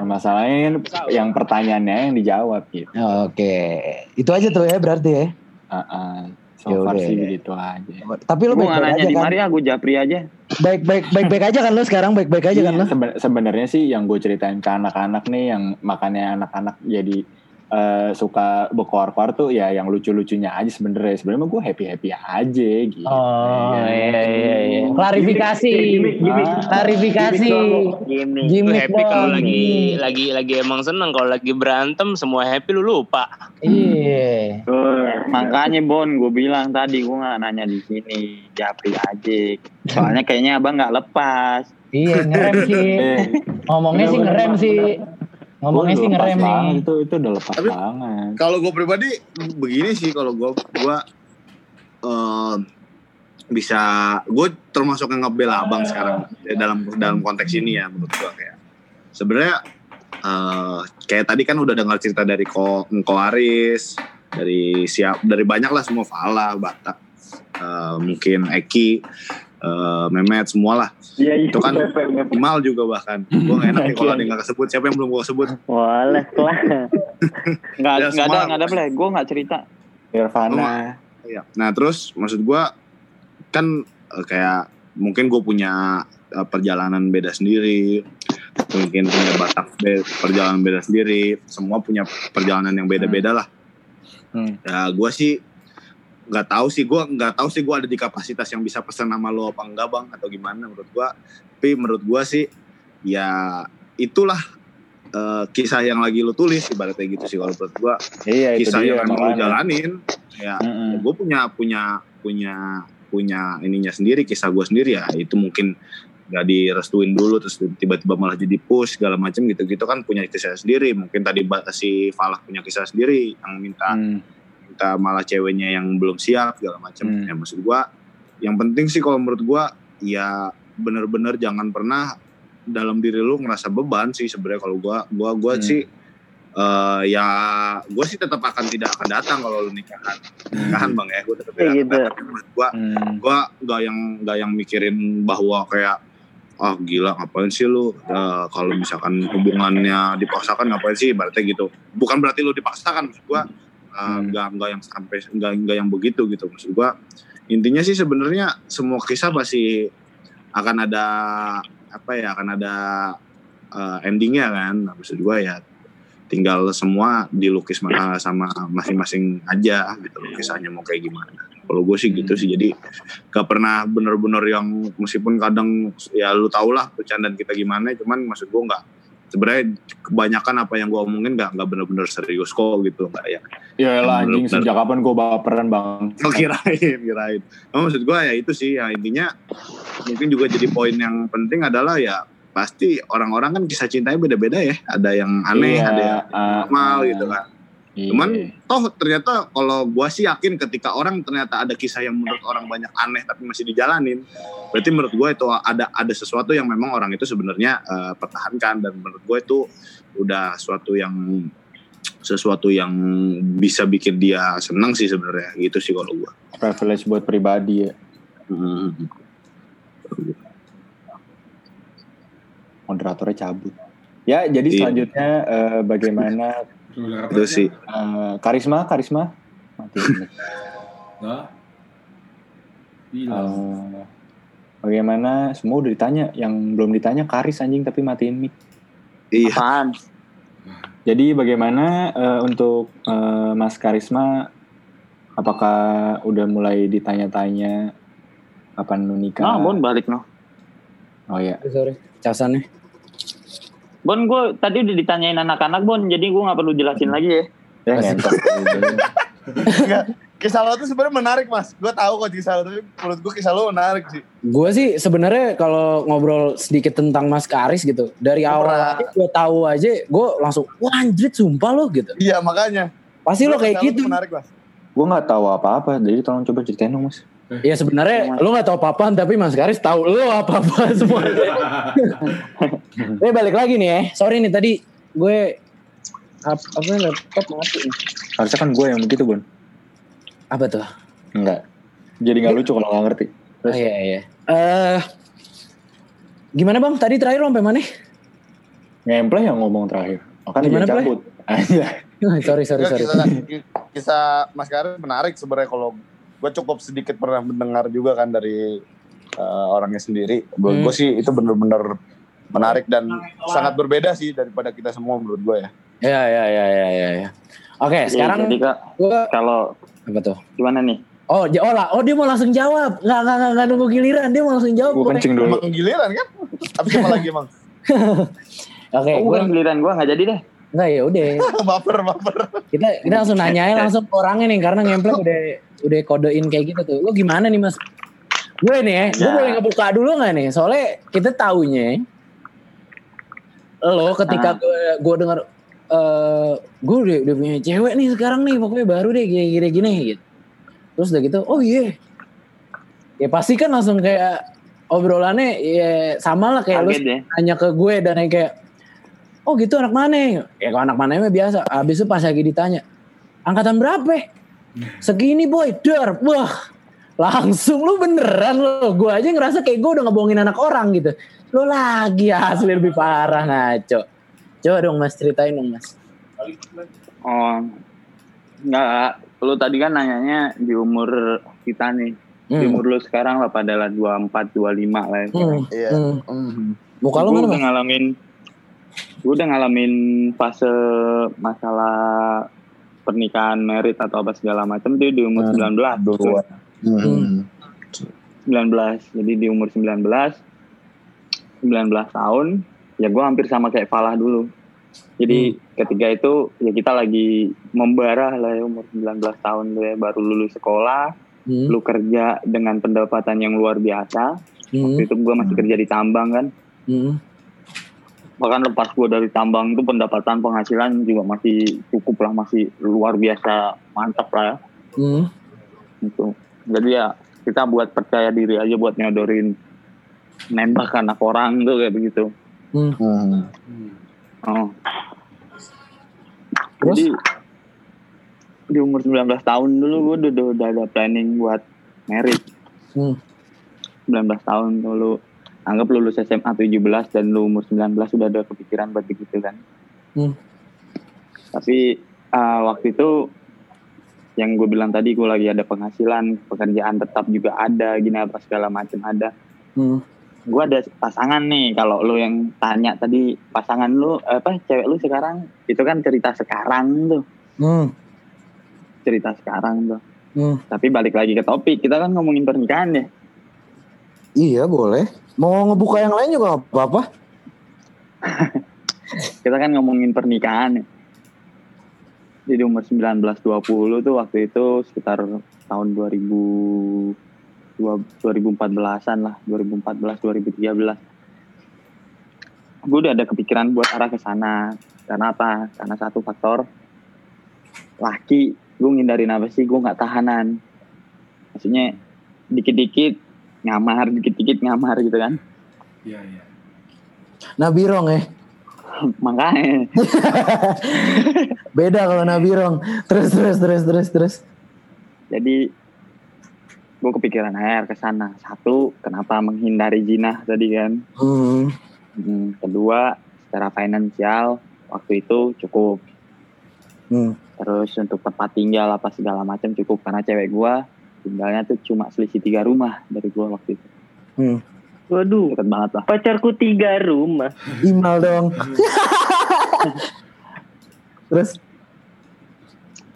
masalahnya kan yang pertanyaannya yang dijawab gitu Oke, itu aja tuh ya berarti ya. Uh-uh. So Yaudah. far sih begitu aja Tapi lo Gue baik-baik aja di kan? Maria, gue japri aja. Baik baik baik baik aja kan lo sekarang baik baik aja kan? Iya, seben- sebenarnya sih yang gue ceritain ke anak-anak nih yang makanya anak-anak jadi eh, suka berkoar-koar tuh ya yang lucu-lucunya aja sebenarnya sebenarnya mah gue happy happy aja gitu Oh iya iya iya. Klarifikasi. Ah. Klarifikasi. Gimik happy kalau lagi lagi lagi emang seneng kalau lagi berantem semua happy lu lupa. Iya. Makanya Bon, gue bilang tadi gue nggak nanya di sini, japri aja. Soalnya kayaknya abang nggak lepas. Iya ngerem sih. Ngomongnya sih ngerem sih. Ngomongnya sih ngerem nih. itu itu udah lepas Tapi- banget. Kalau gue pribadi begini sih kalau gue gue eh, bisa gue termasuk yang ngebela abang sekarang ya, dalam dalam konteks ini ya menurut gue kayak. Sebenarnya eh, kayak tadi kan udah dengar cerita dari ko Ko Aris dari siap dari banyak lah semua Fala Batak eh, mungkin Eki eh, Mehmet semua lah Iya, iya. itu kan Imal juga bahkan gue gak enak nih kalau ada yang gak kesebut siapa yang belum gue sebut Boleh lah. Nggak Ya, nggak ada nggak ada boleh. Gue nggak cerita. Nirvana Iya. Nah terus maksud gua kan eh, kayak mungkin gue punya eh, perjalanan beda sendiri, mungkin punya Batak be- perjalanan beda sendiri, semua punya perjalanan yang beda-beda lah. Hmm. Ya gue sih nggak tahu sih gue nggak tahu sih gue ada di kapasitas yang bisa pesan nama lo apa enggak bang atau gimana menurut gua. Tapi menurut gua sih ya itulah eh, kisah yang lagi lo tulis ibaratnya gitu sih. Kalau menurut gua iya itu kisah dia yang emang lo jalanin ya Mm-mm. gue punya punya punya punya ininya sendiri kisah gue sendiri ya. Itu mungkin gak direstuin dulu terus tiba-tiba malah jadi push segala macam gitu-gitu kan punya kisah sendiri. Mungkin tadi si Falah punya kisah sendiri yang minta Hmm. Minta malah ceweknya yang belum siap segala macam Hmm. ya maksud gue yang penting sih kalau menurut gue ya bener-bener jangan pernah dalam diri lu ngerasa beban sih sebenarnya kalau gue gua gua Hmm. sih eh, ya gue sih tetap akan tidak akan datang kalau lu nikahan. Nikahan bang ya gue tetap tidak akan gitu. datang. Gue Hmm. gue gak yang gak yang mikirin bahwa kayak ah gila ngapain sih lu? Eh, kalau misalkan hubungannya dipaksakan ngapain sih? Berarti gitu. Bukan berarti lu dipaksakan maksud gue Hmm. nggak nggak yang sampai nggak nggak yang begitu gitu. Maksud gue intinya sih sebenarnya semua kisah pasti akan ada apa ya akan ada eh, endingnya kan. Nah, maksud gue ya tinggal semua dilukis ma- sama masing-masing aja gitu loh kisahnya mau kayak gimana. Kalau gue sih gitu sih. Jadi gak pernah bener-bener yang meskipun kadang ya lu tau lah bercandaan kita gimana cuman maksud gue nggak sebenarnya kebanyakan apa yang gue omongin nggak nggak bener-bener serius kok gitu nggak ya ya lah anjing sejak kapan gue baperan bang Oh kirain, kirain. Nah, maksud gue ya itu sih, ya intinya mungkin juga jadi poin yang penting adalah ya pasti orang-orang kan kisah cintanya beda-beda ya. Ada yang aneh, Iya, ada yang ah, normal ah. gitu kan. Iya. Cuman toh ternyata kalau gue sih yakin ketika orang ternyata ada kisah yang menurut orang banyak aneh tapi masih dijalanin, berarti menurut gue itu ada ada sesuatu yang memang orang itu sebenarnya eh, pertahankan dan menurut gue itu udah suatu yang sesuatu yang bisa bikin dia senang sih sebenarnya gitu sih kalau gue. privilege buat pribadi ya moderatornya cabut ya jadi Iya. selanjutnya eh, bagaimana Itu sih. eh, karisma karisma mati Nah. Eh, bagaimana semua udah ditanya yang belum ditanya karis anjing tapi matiin mic Iya. Apaan? jadi bagaimana eh, untuk eh, Mas Karisma apakah udah mulai ditanya-tanya kapan menikah Nah, Bon balik no. oh ya Sorry, casannya. Bon, gue tadi udah ditanyain anak-anak Bon, jadi gue nggak perlu jelasin lagi ya. ya ngentot. Kisah lo tuh sebenarnya menarik mas. Gue tahu kok kisah lo, tapi menurut gue kisah lo menarik sih. Gue sih sebenarnya kalau ngobrol sedikit tentang Mas Karis gitu, dari awal gue tahu aja, gue langsung wah sumpah lo gitu. Iya makanya. Pasti lo kayak gitu. tuh menarik mas. Gue nggak tahu apa-apa, jadi tolong coba ceritain dong mas. Ya sebenarnya lu nggak tahu apa-apaan tapi Mas Karis tahu lu apa-apa semua. Eh balik lagi nih ya. Sorry nih tadi gue apa, apa laptop mati nih. Harusnya kan gue yang begitu Bon. Apa tuh? Enggak. Jadi nggak lucu kalau nggak ngerti. Oh iya iya. Eh gimana bang? Tadi terakhir sampai mana? Ngempleh yang ngomong terakhir. Oh, kan Gimana, cabut. Aja. sorry sorry sorry. Kisah, kisah Mas Karis menarik sebenarnya kalau gue cukup sedikit pernah mendengar juga kan dari eh, orangnya sendiri. Hmm. gue sih itu bener-bener menarik dan sangat berbeda sih daripada kita semua menurut gue ya. Ya ya ya ya ya. ya. Oke Iya, sekarang jadi kak gua kalau apa tuh? gimana nih? Oh, ja- oh, lah. oh dia mau langsung jawab. Nggak, nggak, nggak, nggak nunggu giliran. Dia mau langsung jawab. Gue kencing dulu. Emang giliran kan? Habis apa lagi emang? Oke, oh, gue bukan giliran gue nggak jadi deh. Enggak ya udah. baper baper. Kita kita langsung nanyain langsung ke orangnya nih karena ngemplek udah udah kodein kayak gitu tuh. Lu gimana nih Mas? Gue nih ya, gue Ya. boleh ngebuka dulu nggak nih? Soalnya kita taunya lo ketika Ah. gue gue dengar eh gue udah, udah punya cewek nih sekarang nih pokoknya baru deh gini gini gini gitu. Terus udah gitu, oh iya. Ya pasti kan langsung kayak obrolannya ya sama lah kayak lu Kaget ya. nanya ke gue dan yang kayak oh gitu anak mana ya kalau anak mana mah biasa abis itu pas lagi ditanya angkatan berapa segini boy dar wah langsung lu beneran lo gue aja ngerasa kayak gue udah ngebohongin anak orang gitu lu lagi asli lebih parah ngaco coba dong mas ceritain dong mas Oh, enggak. Lu tadi kan nanyanya di umur kita nih. Di Hmm. umur lu sekarang lah pada lah 24, 25 lah ya. Hmm, Iya. hmm. muka lu Gue mana udah mas ngalamin gue udah ngalamin fase masalah pernikahan merit atau apa segala macam tuh di umur 19 Duluan. Hmm. 19 jadi di umur 19 19 tahun ya gue hampir sama kayak Falah dulu. Jadi ketika itu ya kita lagi membara lah ya umur 19 tahun tuh ya baru lulus sekolah Hmm, lu kerja dengan pendapatan yang luar biasa. Hmm, waktu itu gue masih kerja di tambang kan. Hmm, bahkan lepas gue dari tambang itu pendapatan penghasilan juga masih cukup lah masih luar biasa mantap lah ya hmm. gitu jadi ya kita buat percaya diri aja buat nyodorin nembak anak orang tuh kayak begitu Hmm. oh. Terus? jadi di umur 19 tahun dulu gue udah, udah, udah ada planning buat merit Hmm. 19 tahun dulu anggap lulus SMA 17 dan lu umur 19 sudah ada kepikiran buat begitu kan Hmm. tapi uh, waktu itu yang gue bilang tadi gue lagi ada penghasilan pekerjaan tetap juga ada gini apa segala macam ada Hmm. gue ada pasangan nih kalau lu yang tanya tadi pasangan lu apa cewek lu sekarang itu kan cerita sekarang tuh Hmm. cerita sekarang tuh Hmm. tapi balik lagi ke topik kita kan ngomongin pernikahan ya Iya boleh. Mau ngebuka yang lain juga apa-apa. kita kan ngomongin pernikahan ya. Jadi umur 19-20 tuh waktu itu sekitar tahun 2000 dua- 2014-an lah, 2014-2013. Gue udah ada kepikiran buat arah ke sana. Karena apa? Karena satu faktor laki, gue ngindarin apa sih? Gue nggak tahanan. Maksudnya dikit-dikit ngamar, dikit-dikit ngamar gitu kan. Iya, iya. Nabirong ya. Makanya Beda kalau Nabirong. Terus terus terus terus terus. jadi gue kepikiran air ke sana satu kenapa menghindari jinah tadi kan Hmm. Hmm, kedua secara finansial waktu itu cukup Hmm. terus untuk tempat tinggal apa segala macam cukup karena cewek gue tinggalnya tuh cuma selisih tiga rumah dari gue waktu itu Hmm. Waduh, deket banget lah pacarku tiga rumah. Imal dong. terus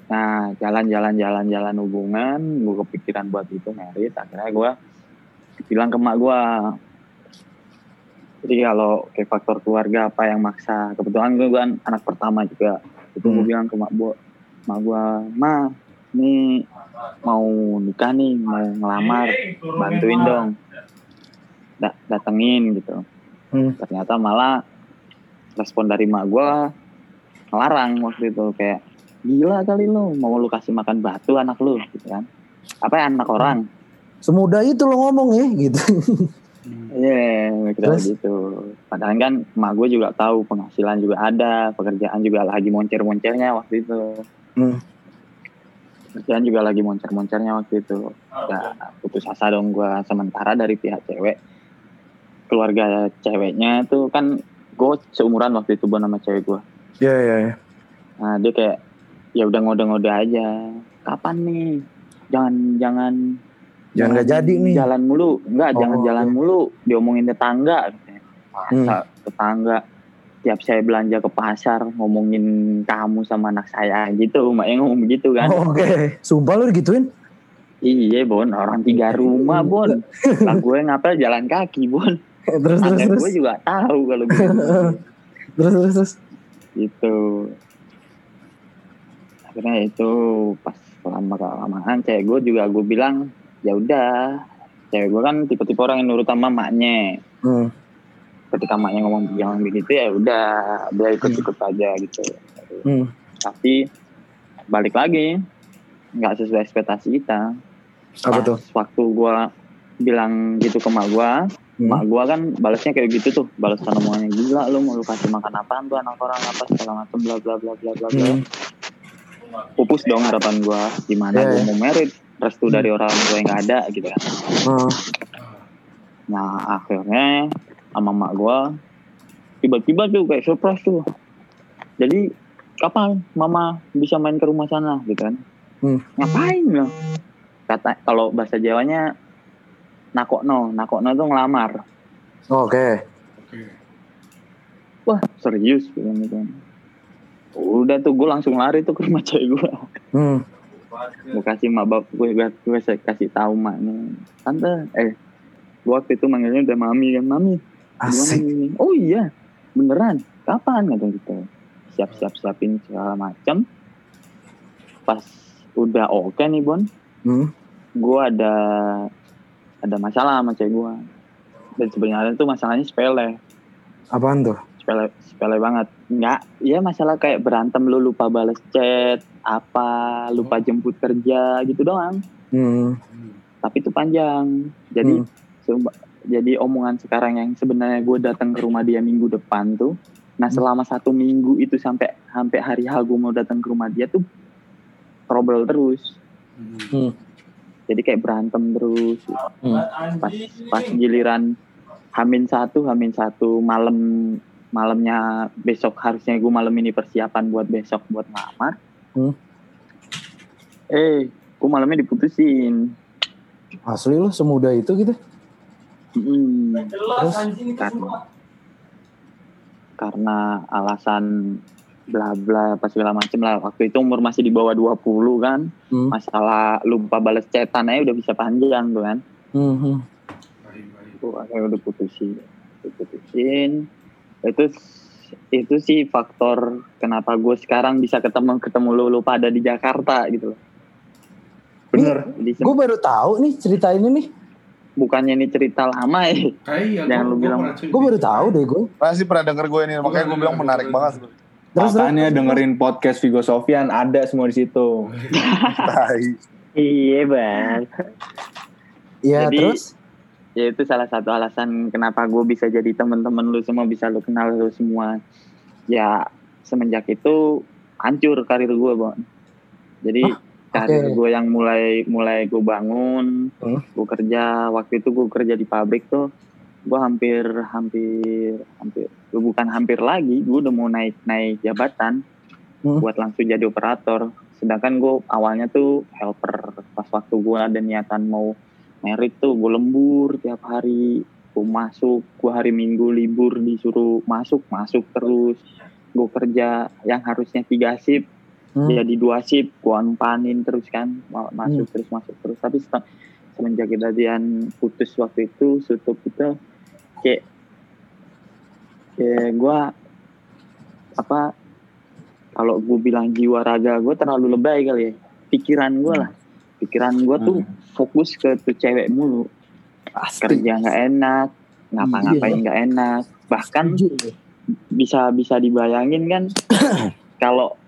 nah jalan-jalan jalan-jalan hubungan gue kepikiran buat itu merit akhirnya gue bilang ke mak gue jadi kalau kayak faktor keluarga apa yang maksa kebetulan gue kan anak pertama juga itu gue Hmm. bilang ke mak gue mak gue ma ini mau nikah nih mau ngelamar bantuin dong Da- datengin gitu Hmm. ternyata malah respon dari mak gue ngelarang waktu itu kayak gila kali lu mau lu kasih makan batu anak lu gitu kan apa ya anak orang Semudah itu lo ngomong ya gitu. Iya, kira Terus? gitu. Padahal kan emak gue juga tahu penghasilan juga ada, pekerjaan juga lagi moncer-moncernya waktu itu. Hmm. Pekerjaan juga lagi moncer-moncernya waktu itu. Ya, putus asa dong gue. Sementara dari pihak cewek, keluarga ceweknya tuh kan gue seumuran waktu itu gue sama cewek gue. Iya iya iya. Nah dia kayak ya udah ngode-ngode aja. Kapan nih? Jangan jangan Jangan nggak jadi nih. Jalan mulu, enggak Oh, jangan jalan mulu. Diomongin tetangga. Masa tetangga tiap saya belanja ke pasar ngomongin kamu sama anak saya gitu, maknya ngomong begitu kan. Oh, Oke, sumpah lu digituin? Iya Bon, orang tiga rumah Bon. Lah gue ngapel jalan kaki Bon. terus terus Ada terus. gue juga tahu kalau gitu. terus terus terus. gitu akhirnya itu pas lama kelamaan cewek gue juga gue bilang ya udah cewek gue kan tipe-tipe orang yang nurut sama maknya Hmm. Ketika maknya ngomong jangan begitu ya udah dia ikut-ikut aja gitu Hmm. tapi balik lagi nggak sesuai ekspektasi kita Apa tuh? waktu gue bilang gitu ke mak gue Hmm. mak gue kan balasnya kayak gitu tuh balas omongannya gila lu mau lu kasih makan apaan tuh anak orang apa segala macam bla bla bla bla bla bla Hmm. pupus dong harapan gue gimana Iya, gue mau merit restu dari orang tua yang gak ada gitu kan Hmm. nah akhirnya sama mak gue tiba-tiba tuh kayak surprise tuh. Jadi kapan mama bisa main ke rumah sana gitu kan? Hmm. ngapain lo kata kalau bahasa Jawanya nakokno. Nakokno tuh ngelamar. Oke. wah serius bilang gitu kan. udah tuh gue langsung lari tuh ke rumah cewek gue Hmm. gue kasih mak bap gue gue kasih tahu maknya. Tante eh gue waktu itu manggilnya udah mami kan. Mami Asik. oh iya beneran kapan kata gitu siap siap siapin segala macam pas udah oke nih bon Hmm. gue ada ada masalah sama cewek gue dan sebenarnya itu masalahnya sepele Apaan tuh? sepele sepele banget nggak ya masalah kayak berantem lu lupa balas chat apa lupa jemput kerja gitu doang Hmm. tapi itu panjang jadi Hmm. Jadi omongan sekarang yang sebenarnya gue datang ke rumah dia minggu depan tuh nah selama satu minggu itu sampai sampai hari H gue mau datang ke rumah dia tuh trouble terus Hmm. jadi kayak berantem terus Hmm. pas pas giliran Hamin satu Hamin satu malam malamnya besok harusnya gue malam ini persiapan buat besok buat ngelamar Hmm. eh gue malamnya diputusin Asli lu semudah itu gitu? Mm, Terus? karena karena alasan bla bla apa segala macem lah waktu itu umur masih di bawah 20 kan Hmm. masalah lupa balas chatan aja udah bisa panjang tuh kan Hmm. hmm. itu akhirnya udah putusin diputusin itu itu sih faktor kenapa gue sekarang bisa ketemu ketemu lu lu pada di Jakarta gitu loh bener Gue baru tahu nih cerita ini nih. Bukannya ini cerita lama ya Kayak jangan lu bilang Gue baru tahu deh gue. Pasti pernah denger gue ini, makanya gue bilang menarik banget. Terus, Makanya dengerin podcast Vigo Sofian ada semua di situ. Iya bang. Iya terus? ya itu salah satu alasan kenapa gue bisa jadi teman-teman lu semua bisa lu kenal lu semua ya semenjak itu hancur karir gue bang jadi karir gue yang mulai mulai gue bangun Hmm. gue kerja waktu itu gue kerja di pabrik tuh gue hampir hampir hampir gue bukan hampir lagi gue udah mau naik naik jabatan Hmm. buat langsung jadi operator sedangkan gue awalnya tuh helper pas waktu gue ada niatan mau merit tuh gue lembur tiap hari gue masuk gue hari minggu libur disuruh masuk masuk terus gue kerja yang harusnya tiga shift Hmm. jadi dua shift gue empanin terus kan Ma- masuk Hmm. terus masuk terus. Tapi semenjak kejadian putus waktu itu tutup itu kayak ya gue apa kalau gue bilang jiwa raga gue terlalu lebay kali ya. Pikiran gue lah. Pikiran gue tuh fokus ke tuh cewek mulu. Kerja nggak enak ngapa-ngapain nggak enak. Bahkan bisa bisa dibayangin kan kalau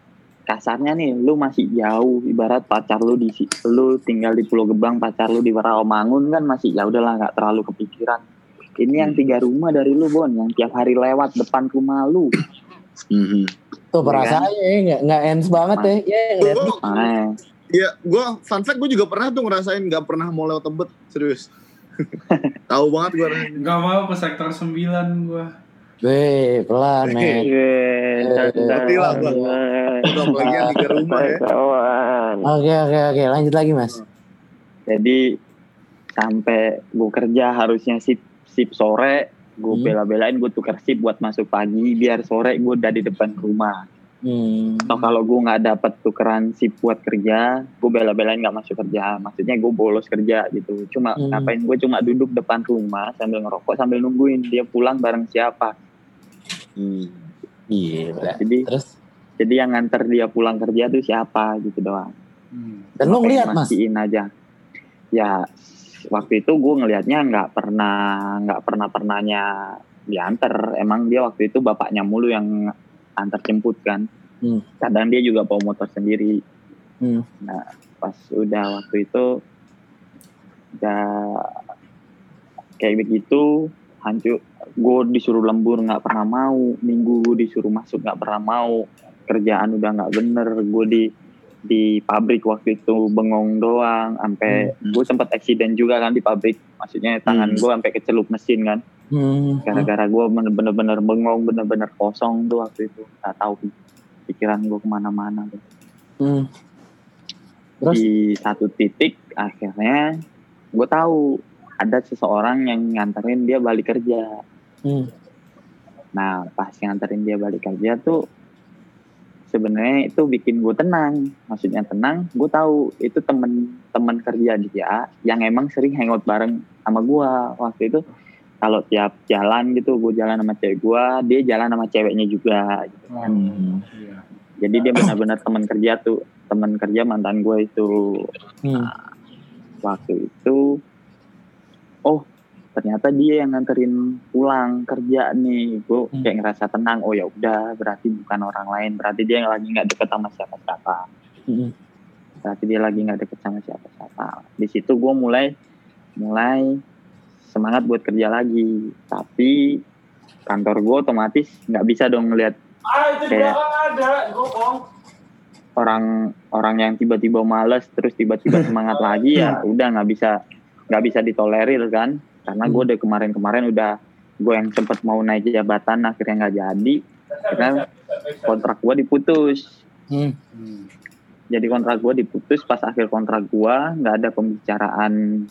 kasarnya nih lu masih jauh ibarat pacar lu di si- lu tinggal di Pulau Gebang pacar lu di Rawamangun kan masih ya udahlah nggak terlalu kepikiran ini yang tiga rumah dari lu Bon yang tiap hari lewat depan rumah lu Tuh Iya perasaannya ya nggak nggak ends banget ya. Ya ngeliat nih. Ah, Iya, gue fun fact gue juga pernah tuh ngerasain nggak pernah mau lewat tebet serius. Tahu banget gue. Gak mau ke sektor 9 gua. Weh, pelan men. Ngerti lah gue. Udah apalagi yang tiga rumah ya. Oke oke oke lanjut lagi mas. jadi sampai gue kerja harusnya sip sip sore gue Hmm. bela-belain gue tukar sip buat masuk pagi biar sore gue udah di depan rumah Hmm. atau kalau gue nggak dapet tukeran sip buat kerja gue bela-belain nggak masuk kerja maksudnya gue bolos kerja gitu cuma Hmm. ngapain gue cuma duduk depan rumah sambil ngerokok sambil nungguin dia pulang bareng siapa Gila. jadi terus? jadi yang nganter dia pulang kerja tuh siapa gitu doang. Dan lo ngeliat, Mas? mastiin aja. Ya waktu itu gue ngelihatnya nggak pernah nggak pernah pernahnya diantar. Emang dia waktu itu bapaknya mulu yang antar jemput kan. Hmm. kadang dia juga bawa motor sendiri. Hmm. nah pas udah waktu itu udah kayak begitu hancur gue disuruh lembur nggak pernah mau. Minggu disuruh masuk nggak pernah mau. Kerjaan udah nggak bener. Gue di di pabrik waktu itu bengong doang. Sampai gue sempat accident juga kan di pabrik. Maksudnya tangan Hmm. gue sampai kecelup mesin kan. Hmm. gara-gara gue bener-bener bengong bener-bener kosong tuh waktu itu. Nggak tahu pikiran gue ke mana-mana tuh. Hmm. di satu titik akhirnya gue tahu ada seseorang yang nganterin dia balik kerja Hmm. nah pas nganterin dia balik kerja tuh sebenarnya itu bikin gue tenang maksudnya tenang gue tahu itu temen-temen kerja dia yang emang sering hangout bareng sama gue waktu itu kalau tiap jalan gitu gue jalan sama cewek gue dia jalan sama ceweknya juga gitu kan. jadi dia benar-benar teman kerja tuh teman kerja mantan gue itu Hmm. waktu itu oh ternyata dia yang nganterin pulang kerja nih. Gue kayak ngerasa tenang oh ya udah berarti bukan orang lain berarti dia lagi nggak deket sama siapa-siapa. Hmm. berarti dia lagi nggak deket sama siapa-siapa. Di situ gue mulai mulai semangat buat kerja lagi. Tapi kantor gue otomatis nggak bisa dong ngeliat kayak orang orang yang tiba-tiba males terus tiba-tiba semangat lagi ya udah nggak bisa nggak bisa ditolerir kan karena gue udah kemarin-kemarin udah gue yang sempet mau naik jabatan akhirnya nggak jadi. Karena kontrak gue diputus. Hmm. jadi kontrak gue diputus pas akhir kontrak gue nggak ada pembicaraan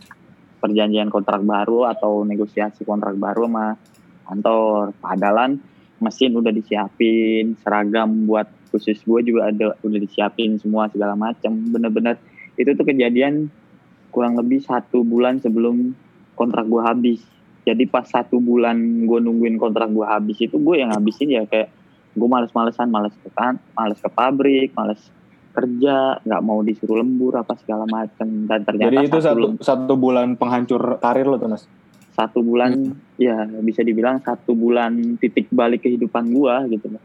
perjanjian kontrak baru atau negosiasi kontrak baru sama kantor. Padahal mesin udah disiapin seragam buat khusus gue juga ada udah disiapin semua segala macam bener-bener itu tuh kejadian kurang lebih satu bulan sebelum kontrak gue habis jadi pas satu bulan gue nungguin kontrak gue habis itu gue yang habisin ya kayak gue males-malesan males ke kan males ke pabrik males kerja nggak mau disuruh lembur apa segala macam dan ternyata Jadi itu satu satu bulan penghancur karir lo tuh mas. satu bulan ya bisa dibilang satu bulan titik balik kehidupan gua gitu loh.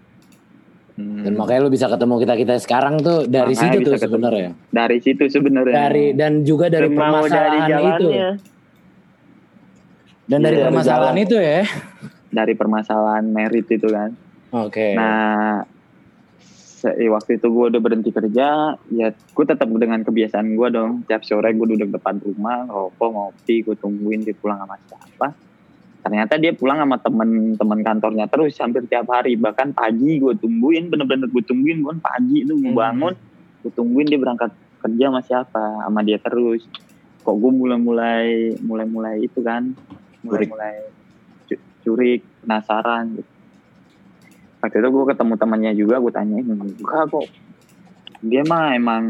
Dan makanya lu bisa ketemu kita kita sekarang tuh dari Makanya situ tuh sebenarnya. Dari situ sebenarnya. Dari dan juga dari Semau dari permasalahan itu. Dan dari Iya, permasalahan jalan. itu ya. Dari permasalahan merit itu kan. Oke. Nah, se- eh, waktu itu gue udah berhenti kerja, ya gue tetap dengan kebiasaan gue dong. Tiap sore gue duduk depan rumah, ngerokok, ngopi, gue tungguin dia pulang sama siapa. Ternyata dia pulang sama temen-temen kantornya terus hampir tiap hari. Bahkan pagi gue tungguin, bener-bener gue tungguin. Gue pagi itu gue bangun, gue tungguin dia berangkat kerja sama siapa, sama dia terus. Kok gue mulai-mulai, mulai-mulai itu kan, mulai-mulai cu- curik, penasaran gitu. Waktu itu gue ketemu temannya juga gue tanyain enggak kok. Dia mah emang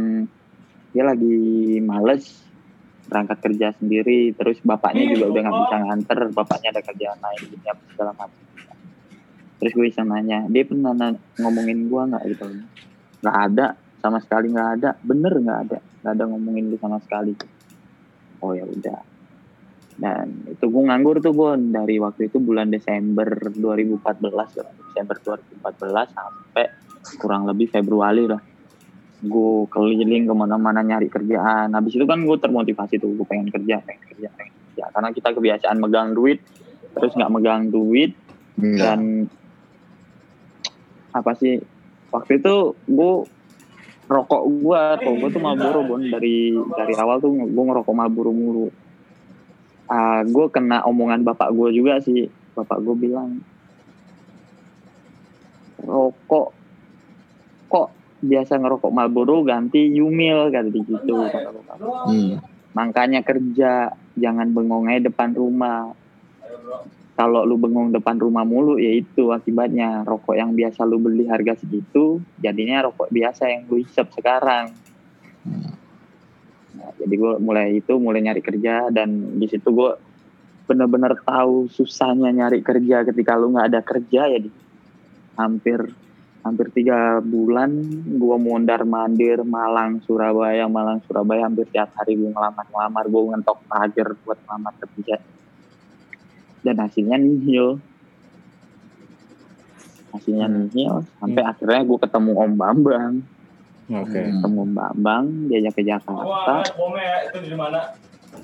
dia lagi males berangkat kerja sendiri terus bapaknya juga udah nggak bisa nganter bapaknya ada kerjaan lain apa segala macam. Terus gue iseng nanya dia pernah na- ngomongin gue nggak gitu? Nggak ada sama sekali nggak ada. Bener nggak ada? Nggak ada ngomongin lu sama sekali. Oh ya udah dan itu gue nganggur tuh gue dari waktu itu bulan Desember 2014 lah. Desember 2014 sampai kurang lebih Februari lah. Gue keliling ke mana-mana nyari kerjaan. Habis itu kan gue termotivasi tuh gue pengen kerja pengen kerja pengen kerja. Karena kita kebiasaan megang duit terus nggak megang duit dan apa sih waktu itu gue rokok gue rokok gue tuh Marlboro bon dari dari awal tuh gue ngerokok Marlboro mulu ah gue kena omongan bapak gue juga sih bapak gue bilang rokok kok biasa ngerokok Marlboro ganti Yumil kata dia gitu. Hmm. makanya kerja jangan bengong aja depan rumah kalau lu bengong depan rumah mulu ya itu akibatnya rokok yang biasa lu beli harga segitu jadinya rokok biasa yang lu hisap sekarang jadi gue mulai itu mulai nyari kerja dan di situ gue bener-bener tahu susahnya nyari kerja. Ketika lu nggak ada kerja ya di hampir hampir tiga bulan gue mondar mandir Malang Surabaya. Malang Surabaya hampir tiap hari gue ngelamar ngelamar gue ngentok pagar buat ngelamar kerja. Dan hasilnya nihil. Hasilnya nihil. Sampai akhirnya gue ketemu Om Bambang Oke. ketemu Om Bambang diajak ke Jakarta itu di mana?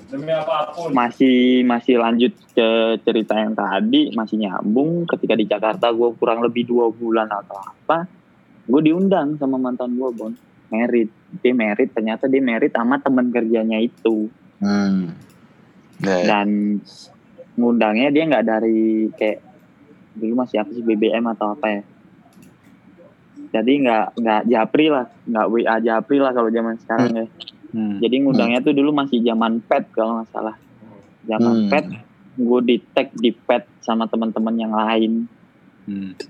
Demi apa pun. masih masih lanjut ke cerita yang tadi masih nyambung ketika di Jakarta gue kurang lebih dua bulan atau apa gue diundang sama mantan gue bon merit dia merit ternyata dia merit sama teman kerjanya itu Hmm. Ya. dan ngundangnya dia nggak dari kayak dulu masih apa sih BBM atau apa ya jadi nggak nggak japri lah. Nggak WA japri lah kalau zaman sekarang ya. Jadi ngundangnya tuh dulu masih zaman pet kalau nggak salah. Zaman Hmm. pet gue di tag di pet sama teman-teman yang lain.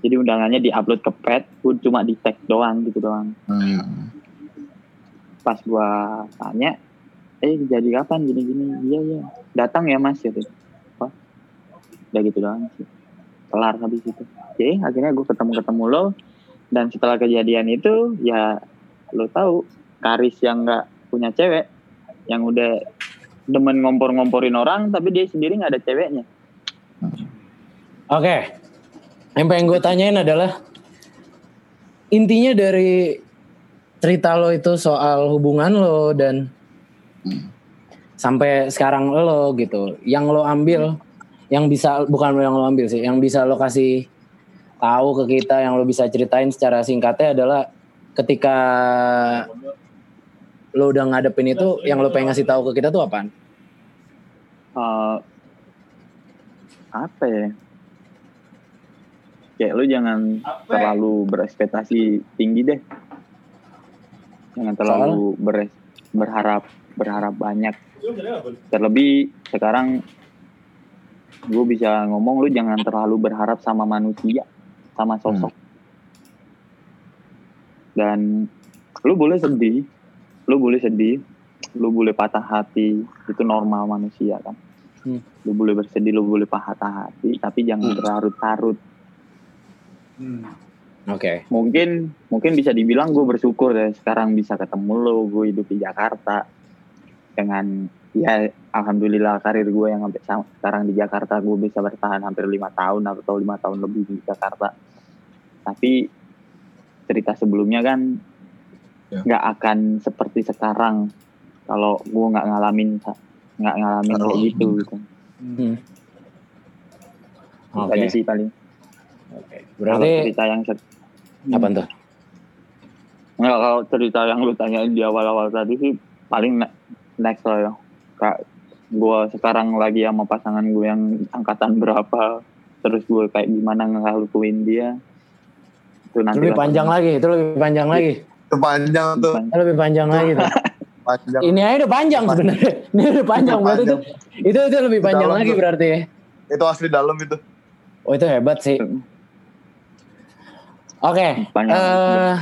Jadi undangannya diupload ke pet gue cuma di tag doang gitu doang. Hmm. pas gue tanya eh jadi kapan? Gini gini iya iya. Datang ya mas gitu. Apa? Udah gitu doang sih. Kelar habis itu. Oke akhirnya gue ketemu ketemu lo dan setelah kejadian itu ya lo tahu Karis yang nggak punya cewek yang udah demen ngompor-ngomporin orang tapi dia sendiri nggak ada ceweknya Oke. Yang pengen gue tanyain adalah intinya dari cerita lo itu soal hubungan lo dan sampai sekarang lo gitu. Yang lo ambil yang bisa bukan yang lo ambil sih, yang bisa lo kasih tahu ke kita, yang lo bisa ceritain secara singkatnya adalah ketika lo udah ngadepin itu, yang lo pengen ngasih tahu ke kita tuh apaan? Eh, apa ya? Kayak lu jangan terlalu berekspektasi tinggi deh. Jangan terlalu beres- berharap berharap banyak. Terlebih sekarang gue bisa ngomong lu jangan terlalu berharap sama manusia sama sosok. Dan lu boleh sedih lu boleh sedih lu boleh patah hati itu normal manusia kan? Hmm. lu boleh bersedih lu boleh patah hati tapi jangan berlarut-larut. Oke. mungkin mungkin bisa dibilang gue bersyukur deh sekarang bisa ketemu lo gue hidup di Jakarta. Dengan ya alhamdulillah karir gue yang sampai sa- sekarang di Jakarta gue bisa bertahan hampir lima tahun atau lima tahun lebih di Jakarta tapi cerita sebelumnya kan nggak akan seperti sekarang kalau gue nggak ngalamin nggak ngalamin kayak gitu gitu Hmm. Itu Oke. aja sih paling Berarti Kalau cerita yang set- apa tuh? Nggak, kalau cerita yang lu tanyain di awal-awal tadi sih paling ne- next lah ya. Kak, gue sekarang lagi sama pasangan gue yang angkatan berapa, terus gue kayak gimana ngelakuin dia. Itu nanti lebih panjang lagi, itu lebih panjang lagi. Itu panjang tuh. Itu lebih panjang lagi tuh. Panjang. Ini aja udah panjang sebenarnya. Ini udah panjang berarti itu. Itu itu lebih panjang Dalam lagi tuh. berarti ya. Itu asli dalam itu. Oh itu hebat sih. Oke. eh,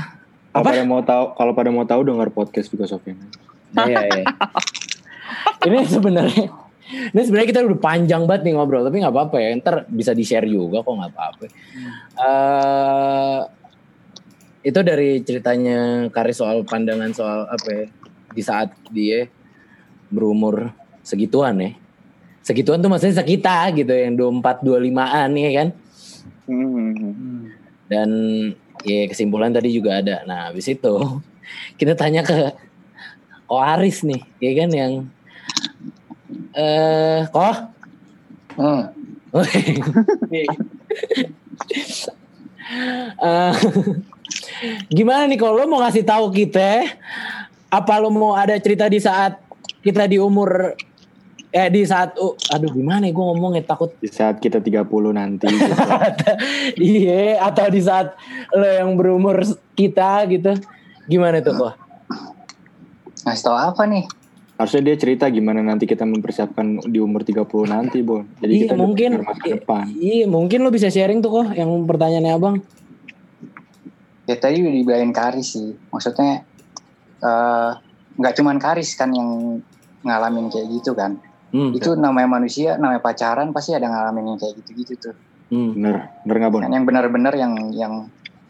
Kalau pada mau tahu, kalau pada mau tahu dengar podcast juga Sofian. Iya, iya. ini sebenarnya ini sebenarnya kita udah panjang banget nih ngobrol tapi nggak apa-apa ya ntar bisa di share juga kok nggak apa-apa Eh, itu dari ceritanya Kari soal pandangan soal apa ya di saat dia berumur segituan ya segituan tuh maksudnya sekita gitu yang 24 25-an ya kan Hmm. dan ya kesimpulan tadi juga ada nah habis itu kita tanya ke Ko Aris nih, ya kan yang eh Ko? Hmm. Eh, gimana nih kalau lo mau ngasih tahu kita apa lo mau ada cerita di saat kita di umur eh di saat uh, aduh gimana ya gue ngomongnya takut Di saat kita 30 nanti gitu. iya atau di saat lo yang berumur kita gitu gimana tuh kok Ngasih tau apa nih? Harusnya dia cerita gimana nanti kita mempersiapkan di umur 30 nanti, Bon. Jadi Iya, kita mungkin. masa depan. iya mungkin lo bisa sharing tuh kok yang pertanyaannya abang Ya tadi udah dibilangin Karis sih. Maksudnya eh, nggak cuman Karis kan yang ngalamin kayak gitu kan. Hmm. Itu namanya manusia, namanya pacaran pasti ada ngalamin yang kayak gitu-gitu tuh. Hmm. Bener, bener nggak Bon? Kan yang benar-benar yang yang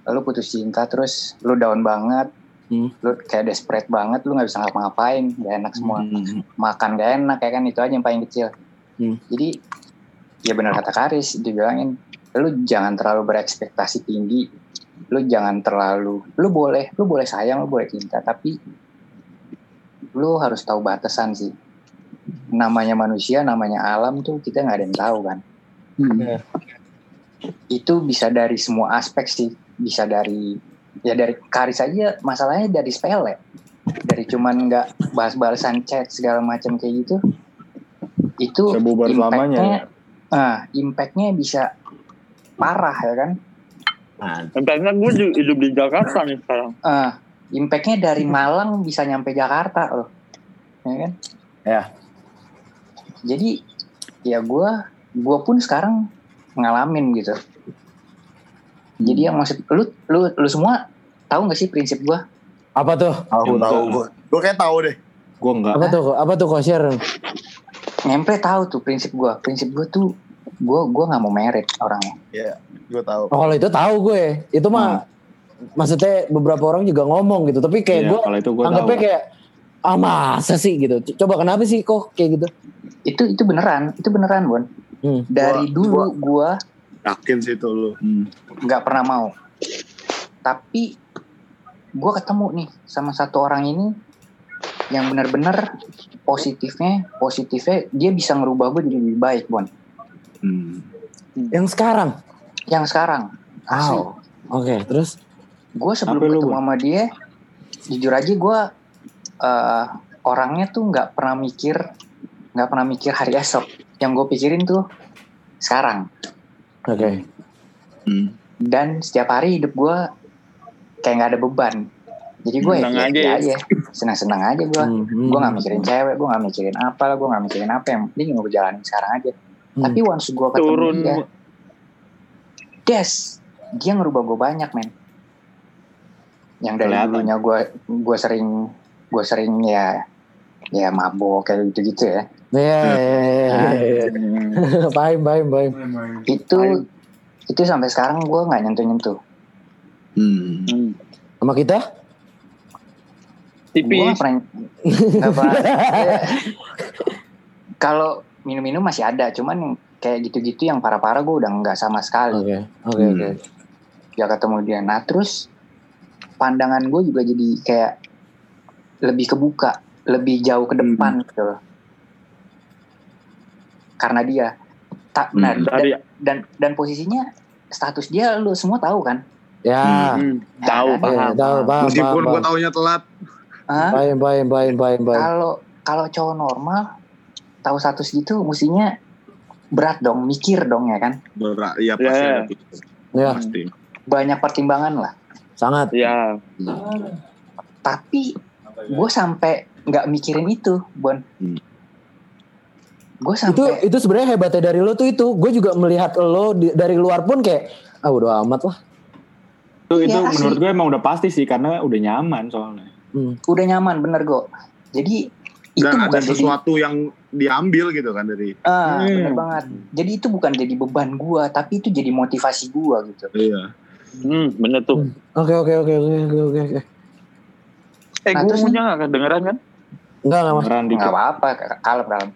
lu putus cinta terus lu down banget, Hmm. lu kayak desperate banget, lu nggak bisa ngapa-ngapain, gak enak semua, makan gak enak ya kan itu aja yang paling kecil. Hmm. Jadi ya benar kata Karis dibilangin, lu jangan terlalu berekspektasi tinggi, lu jangan terlalu, lu boleh, lu boleh sayang, lu boleh cinta, tapi lu harus tahu batasan sih. Namanya manusia, namanya alam tuh kita nggak ada yang tahu kan. Itu bisa dari semua aspek sih. Bisa dari ya dari karis aja masalahnya dari sepele. Dari cuman nggak bahas-bahasan chat segala macam kayak gitu itu impactnya ya. ah impactnya bisa parah ya kan Karena gue juga hidup di Jakarta nih sekarang. ah impactnya dari Malang bisa nyampe Jakarta loh. Ya kan? Ya. Jadi ya gue gue pun sekarang ngalamin gitu. Jadi yang maksud lu lu lu semua tahu nggak sih prinsip gue apa tuh? Tahu tahu. gue. Gue kayak tahu deh. Gue enggak. apa tuh? Apa tuh kok share Nyempre tahu tuh prinsip gue prinsip gue tuh gue gue nggak mau merit orangnya Iya, gue tahu. Oh, kalau itu tahu gue. Itu mah maksudnya beberapa orang juga ngomong gitu. Tapi kayak Iya, gue kalau itu gue anggapnya tahu. kayak ah masa sih gitu. Coba kenapa sih kok kayak gitu? itu itu beneran itu beneran Bon Hmm. dari dulu gue Yakin sih itu lu. nggak pernah mau tapi gue ketemu nih sama satu orang ini yang benar-benar positifnya positifnya dia bisa ngerubah gue jadi lebih baik Bon Yang sekarang. yang sekarang. Wow. Oke, terus? Gue sebelum lu, ketemu Bon? sama dia jujur aja gue eh, orangnya tuh nggak pernah mikir nggak pernah mikir hari esok. Yang gue pikirin tuh sekarang. Oke. dan setiap hari hidup gue kayak nggak ada beban. Jadi gue Senang happy aja aja, ya. senang-senang aja gue Hmm, gue nggak mikirin cewek gue nggak mikirin apa lah gue nggak mikirin apa. Yang penting gue jalanin sekarang aja Hmm. tapi once gue ketemu Turun. dia des dia ngerubah gue banyak men yang dari Kelihatan. dulunya gue gue sering gue sering ya ya mabok kayak gitu gitu ya Iya, iya, iya, iya. Paham, paham, paham. itu itu sampai sekarang gue nggak nyentuh nyentuh Sama kita? gue Tipis. nggak pernah nggak pernah ya. kalau minum-minum masih ada cuman kayak gitu-gitu yang parah-parah gue udah nggak sama sekali Oke, oke, oke. ya ketemu dia nah terus pandangan gue juga jadi kayak lebih kebuka lebih jauh ke depan gitu loh karena dia tak nah, Hmm, dan, dari- dan dan posisinya status dia lu semua tahu kan Ya. Hmm, tahu Nah, Iya, paham. tahu, paham, Meskipun gue taunya telat. Hah? Paham, paham, paham, paham, paham. kalau kalau cowok normal tahu status gitu mestinya berat dong mikir dong ya kan Berat, iya pasti. Ya. ada. Ya, Pasti. banyak pertimbangan lah sangat. Ya. tapi gue sampai nggak mikirin itu bon Hmm. gue Itu sampai itu sebenarnya hebatnya dari lo tuh itu. Gue juga melihat lo di- dari luar pun kayak ah udah amat lah. Itu, itu Ya, asli. menurut gue emang udah pasti sih karena udah nyaman soalnya. Hmm. udah nyaman bener go jadi itu Dan ada bukan jadi sesuatu yang diambil gitu kan dari. ah Hmm. bener banget jadi itu bukan jadi beban gue tapi itu jadi motivasi gue gitu Iya. Hmm, bener tuh. Oke, oke, oke, oke, oke, oke. oke. Eh, Nah, gue terus punya nggak kedengeran kan? Enggak, enggak, Mas. Beneran dikit. nggak apa-apa kalem kalem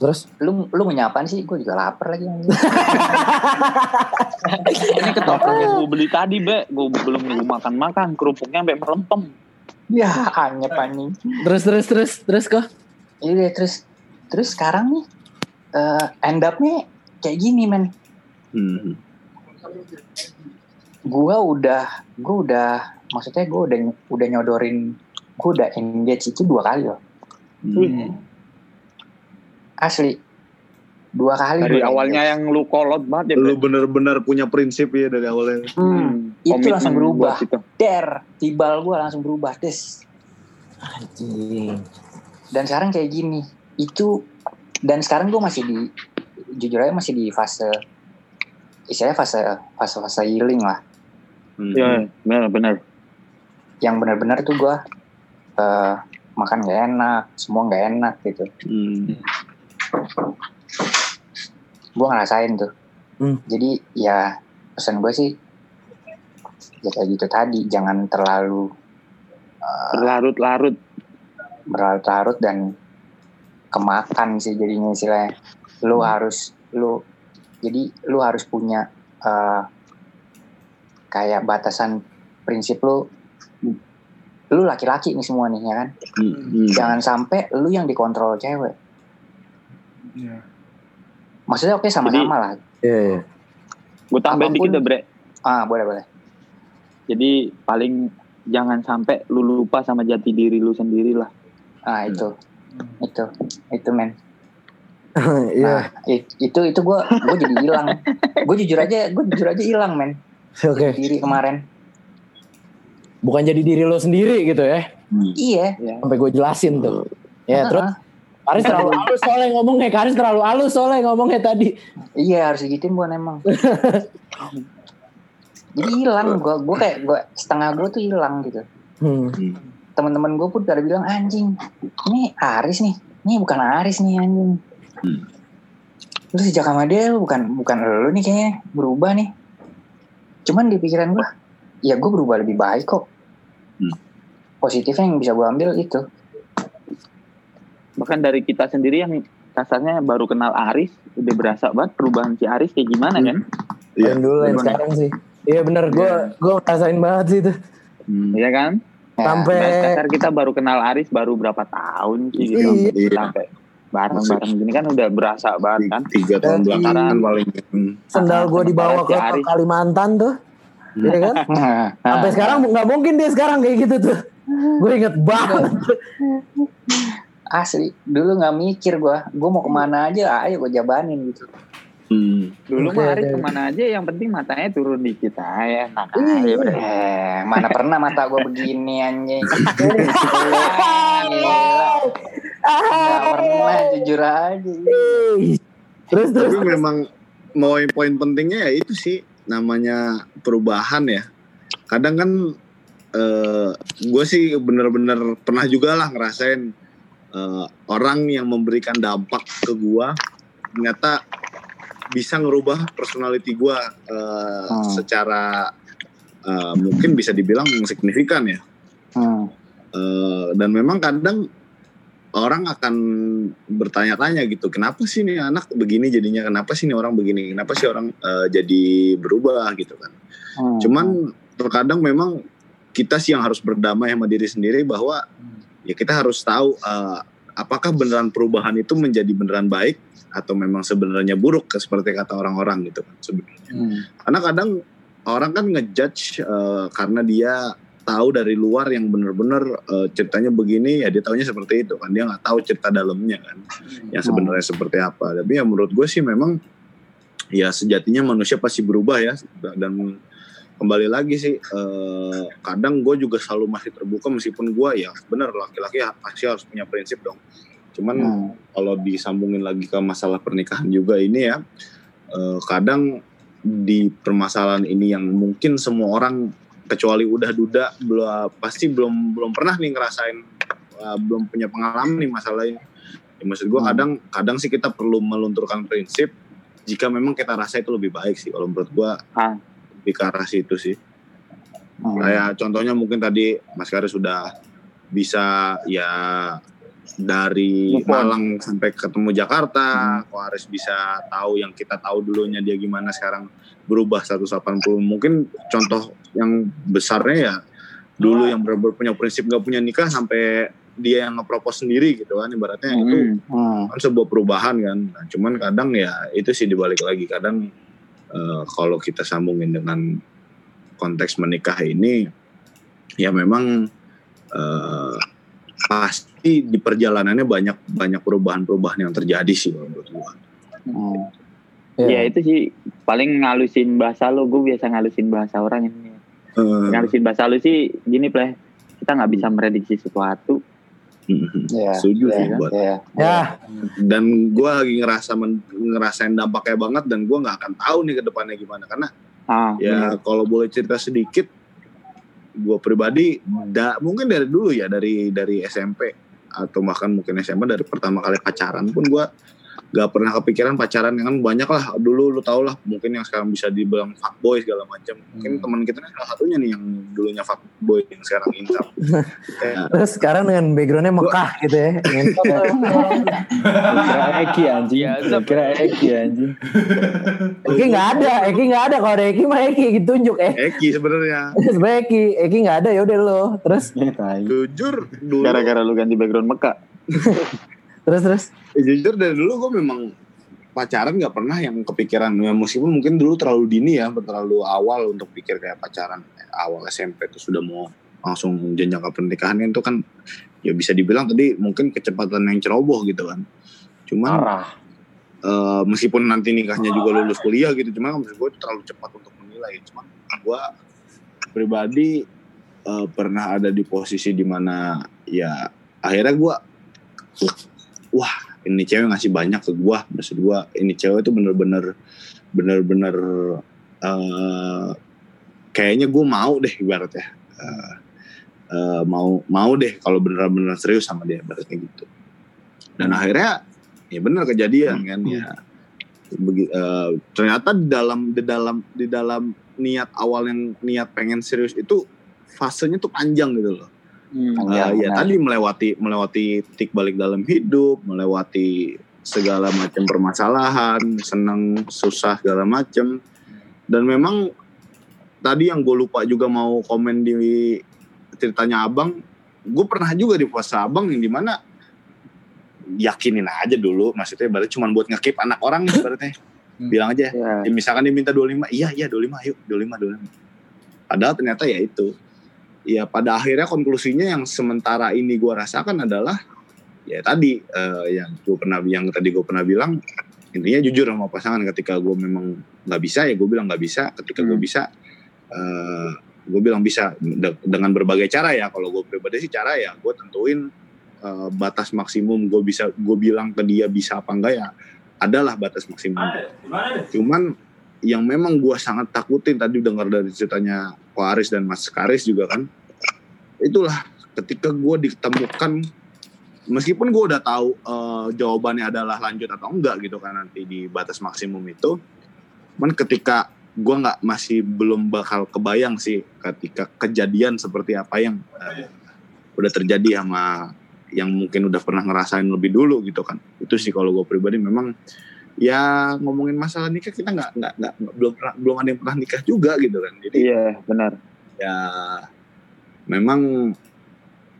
Terus lu lu menyapaan sih gue juga lapar lagi. Ini ketoprak yang gue beli tadi, Be. Gue belum gue makan-makan. Kerupuknya sampai melempem. Ya, anyep anjing. Terus terus terus terus kok. Iya terus terus sekarang nih eh end up-nya kayak gini men. Hmm. Gua udah gua udah maksudnya gua udah udah nyodorin gua udah engage itu dua kali loh. Hmm. Asli. Dua kali Dari awalnya yang lu kolot banget ya. Lu bener-bener punya prinsip ya dari awalnya. Hmm, itu Komitmen langsung berubah. itu. Der, tibal gua langsung berubah, des. Anjing. Dan sekarang kayak gini. Itu dan sekarang gua masih di jujur aja masih di fase istilahnya fase fase fase healing lah. Hmm. Iya, benar benar. Yang benar-benar tuh gua eh, makan gak enak, semua gak enak gitu. Hmm. Gua ngerasain tuh. Hmm. Jadi ya pesan gue sih ya kayak gitu tadi, jangan terlalu Berlarut-larut. berlarut-larut dan kemakan sih jadinya istilahnya lu harus lu jadi lu harus punya eh, kayak batasan prinsip lu lu laki-laki nih semua nih ya kan Hmm. jangan sampai lu yang dikontrol cewek Iya. Maksudnya oke sama-sama lah Iya, iya. Gue tambahin dikit deh, Bre. ah boleh boleh Jadi paling jangan sampai lu lupa sama jati diri lu sendiri lah. ah itu itu itu men Iya. nah it- itu itu gue gue jadi hilang gue jujur aja gue jujur aja hilang men Oke. diri kemarin Bukan jadi diri lo sendiri gitu ya. iya Sampai gue jelasin tuh. Ya, Ah, terus Karis terlalu halus soalnya ngomongnya. Karis terlalu halus soalnya ngomongnya tadi. Iya harus digituin buan emang. Jadi hilang gua gua kayak gua setengah gua tuh hilang gitu. Hmm. Teman-teman gua pun pada bilang anjing, ini Aris nih. Ini bukan Aris nih anjing. Lu sejak sama dia lu bukan bukan lu nih kayaknya berubah nih. Cuman di pikiran gua, ya gua berubah lebih baik kok. Positifnya yang bisa gua ambil itu. Bahkan dari kita sendiri yang kasarnya baru kenal Aris, udah berasa banget perubahan si Aris kayak gimana kan? Iya. Yang dulu yang Gimana? sekarang sih. Iya bener, gue gue ngerasain banget sih itu. Iya kan? Sampai Bahkan kasar kita baru kenal Aris baru berapa tahun sih gitu. Iya. Sampai bareng-bareng gini kan udah berasa banget kan? Tiga tahun belakangan paling. Hmm. sendal gue dibawa ke Si Aris. Kalimantan tuh. Iya kan? Sampai sekarang nggak mungkin dia sekarang kayak gitu tuh. Gue inget banget. Asli, dulu nggak mikir gua, gua mau ke mana aja, ayo gua jabanin gitu. Hmm. Dulu mah oke. ke mana aja yang penting matanya turun dikit aja. Enak Iya. udah. Eh, mana pernah mata gue begini anjing. Gak pernah jujur aja. Terus terus. Tapi memang mau poin pentingnya ya itu sih namanya perubahan ya. Kadang kan eh gue sih bener-bener pernah juga lah ngerasain eh, orang yang memberikan dampak ke gue ternyata bisa ngerubah personality gue eh, Hmm. secara eh, mungkin bisa dibilang signifikan ya. Hmm. Eh, dan memang kadang orang akan bertanya-tanya gitu, kenapa sih nih anak begini jadinya, kenapa sih nih orang begini, kenapa sih orang eh, jadi berubah gitu kan. Hmm. Cuman terkadang memang kita sih yang harus berdamai sama diri sendiri bahwa ya kita harus tahu eh, apakah beneran perubahan itu menjadi beneran baik atau memang sebenarnya buruk seperti kata orang-orang gitu kan sebenarnya. Hmm. Karena kadang orang kan ngejudge eh, karena dia tahu dari luar yang bener-bener eh, ceritanya begini ya dia taunya seperti itu kan dia nggak tahu cerita dalamnya kan yang sebenarnya seperti apa tapi ya menurut gue sih memang ya sejatinya manusia pasti berubah ya dan kembali lagi sih eh, kadang gue juga selalu masih terbuka meskipun gue ya bener laki-laki pasti harus punya prinsip dong. Cuman Hmm. kalau disambungin lagi ke masalah pernikahan juga ini ya eh, kadang di permasalahan ini yang mungkin semua orang kecuali udah duda belum pasti belum belum pernah nih ngerasain eh, belum punya pengalaman nih masalah ini. Ya, maksud gue kadang kadang sih kita perlu melunturkan prinsip jika memang kita rasa itu lebih baik sih kalau menurut gue lebih ke arah situ sih. Kayak contohnya mungkin tadi Mas Karis sudah bisa ya dari on. Malang sampai ketemu Jakarta, Ko Aris bisa tahu yang kita tahu dulunya dia gimana sekarang berubah 180. Mungkin contoh yang besarnya ya dulu yang benar-benar punya prinsip nggak punya nikah sampai dia yang ngepropos sendiri gitu kan ibaratnya itu kan sebuah perubahan kan. Nah, cuman kadang ya itu sih dibalik lagi. Kadang eh, kalau kita sambungin dengan konteks menikah ini ya memang eh, pasti di perjalanannya banyak banyak perubahan-perubahan yang terjadi sih kalau menurut gua. Ya itu sih paling ngalusin bahasa lo, gue biasa ngalusin bahasa orang ini. Eh, Ngalusin bahasa lu sih gini pleh, kita nggak bisa memprediksi sesuatu. Ya, setuju sih buat. Ya. Dan gue lagi ngerasa men- ngerasain dampaknya banget dan gue nggak akan tahu nih ke depannya gimana karena Ah, ya kalau boleh cerita sedikit, gue pribadi da, mungkin dari dulu ya dari dari SMP atau bahkan mungkin SMA dari pertama kali pacaran pun gue gak pernah kepikiran pacaran kan banyak lah dulu lu tau lah mungkin yang sekarang bisa dibilang fuckboy segala macam mungkin teman kita nih salah satunya nih yang dulunya fuckboy yang sekarang incam Ya, Terus sekarang dengan backgroundnya Mekah gitu ya. Kira Eki anjing. Kira Eki anjing. Eki nggak ada, Eki nggak ada. Kalau ada Eki mah Eki ditunjuk eh. Eki sebenarnya Sebenarnya Eki, Eki nggak ada ya udah lo. Terus jujur dulu Gara-gara lu ganti background Mekah. Terus terus. Ya, jujur dari dulu gue memang pacaran nggak pernah yang kepikiran. Ya meskipun mungkin dulu terlalu dini ya terlalu awal untuk pikir kayak pacaran. Awal SMP itu sudah mau langsung jenjang ke pernikahan itu kan ya bisa dibilang tadi mungkin kecepatan yang ceroboh gitu kan. Cuman eh, meskipun nanti nikahnya juga lulus kuliah gitu cuman maksud gue terlalu cepat untuk menilai. Cuman gue pribadi eh, pernah ada di posisi di mana ya akhirnya gue wah ini cewek ngasih banyak ke gua. Maksud gua ini cewek itu bener-bener bener-bener eh kayaknya gua mau deh ibaratnya. Eh, eh, mau mau deh kalau bener-bener serius sama dia ibaratnya gitu. Dan akhirnya ya bener kejadian kan ya. Begi- eh, ternyata di dalam di dalam di dalam niat awal yang niat pengen serius itu fasenya tuh panjang gitu loh Uh, ya tadi melewati melewati titik balik dalam hidup, melewati segala macam permasalahan, senang, susah segala macam. Dan memang tadi yang gue lupa juga mau komen di ceritanya abang, gue pernah juga di fase abang yang di mana yakinin aja dulu, maksudnya berarti cuma buat ngekip anak orang berarti. Bilang aja, ya, misalkan dia minta 25, iya iya 25 ayo 25 25. Padahal ternyata ya itu ya pada akhirnya konklusinya yang sementara ini gue rasakan adalah ya tadi eh, yang gue pernah yang tadi gue pernah bilang intinya jujur sama pasangan ketika gue memang nggak bisa ya gue bilang nggak bisa. Ketika gue bisa eh, gue bilang bisa. De- dengan berbagai cara ya. Kalau gue pribadi sih cara ya. Gue tentuin eh, batas maksimum gue bisa gue bilang ke dia bisa apa enggak ya adalah batas maksimum. Cuman yang memang gue sangat takutin tadi dengar dari ceritanya Ko Aris dan Mas Karis juga kan. Itulah ketika gue ditemukan meskipun gue udah tahu eh, jawabannya adalah lanjut atau enggak gitu kan nanti di batas maksimum itu cuman ketika gue nggak masih belum bakal kebayang sih ketika kejadian seperti apa yang eh, udah terjadi sama yang mungkin udah pernah ngerasain lebih dulu gitu kan. Itu sih kalau gue pribadi memang ya ngomongin masalah nikah kita nggak nggak nggak belum pernah belum ada yang pernah nikah juga gitu kan. Jadi iya benar. ya memang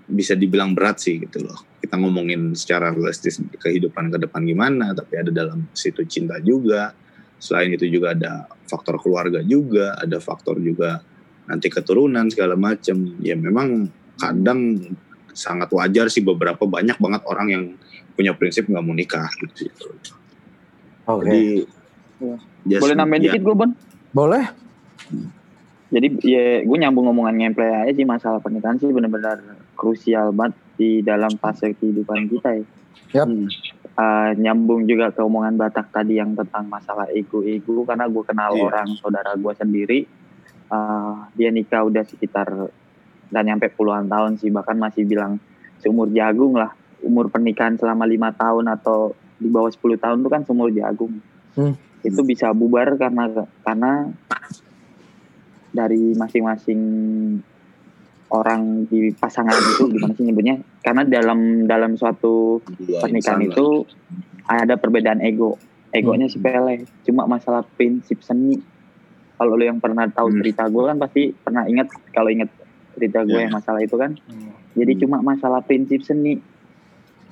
bisa dibilang berat sih gitu loh. Kita ngomongin secara realistis kehidupan ke depan gimana tapi ada dalam situ cinta juga. Selain itu juga ada faktor keluarga juga ada faktor juga nanti keturunan segala macam. Ya memang kadang sangat wajar sih beberapa banyak banget orang yang punya prinsip nggak mau nikah gitu Oke. Jadi just- Boleh nambahin ya. dikit gue Bon? Boleh. Jadi ya gue nyambung ngomongan ngemple aja sih masalah pernikahan sih benar-benar krusial banget di dalam fase kehidupan kita ya. Yap. Uh, nyambung juga ke omongan Batak tadi yang tentang masalah ego-ego karena gue kenal Iya. orang saudara gue sendiri uh, dia nikah udah sekitar dan nyampe puluhan tahun sih bahkan masih bilang seumur jagung lah umur pernikahan selama lima tahun atau di bawah 10 tahun itu kan seumur jagung Hmm. itu bisa bubar karena karena dari masing-masing orang di pasangan itu gimana sih nyebutnya karena dalam dalam suatu pernikahan insan lah. itu ada perbedaan ego egonya sepele cuma masalah prinsip seni kalau lo yang pernah tahu cerita gue kan pasti pernah ingat kalau ingat cerita gue Iya. yang masalah itu kan. Jadi cuma masalah prinsip seni.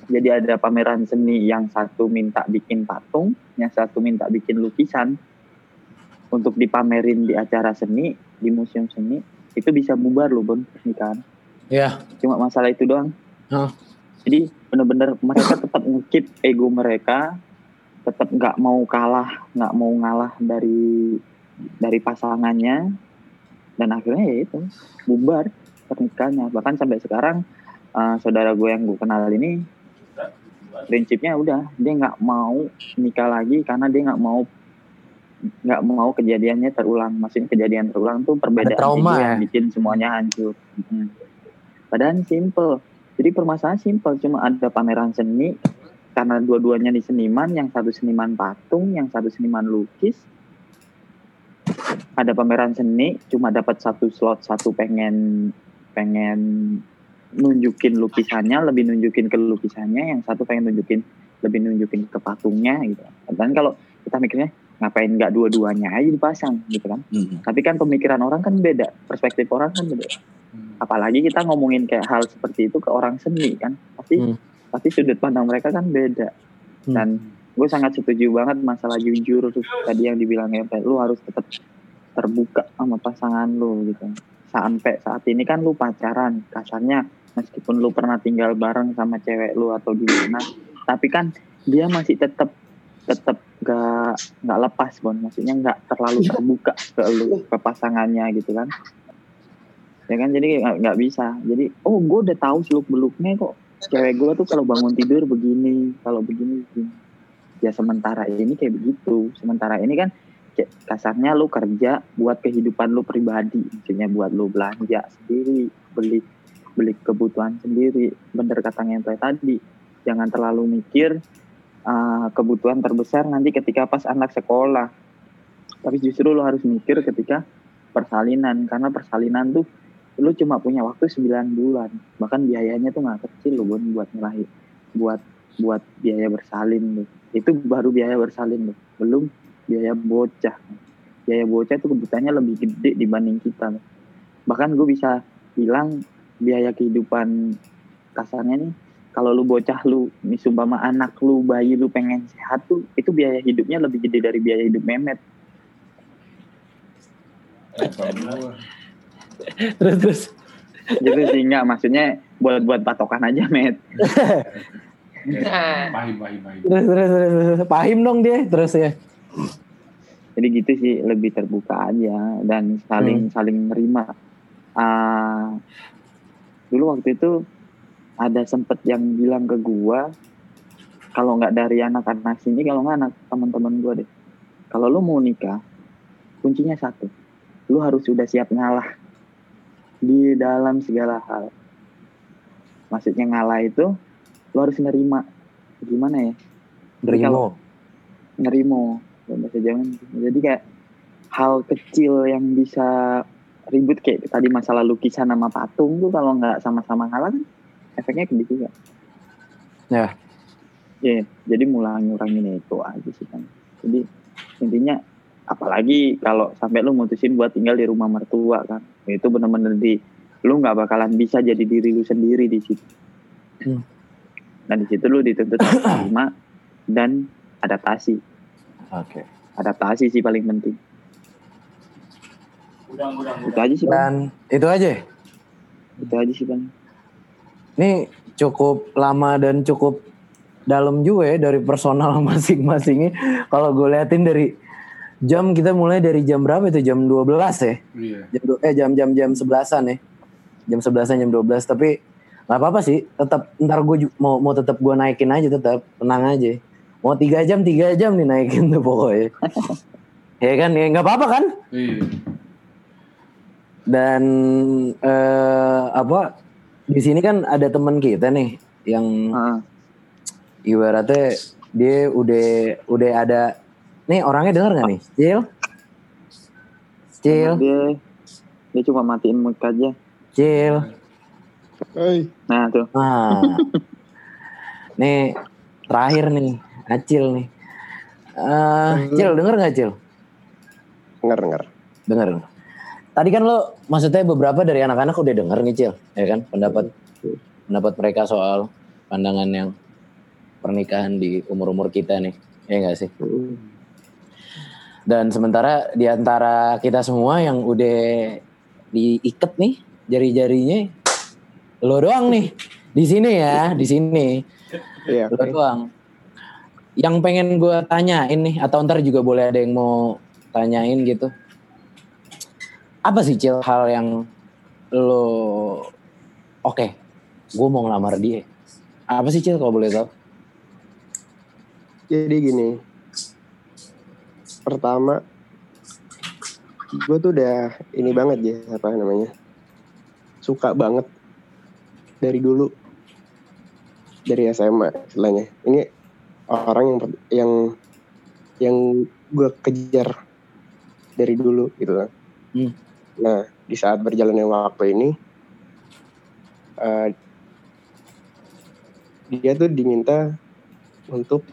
Jadi ada pameran seni yang satu minta bikin patung, yang satu minta bikin lukisan untuk dipamerin di acara seni, di museum seni, itu bisa bubar loh Bon pernikahan. Ya. Cuma masalah itu doang. Hah. Jadi bener-bener mereka tetap ngekip ego mereka, tetap nggak mau kalah, nggak mau ngalah dari dari pasangannya, dan akhirnya ya itu bubar pernikahannya. Bahkan sampai sekarang eh, saudara gue yang gue kenal ini prinsipnya udah dia nggak mau nikah lagi karena dia nggak mau nggak mau kejadiannya terulang. Maksudnya kejadian terulang tuh perbedaan trauma ego ya? yang bikin semuanya hancur. Mm. Padahal simple. Jadi permasalahan simple, cuma ada pameran seni karena dua-duanya di seniman, yang satu seniman patung, yang satu seniman lukis. Ada pameran seni, cuma dapat satu slot, satu pengen pengen nunjukin lukisannya, lebih nunjukin ke lukisannya, yang satu pengen nunjukin lebih nunjukin ke patungnya gitu. Dan kalau kita mikirnya ngapain nggak dua-duanya aja dipasang gitu kan? Tapi kan pemikiran orang kan beda, perspektif orang kan beda. Apalagi kita ngomongin kayak hal seperti itu ke orang seni kan, pasti pasti sudut pandang mereka kan beda. Dan gue sangat setuju banget masalah jujur terus tadi yang dibilangnya kayak lu harus tetap terbuka sama pasangan lu gitu. Sampai saat ini kan lu pacaran, kasarnya meskipun lu pernah tinggal bareng sama cewek lu atau gimana, tapi kan dia masih tetap tetap gak nggak lepas bon. Maksudnya nggak terlalu terbuka ke lu ke pasangannya gitu kan. Ya kan? Jadi nggak- bisa. Jadi oh gue udah tahu seluk beluknya kok. Cewek gue tuh kalau bangun tidur begini kalau begini begini. Ya sementara ini kayak begitu. Sementara ini kan kasarnya lu kerja buat kehidupan lu pribadi. Maksudnya buat lu belanja sendiri beli beli kebutuhan sendiri. Bener kata ngentoy tadi. Jangan terlalu mikir uh, kebutuhan terbesar nanti ketika pas anak sekolah. Tapi justru lo harus mikir ketika persalinan. Karena persalinan tuh lu cuma punya waktu 9 bulan. Bahkan biayanya tuh nggak kecil lo Bon, buat ngelahir buat buat biaya bersalin lo itu baru biaya bersalin lo belum biaya bocah. Biaya bocah itu kebutuhannya lebih gede dibanding kita. Bahkan gue bisa bilang biaya kehidupan kasarnya nih kalau lu bocah lu misumpama anak lu bayi lu pengen sehat tuh itu biaya hidupnya lebih gede dari biaya hidup memet terus terus. Gitu sih maksudnya buat buat patokan aja met Pahim, pahim, pahim. terus terus terus, pahim dong dia terus ya. Jadi gitu sih lebih terbuka aja dan saling saling menerima Ah, dulu waktu itu ada sempet yang bilang ke gua kalau nggak dari anak-anak sini kalau nggak anak teman-teman gua deh. Kalau lu mau nikah kuncinya satu lu harus sudah siap ngalah di dalam segala hal. Maksudnya ngalah itu lu harus nerima. Gimana ya? Nerimo. nerimo bahasa Jawa. Jadi kayak hal kecil yang bisa ribut kayak tadi masalah lukisan sama patung tuh kalau nggak sama-sama ngalah kan efeknya gede juga ya Iya, jadi mulai ngurangin itu aja sih kan. Jadi intinya apalagi kalau sampai lu mutusin buat tinggal di rumah mertua kan, itu bener-bener di lu nggak bakalan bisa jadi diri lu sendiri di situ. Hmm. Dan di situ lu dituntut terima dan adaptasi. Oke. Adaptasi sih paling penting. Udang, udang, Itu aja sih dan itu aja Itu aja sih bang. Ini cukup lama dan cukup dalam juga ya dari personal masing-masingnya. Kalau gue liatin dari jam kita mulai dari jam berapa itu? Jam 12 ya? Iya. Jam du- eh jam jam jam 11-an ya. Jam 11-an jam 12 tapi nggak apa-apa sih. Tetap ntar gue mau mau tetap gue naikin aja tetap tenang aja. Mau tiga jam tiga jam nih naikin tuh pokoknya. ya kan ya nggak apa-apa kan? Iya. Dan eh, apa di sini kan ada teman kita nih yang ibaratnya dia udah udah ada nih orangnya dengar nggak nih? Cil? Cil? Dia dia cuma matiin mic aja. Cil? Nah tuh. nah. Nih terakhir nih Acil nih. Eh, Cil denger nggak Cil? Denger, denger. denger tadi kan lo maksudnya beberapa dari anak-anak udah denger nih Cil, ya kan pendapat pendapat mereka soal pandangan yang pernikahan di umur-umur kita nih, ya enggak sih? Dan sementara di antara kita semua yang udah diikat nih jari-jarinya, lo doang nih di sini ya, di sini. Iya, Lo doang. Yang pengen gue tanyain nih, atau ntar juga boleh ada yang mau tanyain gitu. Apa sih Cil hal yang lo oke, gue mau ngelamar dia. Apa sih Cil kalau boleh tahu? Jadi gini, pertama gue tuh udah ini banget ya apa namanya suka banget dari dulu dari SMA istilahnya ini orang yang yang yang gue kejar dari dulu gitu kan Hmm. Nah di saat berjalannya waktu ini eh, dia tuh diminta untuk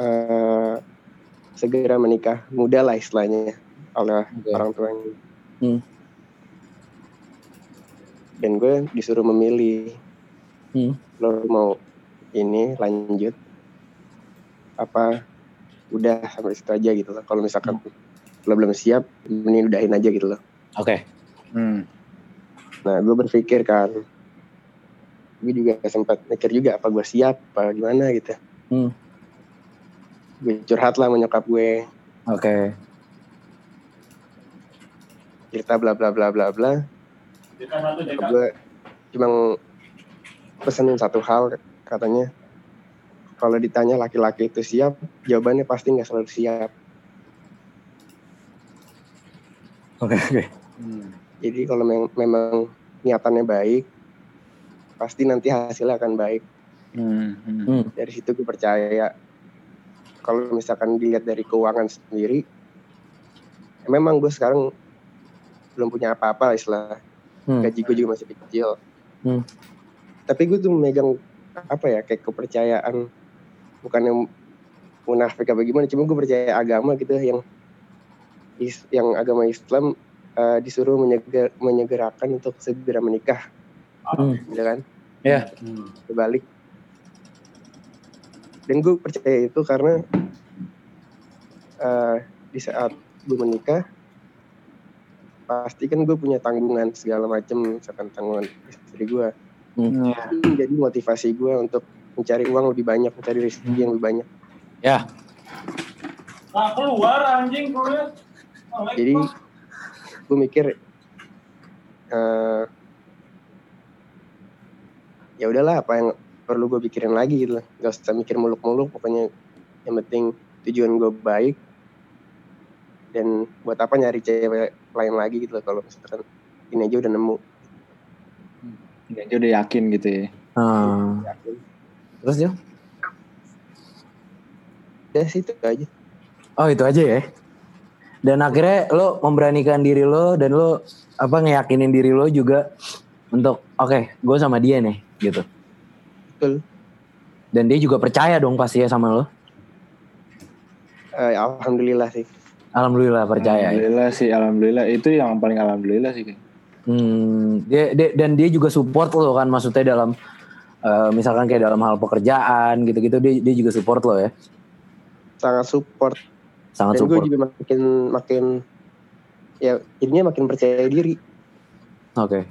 eh, segera menikah muda lah istilahnya oleh orang tuanya. Hmm. dan gue disuruh memilih Hmm. lo mau ini lanjut apa udah sampai situ aja gitu loh. Kalau misalkan lo belum siap mending udahin aja gitu loh Oke. nah gue berpikir kan gue juga sempat mikir juga apa gue siap apa gimana gitu Hmm. gue curhat lah menyokap gue Oke. cerita bla bla bla bla bla gue cuma pesenin satu hal katanya kalau ditanya laki-laki itu siap jawabannya pasti nggak selalu siap Oke oke. Jadi kalau mem- memang niatannya baik pasti nanti hasilnya akan baik Hmm. dari situ gue percaya kalau misalkan dilihat dari keuangan sendiri ya memang gue sekarang belum punya apa-apa lah istilah Hmm. gaji gue juga masih kecil Hmm. tapi gue tuh megang apa ya kayak kepercayaan bukan yang munafik apa gimana cuma gue percaya agama gitu yang is- yang agama Islam eh, disuruh menyeger, menyegerakan untuk segera menikah Hmm. gitu kan Ya. kebalik dan gue percaya itu karena eh, di saat gue menikah pasti kan gue punya tanggungan segala macam misalkan tanggungan istri gue Hmm. Itu jadi motivasi gue untuk mencari uang lebih banyak mencari rezeki yang lebih banyak Ya. Nah, keluar anjing keluar. jadi gue mikir eh ya udahlah apa yang perlu gue pikirin lagi gitu loh gak usah mikir muluk-muluk pokoknya yang penting tujuan gue baik dan buat apa nyari cewek lain lagi gitu loh kalau misalkan ini aja udah nemu Dia aja udah yakin gitu ya. Hmm. Terus Jo? udah sih itu aja Oh itu aja ya. Dan akhirnya lo memberanikan diri lo dan lo apa ngeyakinin diri lo juga untuk oke gue sama dia nih gitu. Betul. Dan dia juga percaya dong pasti ya sama lo. Eh, alhamdulillah sih Alhamdulillah percaya. ya. Alhamdulillah sih, alhamdulillah itu yang paling alhamdulillah sih. Hmm, dia, dia- dan dia juga support lo kan maksudnya dalam eh, misalkan kayak dalam hal pekerjaan gitu-gitu dia dia juga support lo ya. sangat support Sangat dan gue support. juga makin makin ya jadinya makin percaya diri Oke.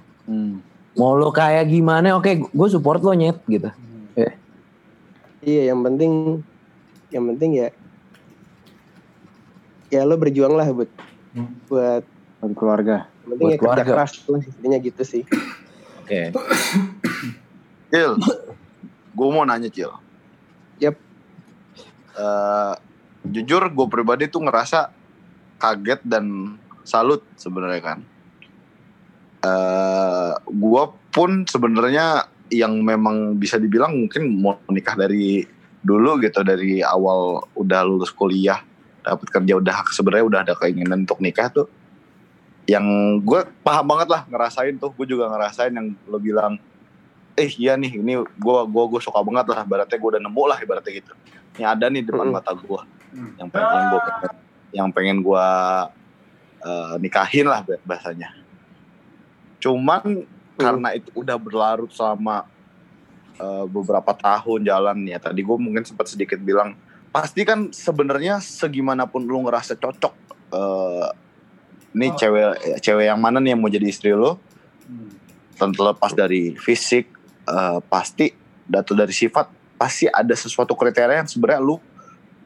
Mau lo kayak gimana? Oke, gue support lo nyet gitu. Ya. Iya, yang penting yang penting ya ya lo berjuang lah buat buat buat keluarga. Yang penting Buat ya kerja keluarga. keras lah intinya gitu sih. Oke. Cil, gue mau nanya Cil. Yap. Eh, jujur gue pribadi tuh ngerasa kaget dan salut sebenarnya kan. Eh, gue pun sebenarnya yang memang bisa dibilang mungkin mau nikah dari dulu gitu dari awal udah lulus kuliah dapat kerja udah sebenarnya udah ada keinginan untuk nikah tuh. Yang gue paham banget lah ngerasain tuh. Gue juga ngerasain yang lo bilang eh iya nih ini gue gua gue suka banget lah ibaratnya gue udah nemu lah ibaratnya gitu. Ini ada nih depan mata gue yang pengen gue yang pengen gue eh, nikahin lah bahasanya. Cuman karena itu udah berlarut selama eh, beberapa tahun jalan ya. Tadi gue mungkin sempat sedikit bilang pasti kan sebenarnya segimanapun lu ngerasa cocok eh ini cewek cewek yang mana nih yang mau jadi istri lo tentu lepas dari fisik eh, pasti atau dari sifat pasti ada sesuatu kriteria yang sebenarnya lu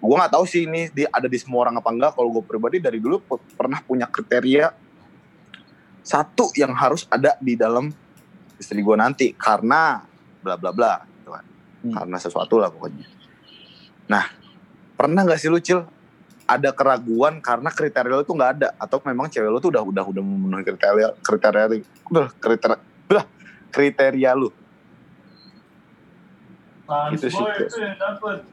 gue nggak tahu sih ini di, ada di semua orang apa enggak kalau gue pribadi dari dulu pe- pernah punya kriteria satu yang harus ada di dalam istri gue nanti. Karena bla bla bla gitu kan. karena sesuatu lah pokoknya. Nah pernah nggak sih lu cil ada keraguan karena kriteria lu tuh nggak ada? Atau memang cewek lu tuh udah udah udah memenuhi kriteria kriteria udah kriteria udah kriteria lu? Gitu sih, itu yang dapet.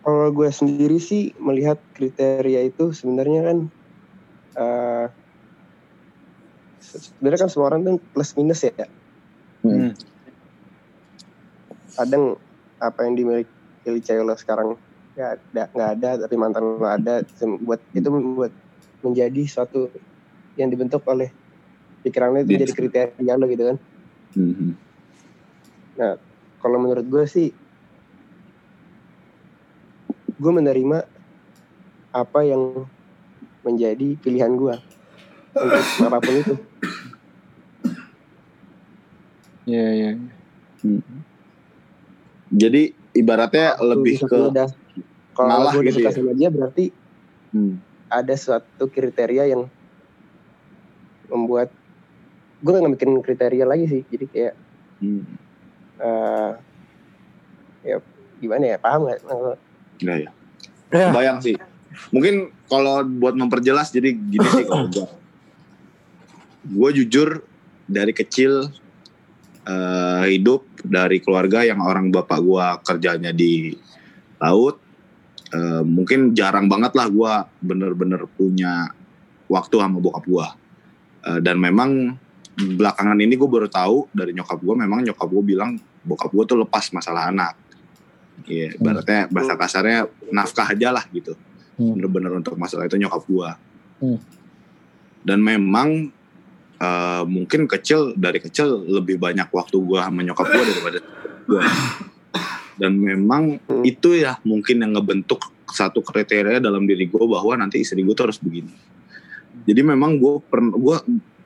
Kalau gue sendiri sih melihat kriteria itu sebenarnya kan eh sebenarnya kan semua orang kan plus minus ya. Kadang apa yang dimiliki lo sekarang nggak ada nggak ada tapi mantan lo ada buat itu membuat menjadi suatu yang dibentuk oleh pikirannya itu jadi kriteria lo gitu kan. Nah, kalau menurut gue sih, gue menerima apa yang menjadi pilihan gue untuk apa pun itu. Iya, iya. jadi ibaratnya lebih ke Udah, kalau gue gitu suka ya? sama dia berarti Hmm. ada suatu kriteria yang membuat gue gak mikirin kriteria lagi sih. Jadi kayak Hmm. eh, ya gimana ya paham gak? Enggak ya. Bayang sih. Mungkin kalau buat memperjelas jadi gini sih kalau gue. Gue jujur dari kecil eh, hidup dari keluarga yang orang bapak gue kerjanya di laut. Eh, mungkin jarang banget lah gue bener-bener punya waktu sama bokap gue. Eh, dan memang belakangan ini gue baru tahu dari nyokap gue memang nyokap gue bilang bokap gue tuh lepas masalah anak. Iya, ibaratnya bahasa kasarnya nafkah aja lah gitu. Bener-bener untuk masalah itu nyokap gua. Hmm. Dan memang eh, mungkin kecil dari kecil lebih banyak waktu gua sama nyokap gua daripada gua. Dan memang itu ya mungkin yang ngebentuk satu kriteria dalam diri gua bahwa nanti istri gua tuh harus begini. Jadi memang gua pernah gua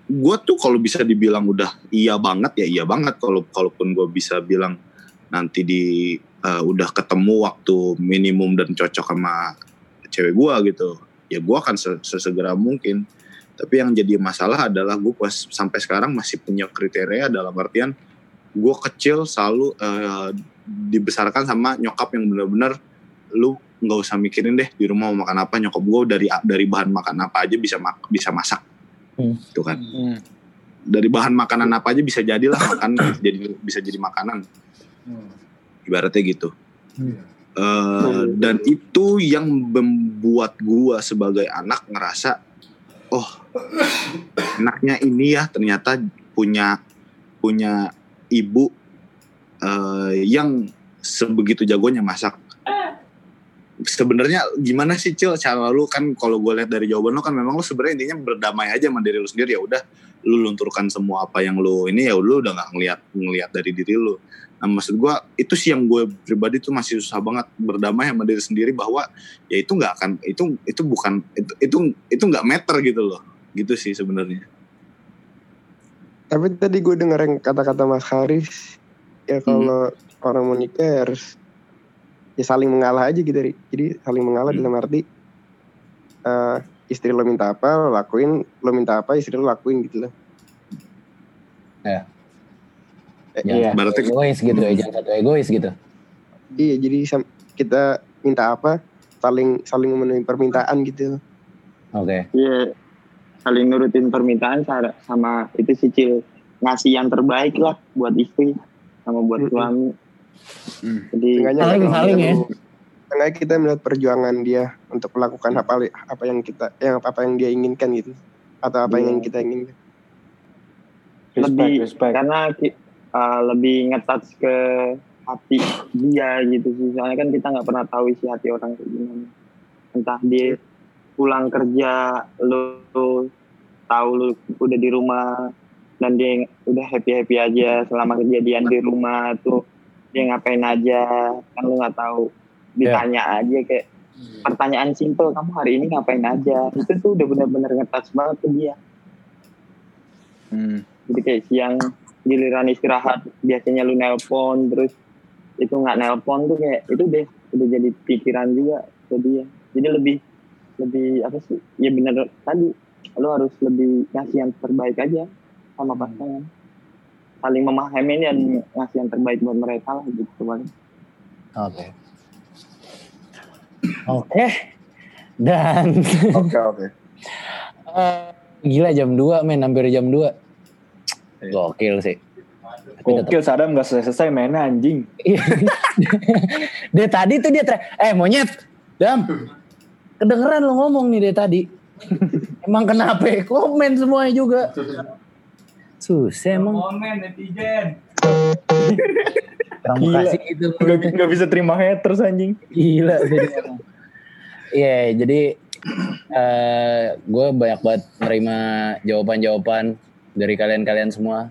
gua tuh kalau bisa dibilang udah iya banget ya iya banget kalau kalaupun gua bisa bilang nanti di eh, udah ketemu waktu minimum dan cocok sama cewek gua gitu ya gua akan se- sesegera mungkin. Tapi yang jadi masalah adalah gue pas sampai sekarang masih punya kriteria dalam artian gue kecil selalu eh, dibesarkan sama nyokap yang bener-bener lu nggak usah mikirin deh di rumah mau makan apa nyokap gue dari dari bahan makan apa aja bisa mak- bisa masak. Itu kan. Dari bahan makanan apa aja bisa jadilah makan jadi bisa jadi makanan ibaratnya gitu. Eh, dan itu yang membuat gua sebagai anak ngerasa oh anaknya ini ya ternyata punya punya ibu eh, yang sebegitu jagonya masak. Sebenarnya gimana sih cil cara lu? Kan kalau gue lihat dari jawaban lu kan memang lu sebenarnya intinya berdamai aja sama diri lu sendiri. Ya udah lu lunturkan semua apa yang lu ini ya lu udah nggak ngelihat ngelihat dari diri lu nah maksud gue itu sih yang gue pribadi tuh masih susah banget berdamai sama diri sendiri bahwa ya itu nggak akan itu itu bukan itu itu itu nggak meter gitu loh gitu sih sebenarnya Tapi tadi gue denger yang kata-kata Mas Haris, ya kalau orang mau nikah ya harus ya saling mengalah aja gitu. Jadi saling mengalah dalam arti eh, istri lo minta apa lo lakuin, lo minta apa istri lo lakuin gitu loh. Ya. Eh, Jangan satu egois gitu ya, jangan satu egois gitu. Iya, jadi kita minta apa saling saling memenuhi permintaan gitu. Oke. Iya, saling nurutin permintaan sa- sama itu sih Cil ngasih yang terbaik lah buat istri sama buat suami. Jadi Seenggaknya kita- Seenggaknya kita melihat perjuangan dia untuk melakukan apa apa yang kita yang apa yang dia inginkan gitu atau apa yang Iya. kita inginkan. lebih karena ki- uh, lebih ngetouch ke hati dia gitu sih. Soalnya kan kita nggak pernah tahu isi hati orang kayak gimana. Entah dia pulang kerja lu, lu tahu lu udah di rumah dan dia udah happy happy aja selama kejadian di rumah tuh dia ngapain aja kan lu nggak tahu. Ditanya aja kayak pertanyaan simple kamu hari ini ngapain aja? Itu tuh udah bener-bener ngetas banget ke dia. Jadi kayak siang giliran istirahat biasanya lu nelpon terus itu nggak nelpon tuh kayak itu deh udah jadi pikiran juga ke dia jadi lebih lebih apa sih ya bener tadi lu harus lebih ngasih yang terbaik aja sama pasangan saling memahami dan ngasih yang terbaik buat mereka lah gitu paling Oke. Oke. Dan Oke oke. eh, gila jam 2 men hampir jam 2. Gokil sih. Gokil Sadam gak selesai-selesai mainnya anjing. Dia tadi tuh dia teriak, eh monyet, dam, kedengeran lo ngomong nih dia tadi. emang kenapa? Komen semuanya juga. Susah emang. Komen netizen. Orang. Bekasi itu. Gak, gak bisa terima haters anjing. Gila. Iya, jadi eh gue banyak banget menerima jawaban-jawaban dari kalian-kalian semua.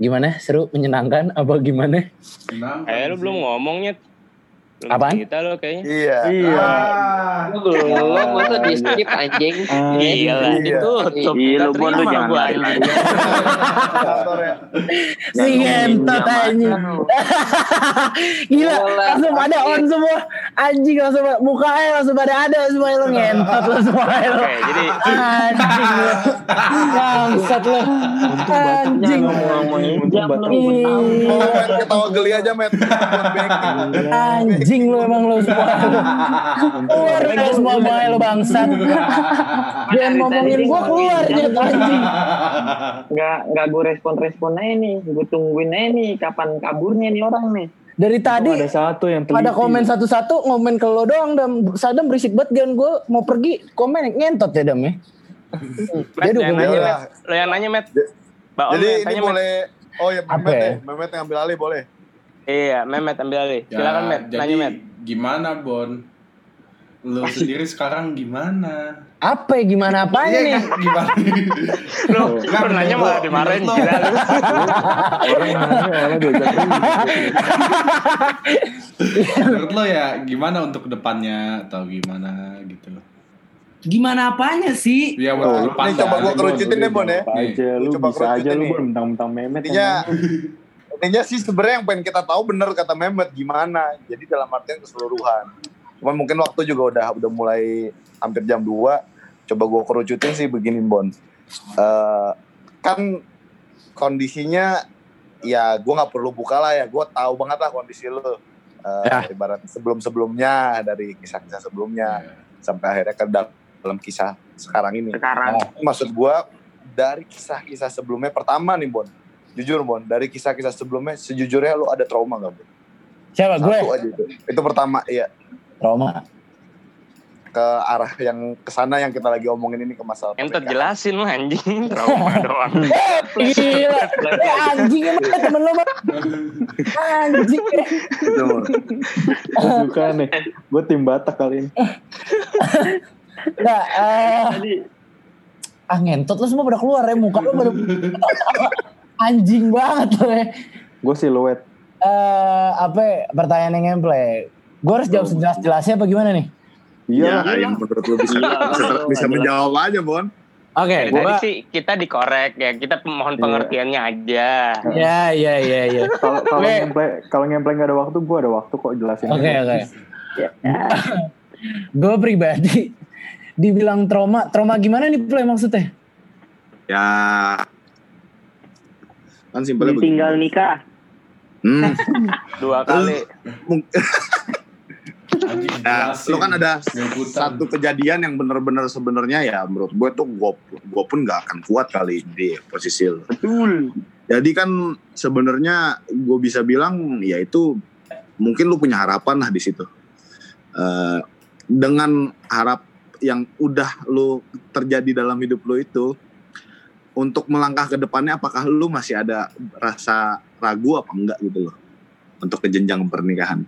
Gimana? Seru? Menyenangkan? Apa gimana? Eh lu belum ngomongnya. Belum Apaan? Cerita lo kayaknya. Iya. Iya. Lu belum, masa di skip anjing. Iya lah, ditutup. Iya, lu Bon, lu jangan lari anjing. Si ngentot anjing. Gila, langsung pada on semua. Anjing langsung mukanya langsung pada ada semua lu ngentot lu semua lu. Oke, jadi Anjing lu. Bangsat lu. Anjing. jam lu Met, ketawa geli aja met. Anjing lu emang lu semua. Keluar lu semua bae lu bangsat. Jangan ngomongin gua keluar Jet, anjing. nggak nggak gue respon respon aja nih gue tungguin aja nih kapan kaburnya nih orang nih Dari tadi Ada satu yang teliti. ada komen satu-satu ngomen ke lo doang dam sadam berisik banget dan gue mau pergi komen ngentot ya dam ya Dia yang dukung nanya, gua. Lo yang nanya, Matt. Jadi ini boleh Oh ya Apa Mehmet ya? Mehmet yang ambil alih boleh. Iya, Mehmet ambil alih. Ya, Silakan, Matt. jadi Nanya, Matt. gimana Bon? Lu sendiri sekarang gimana? apa ya gimana apanya nih Iya, gimana? Lo, Nggak, lo nanya malah lo- dimarahin. lo- Gila lu. Menurut lo ya gimana untuk depannya atau gimana gitu? Gimana apanya sih? Ya Oh, ini coba dah. gua kerucutin deh Bon ya. Apa aja lu Coba bisa aja lu. Bon mentang-mentang memet Intinya. Intinya sih sebenarnya yang pengen kita tahu bener kata Mehmet gimana. Jadi dalam artian keseluruhan. Cuman mungkin waktu juga udah udah mulai hampir jam 2. Coba gua kerucutin sih begini Bon. Eh, kan kondisinya ya gua nggak perlu buka lah ya. Gua tahu banget lah kondisi lu. Eh, Ya. Ibarat sebelum-sebelumnya dari kisah-kisah sebelumnya sampai akhirnya ke dalam kisah sekarang ini. sekarang Maksud gua dari kisah-kisah sebelumnya pertama nih Bon. Jujur Bon, dari kisah-kisah sebelumnya sejujurnya lu ada trauma gak Bon? siapa gue Satu aja itu. Itu pertama iya Roma ke arah yang ke sana yang kita lagi omongin ini ke masalah Entot pernikahan. jelasin lu anjing. Trauma doang. gila Eh, anjing emang temen lo Bang. anjing suka nih. Gue tim Batak kali ini. Nah, eh, ah ngentot lo semua pada keluar ya muka lo pada anjing banget lo ya. Gue siluet. Eh apa ya, pertanyaan yang gameplay? Gue harus jawab sejelas-jelasnya apa gimana nih? Iya. Ya, yang menurut lu bisa bisa, bisa menjawab aja Bon. Oke, tadi gua sih kita dikorek ya. Kita mohon pengertiannya aja. ya ya ya ya. Kalau kalau kalau ngemplay nggak ada waktu, gue ada waktu kok jelasin. Oke oke. Gue pribadi dibilang trauma, trauma gimana nih play maksudnya? Ya kan simpelnya begini. tinggal nikah Hmm. Dua kali. Nah, lu kan ada Nyebutan. satu kejadian yang bener-bener sebenarnya ya menurut gue tuh gue gue pun nggak akan kuat kali di posisi lu. betul Jadi kan sebenarnya gue bisa bilang ya itu mungkin lu punya harapan lah di situ. Eh, dengan harap yang udah lu terjadi dalam hidup lu itu untuk melangkah ke depannya apakah lu masih ada rasa ragu apa enggak gitu loh untuk ke jenjang pernikahan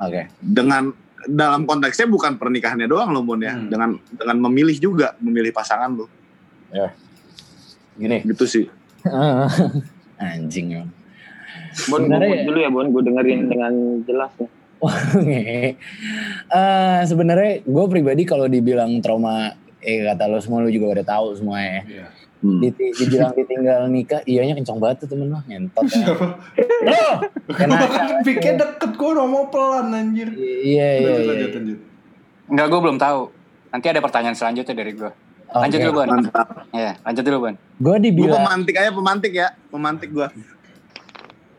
Oke. dengan dalam konteksnya bukan pernikahannya doang loh Mun ya, dengan dengan memilih juga, memilih pasangan lo. Ya. Gini. Gitu sih. Anjing. Bon, gue Sebenarnya- dulu ya Bon, gue dengerin dengan jelas ya. Eh, sebenarnya gue pribadi kalau dibilang trauma eh kata lo semua lo juga udah tahu semua ya. Hmm. Di- dibilang ditinggal nikah, iyanya kenceng banget tuh temen lo, ngentot ya. Lo, Pikir deket gue udah mau pelan anjir. Iya, iya, iya. lanjut, lanjut. Enggak, gue belum tahu. Nanti ada pertanyaan selanjutnya dari gue. Lanjut Oke. dulu, Bon. Ya, lanjut dulu, Bon. Gue Gue dibilang, pemantik aja, pemantik ya, pemantik gue.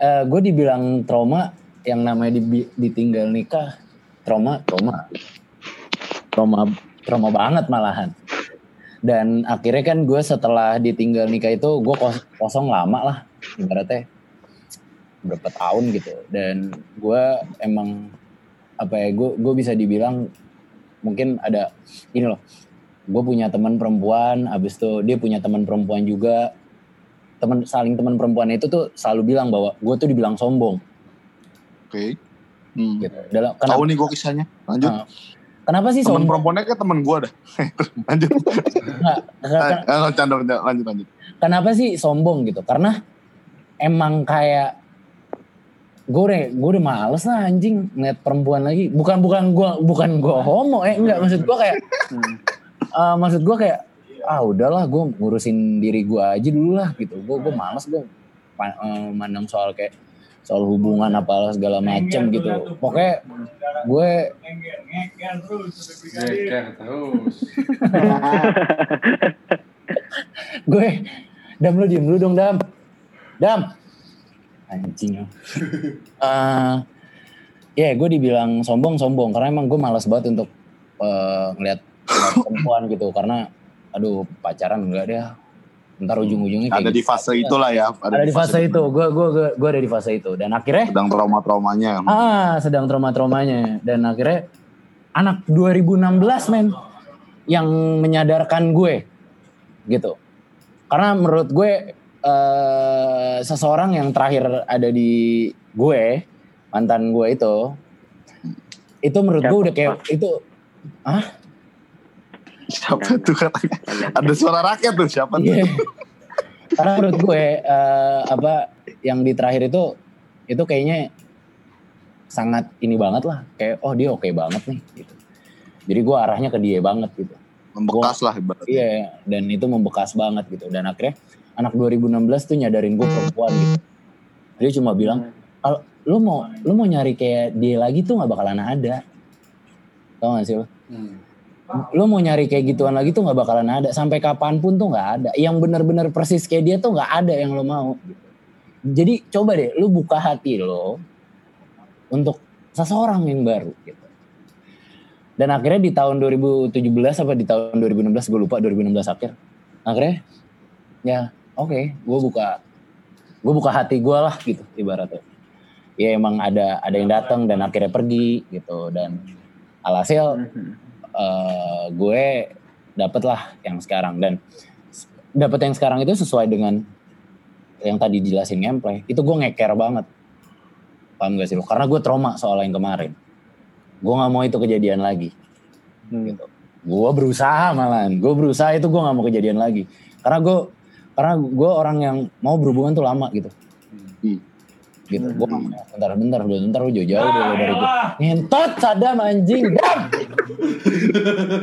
eh, gue dibilang trauma yang namanya dibi- ditinggal nikah, trauma, trauma, trauma, trauma banget malahan. Dan akhirnya kan gue setelah ditinggal nikah itu gue kos- kosong lama lah, ibaratnya berapa tahun gitu. Dan gue emang apa ya, gue gue bisa dibilang mungkin ada ini loh, gue punya teman perempuan, abis itu dia punya teman perempuan juga, teman saling teman perempuan itu tuh selalu bilang bahwa gue tuh dibilang sombong. Oke. Hmm. Gitu. Dalam, Tahu nih gue kisahnya. Lanjut. Nah, kenapa sih Temen sombong? perempuannya kayak temen gue dah. lanjut. Nggak, ken- Eh, lanjut, lanjut, lanjut, lanjut. kenapa sih sombong gitu? Karena emang kayak gue udah gue udah males lah anjing ngeliat perempuan lagi. Bukan bukan gue bukan gue homo eh enggak maksud gue kayak eh, maksud gue kayak ah udahlah gue ngurusin diri gue aja dulu lah gitu. Gue gue males gue eh, mandang soal kayak soal hubungan apalah segala macem gitu. Pokoknya gue gue dam lu diem dulu dong dam. Dam. Anjing. Eh ya gue dibilang sombong sombong karena emang gue malas banget untuk ngeliat ngeliat perempuan gitu. Karena aduh pacaran enggak deh ntar ujung-ujungnya Ada di gitu. fase itulah ya. ada, di fase itu gue gue gue gue ada di fase itu dan akhirnya Sedang trauma-traumanya. ah sedang trauma-traumanya dan akhirnya anak 2016 men yang menyadarkan gue gitu karena menurut gue eh, seseorang yang terakhir ada di gue mantan gue itu itu menurut gue udah kayak itu ah Siapa tuh katanya? Ada suara rakyat tuh siapa tuh? Iya. karena menurut gue eh, apa yang di terakhir itu itu kayaknya sangat ini banget lah. Kayak oh dia oke banget nih gitu. Jadi gue arahnya ke dia banget gitu. Membekas lah ibaratnya. iya dan itu membekas banget gitu. Dan akhirnya anak 2016 tuh nyadarin gue perempuan gitu. Dia cuma bilang kalau lu mau lu mau nyari kayak dia lagi tuh nggak bakalan ada. Tau gak sih lo lu mau nyari kayak gituan lagi tuh nggak bakalan ada. Sampai kapan pun tuh nggak ada. Yang bener-bener persis kayak dia tuh nggak ada yang lo mau. Jadi coba deh lu buka hati lo untuk seseorang yang baru gitu. Dan akhirnya di tahun 2017 apa di tahun 2016 gue lupa 2016 akhir. Akhirnya ya oke gue buka gue buka hati gue lah gitu ibaratnya. Ya emang ada ada yang datang dan akhirnya pergi gitu. Dan alhasil eh, gue dapet lah yang sekarang. Dan dapet yang sekarang itu sesuai dengan yang tadi dijelasin gameplay. Itu gue ngeker banget. Paham gak sih lo? Karena gue trauma soal yang kemarin. Gue nggak mau itu kejadian lagi. Gitu. Gue berusaha malahan. Gue berusaha itu gue nggak mau kejadian lagi. Karena gue karena gue orang yang mau berhubungan tuh lama gitu gitu. Gue nggak mau bentar bentar udah bentar lu jauh-jauh dulu dari gue ngentot sadam anjing. Dam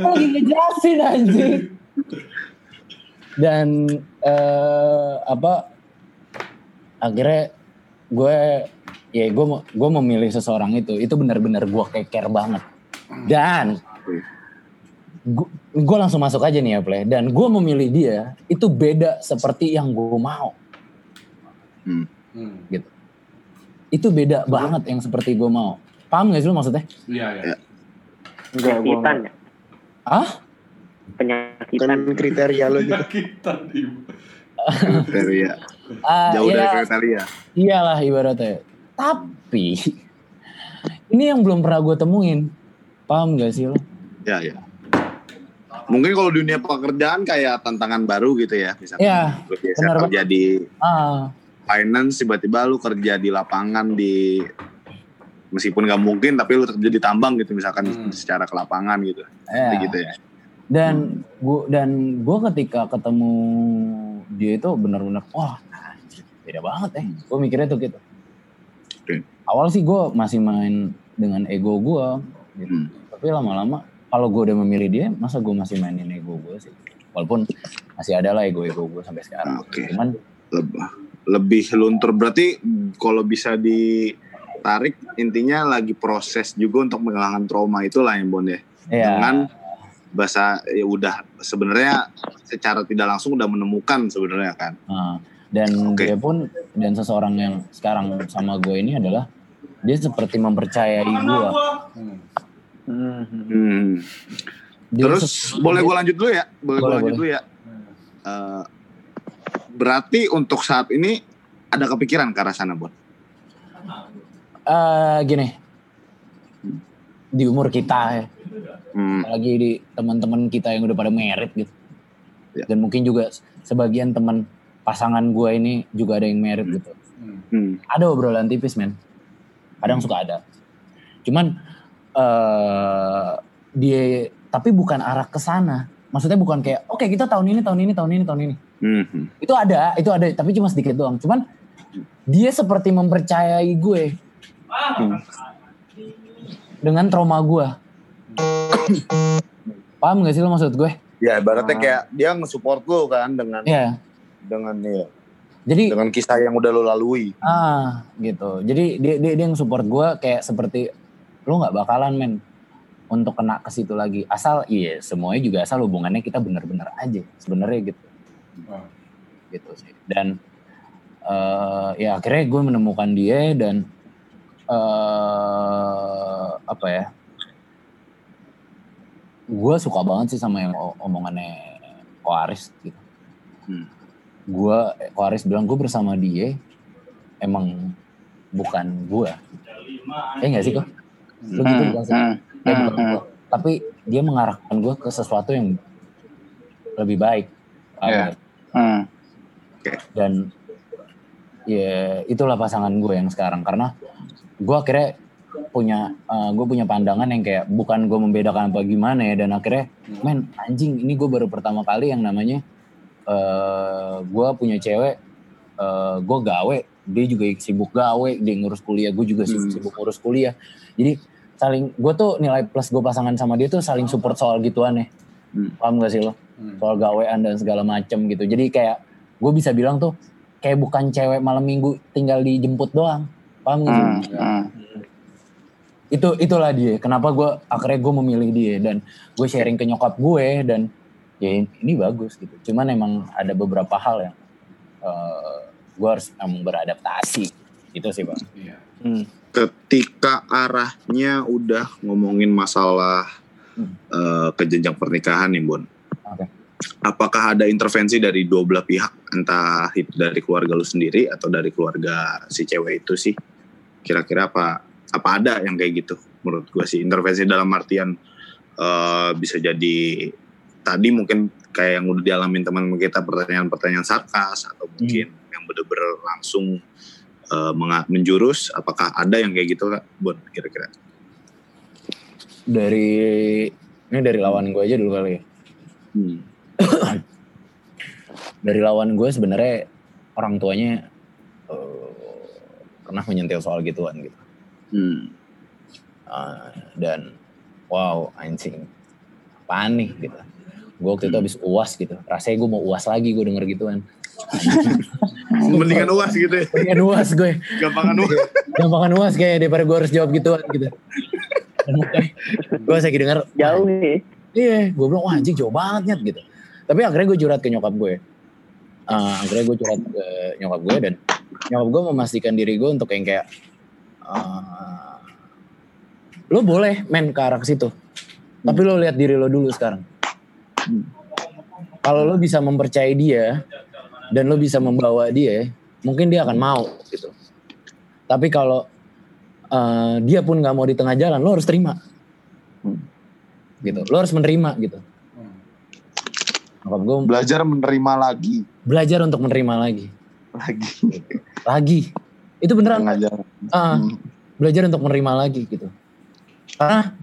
lagi ngejelasin anjing. Dan eh, apa akhirnya gue ya gue gue memilih seseorang itu itu benar-benar gue keker banget. Dan gue langsung masuk aja nih ya play dan gue memilih dia itu beda seperti yang gue mau. Gitu itu beda banget yang seperti gue mau paham gak sih lu maksudnya Iya, iya. Enggak, gua Penyakitan enggak. ah Penyakitan. Bukan kriteria lo gitu. Penyakitan ibu. Kriteria. Ah, Jauh dari iya. kriteria. iyalah ibaratnya tapi ini yang belum pernah gue temuin paham gak sih lo Ya, ya. Mungkin kalau dunia pekerjaan kayak tantangan baru gitu ya. Misalnya Iya, lu biasa benar kerja di ah finance, tiba-tiba lu kerja di lapangan di meskipun nggak mungkin tapi lu tetap jadi tambang gitu misalkan secara ke lapangan gitu. Kayak gitu ya Dan gua dan gua ketika ketemu dia itu benar-benar wah beda banget ya. Gue mikirnya tuh gitu. Awal sih gue masih main dengan ego gue, gitu. tapi lama-lama kalau gue udah memilih dia, masa gue masih mainin ego gue sih. Walaupun masih ada lah ego-ego gue sampai sekarang. Cuman lebih, lebih luntur berarti kalau bisa ditarik intinya lagi proses juga untuk menghilangkan trauma itulah yang Bon ya Iya. dengan bahasa ya udah sebenarnya secara tidak langsung udah menemukan sebenarnya kan Nah, dan dia pun dan seseorang yang sekarang sama gue ini adalah dia seperti mempercayai gue. Hmm. Dia Terus boleh gue lanjut dulu ya? Boleh, gue Boleh, lanjut boleh. dulu ya? Eh, berarti untuk saat ini ada kepikiran ke arah sana, Bon? Eh, gini, di umur kita ya, Hmm. apalagi di teman-teman kita yang udah pada merit gitu, Ya. dan mungkin juga sebagian teman pasangan gue ini juga ada yang merit gitu. Hmm. Ada obrolan tipis men, kadang suka ada. Cuman eh dia tapi bukan arah ke sana. Maksudnya bukan kayak oke kita tahun ini tahun ini tahun ini tahun ini. Hmm. Itu ada, itu ada, tapi cuma sedikit doang. Cuman dia seperti mempercayai gue dengan trauma gue. Paham gak sih lo maksud gue? Ya, ibaratnya kayak dia nge-support lu kan dengan Iya. dengan ya, Jadi dengan kisah yang udah lu lalui. ah gitu. Jadi dia dia dia support gue kayak seperti lo nggak bakalan men untuk kena ke situ lagi. Asal iya semuanya juga asal hubungannya kita bener-bener aja sebenarnya gitu. Gitu sih. Dan eh ya akhirnya gue menemukan dia dan eh apa ya? Gue suka banget sih sama yang omongannya Ko Aris gitu. Gue Ko Aris bilang gue bersama dia emang bukan gue. Eh nggak sih kok? Lu gitu Hmm, bukan sih? Hmm, Kayak hmm, bukan gua. Tapi dia mengarahkan gue ke sesuatu yang lebih baik. Paham Iya. nggak? Hmm. dan ya itulah pasangan gue yang sekarang karena gue akhirnya punya gue punya pandangan yang kayak bukan gue membedakan apa gimana ya dan akhirnya men anjing ini gue baru pertama kali yang namanya eh gue punya cewek eh gue gawe dia juga sibuk gawe dia ngurus kuliah gue juga sibuk, sibuk ngurus kuliah jadi saling gue tuh nilai plus gue pasangan sama dia tuh saling support soal gituan ya. Paham gak sih lo? Soal gawean dan segala macem gitu. Jadi kayak gue bisa bilang tuh kayak bukan cewek malam minggu tinggal dijemput doang. Paham gak sih? Hmm, itu itulah dia. Kenapa gue akhirnya gue memilih dia dan gue sharing ke nyokap gue dan ya ini bagus gitu. Cuman emang ada beberapa hal yang eh, gue harus emang beradaptasi. Itu sih bang Ketika arahnya udah ngomongin masalah eh, ke jenjang pernikahan nih, Bon. Oke. Apakah ada intervensi dari dua belah pihak, entah itu dari keluarga lu sendiri atau dari keluarga si cewek itu sih? Kira-kira apa apa ada yang kayak gitu? Menurut gue sih intervensi dalam artian eh, bisa jadi tadi mungkin kayak yang udah dialamin teman kita pertanyaan-pertanyaan sarkas atau mungkin yang bener-bener langsung menga- menjurus. Apakah ada yang kayak gitu, Kak? Bon, kira-kira? dari ini dari lawan gue aja dulu kali ya dari lawan gue sebenarnya orang tuanya eh, pernah menyentil soal gituan gitu Ah, dan wow anjing apaan nih gitu gue waktu itu habis uas gitu rasanya gue mau uas lagi gue denger gituan Mendingan uas gitu ya. Mendingan uas gue Gampangan uas. Gampangan uas kayak daripada gue harus jawab gituan gitu. gue lagi denger jauh nih. Iya, gue bilang wah anjing jauh banget Nyet," gitu. Tapi akhirnya gue curhat ke nyokap gue. Ah, akhirnya gue curhat ke nyokap gue dan nyokap gue memastikan diri gue untuk yang kayak ah, lo boleh main ke arah ke situ. Tapi lo lihat diri lo dulu sekarang. Kalau lo bisa mempercayai dia dan lo bisa membawa dia, mungkin dia akan mau gitu. Tapi kalau eh, dia pun nggak mau di tengah jalan, lo harus terima. Gitu. Lo harus menerima gitu. Nyokap gue belajar menerima lagi. Belajar untuk menerima lagi. Lagi. Lagi. Itu beneran. Ah, belajar untuk menerima lagi gitu karena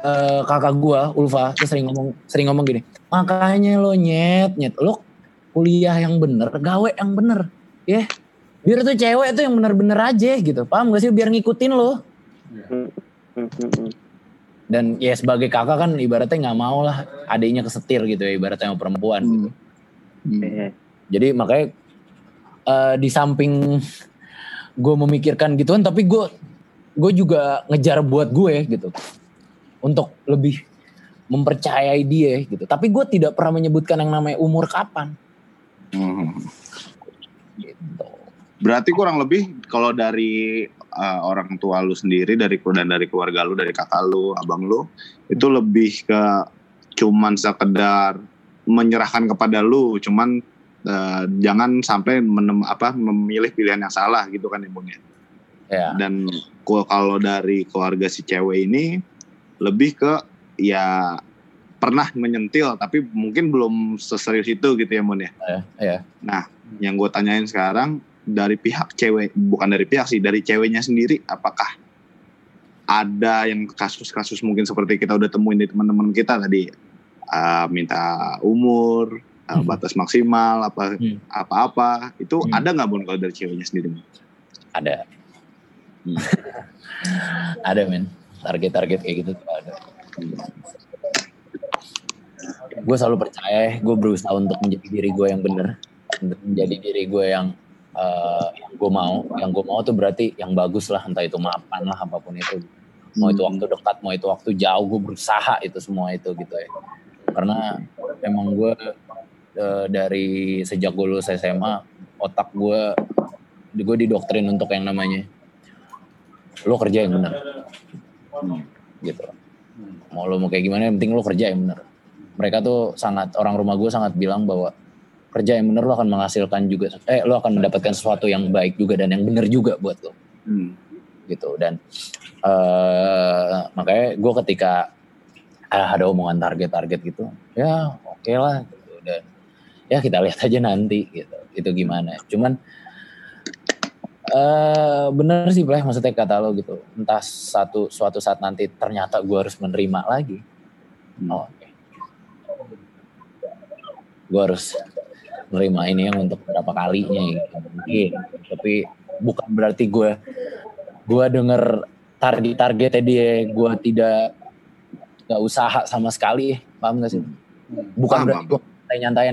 eh, kakak gua Ulfa tuh sering ngomong sering ngomong gini makanya lo nyet nyet lo kuliah yang bener gawe yang bener ya. Biar tuh cewek tuh yang bener-bener aja gitu. Paham gak sih? Biar ngikutin lo. Dan ya sebagai kakak kan ibaratnya nggak mau lah adiknya kesetir gitu ya ibaratnya sama perempuan gitu. jadi makanya eh, di samping gue memikirkan gituan tapi gue gue juga ngejar buat gue gitu. Untuk lebih mempercayai dia gitu. Tapi gue tidak pernah menyebutkan yang namanya umur kapan Hmm. Berarti kurang lebih kalau dari uh, orang tua lu sendiri dari dan dari keluarga lu dari kakak lu, abang lu itu lebih ke cuman sekedar menyerahkan kepada lu, cuman uh, jangan sampai menem, apa memilih pilihan yang salah gitu kan ibunya. Ya. Dan kalau dari keluarga si cewek ini lebih ke ya pernah menyentil tapi mungkin belum seserius itu gitu ya Mun ya. ya Nah, yang gue tanyain sekarang dari pihak cewek, bukan dari pihak sih, dari ceweknya sendiri, apakah ada yang kasus-kasus mungkin seperti kita udah temuin di teman-teman kita tadi, uh, minta umur, uh, batas maksimal, apa apa-apa, itu ada nggak Bun kalau dari ceweknya sendiri? ada. Ada men. Target-target kayak gitu tuh ada gue selalu percaya gue berusaha untuk menjadi diri gue yang untuk menjadi diri gue yang eh, yang gue mau. Yang gue mau tuh berarti yang bagus lah entah itu mapan lah apa pun itu. Mau itu waktu dekat mau itu waktu jauh gue berusaha itu semua itu gitu ya. Karena emang gue eh, dari sejak gue lulus SMA otak gue gue didoktrin untuk yang namanya lo kerja yang benar gitu. Mau lo mau kayak gimana yang penting lo kerja yang benar mereka tuh sangat orang rumah gue sangat bilang bahwa kerja yang benar lo akan menghasilkan juga eh lo akan mendapatkan sesuatu yang baik juga dan yang benar juga buat lo gitu dan eh makanya gue ketika ah, ada omongan target-target gitu ya oke lah gitu. dan ya kita lihat aja nanti gitu itu gimana. Cuman eh bener sih Bleh, maksudnya kata lo gitu entah satu suatu saat nanti ternyata gue harus menerima lagi. Oh, oke gue harus menerima ini yang untuk berapa kalinya gitu mungkin tapi bukan berarti gue gue denger target-targetnya dia gue tidak nggak usaha sama sekali paham gak sih? Bukan Paham, berarti gue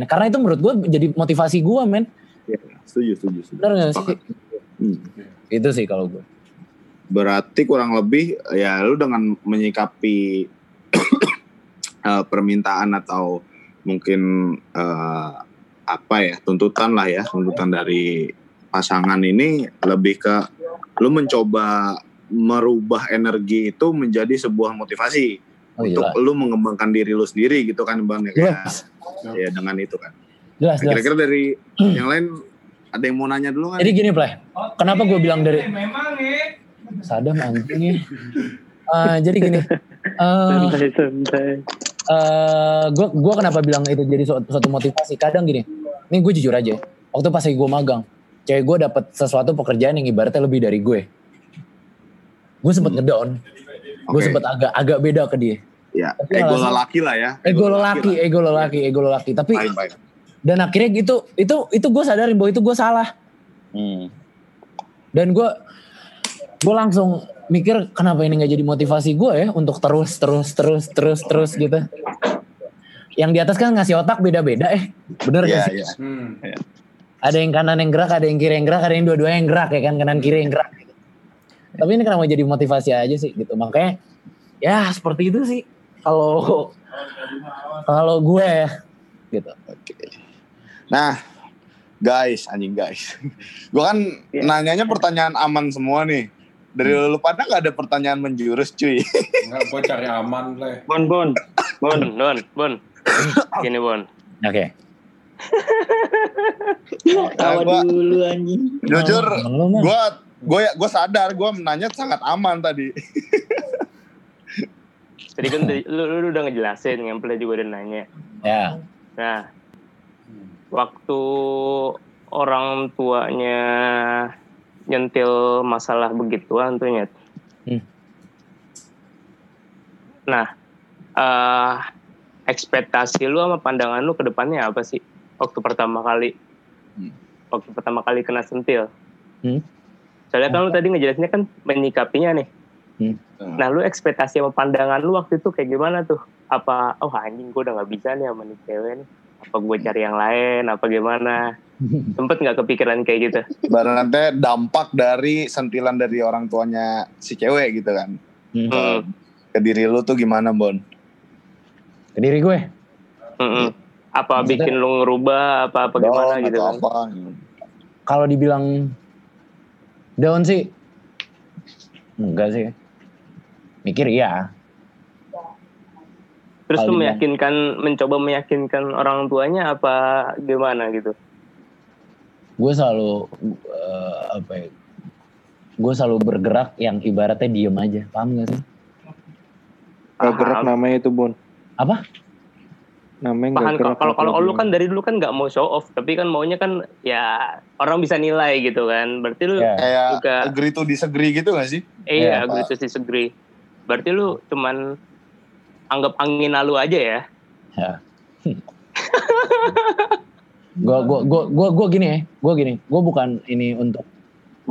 karena itu menurut gue jadi motivasi gue men. Iya, setuju, setuju, setuju. bener gak sih? Hmm. itu sih kalau gue Berarti kurang lebih ya lu dengan menyikapi eh, permintaan atau mungkin eh, apa ya tuntutan lah ya tuntutan dari pasangan ini lebih ke lu mencoba merubah energi itu menjadi sebuah motivasi Oh, untuk jelas. lu mengembangkan diri lu sendiri gitu kan bang ya Jelas. ya dengan itu kan. Jelas Nah, jelas. Kira-kira dari yang lain ada yang mau nanya dulu kan? Jadi gini Pleh kenapa gue bilang dari Memang ya. Sadam anjingnya Eh, jadi gini eh santai gue gue kenapa bilang itu jadi suatu, suatu motivasi? Kadang gini ini gue jujur aja waktu pas gue magang cewek gue dapet sesuatu pekerjaan yang ibaratnya lebih dari gue. Gue sempet ngedown. Gue Oke. sempet agak agak beda ke dia. Ya Tapi ego alasan- lelaki lah ya. Ego lelaki ego lelaki ego lelaki. Tapi Baik, baik. dan akhirnya gitu itu itu gue sadarin bahwa itu gue salah. Dan gue gue langsung mikir kenapa ini nggak jadi motivasi gue ya untuk terus terus terus terus terus gitu. Yang di atas kan ngasih otak beda-beda eh. Bener Iya, gak sih? iya. ada yang kanan yang gerak ada yang kiri yang gerak ada yang dua-duanya yang gerak ya kan? Kanan kiri yang gerak gitu. tapi ini kenapa jadi motivasi aja sih gitu. Makanya ya seperti itu sih. Kalau kalau gue ya gitu Nah, guys, anjing guys. Gue kan nanyanya pertanyaan aman semua nih. Dari lu pada gak ada pertanyaan menjurus cuy. Enggak, gue cari aman lah. Bon, Bon. Bon, Bon, Bon. Gini, Bon. oke Tawa dulu anjing. Jujur, gue gue gue sadar gue menanya sangat aman tadi. Tadi kan lu, lu udah ngejelasin, Ngemple juga udah nanya. ya Nah, waktu orang tuanya nyentil masalah begituan tuh nyet. Hmm. Nah, eh ekspektasi lu sama pandangan lu ke depannya apa sih? Waktu pertama kali, waktu pertama kali kena sentil. Hmm. Soalnya kan lu tadi ngejelasinnya kan menyikapinya nih. Hmm. Nah, lu ekspektasi sama pandangan lu waktu itu kayak gimana tuh? Apa, oh anjing gue udah gak bisa nih sama nih cewek nih. Apa gue cari yang lain, apa gimana? Sempet gak kepikiran kayak gitu? Ibaratnya dampak dari sentilan dari orang tuanya si cewek gitu kan. Eh, Ke diri lu tuh gimana Bon? Ke diri gue? Mm-mm. Apa Maksudnya- bikin lu ngerubah, apa apa gimana Down gitu atau kan? apa? Kalau dibilang down sih, enggak sih. Mikir iya. Terus lu dibilang- meyakinkan, mencoba meyakinkan orang tuanya apa gimana gitu? Gue selalu eh, apa ya? Gue selalu bergerak yang ibaratnya diem aja. Paham gak sih? Gak gerak namanya itu Bon. Apa? Namanya gerak. kalau kalau apa lu kan dari dulu kan nggak mau show off, tapi kan maunya kan ya orang bisa nilai gitu kan. Berarti lu Ya. Kayak juga agree to disagree gitu gak sih? iya Ya. agree to disagree. Berarti lu cuman anggap angin lalu aja ya. Ya. gue gue gue gue gue gini ya gue gini. Gue bukan ini untuk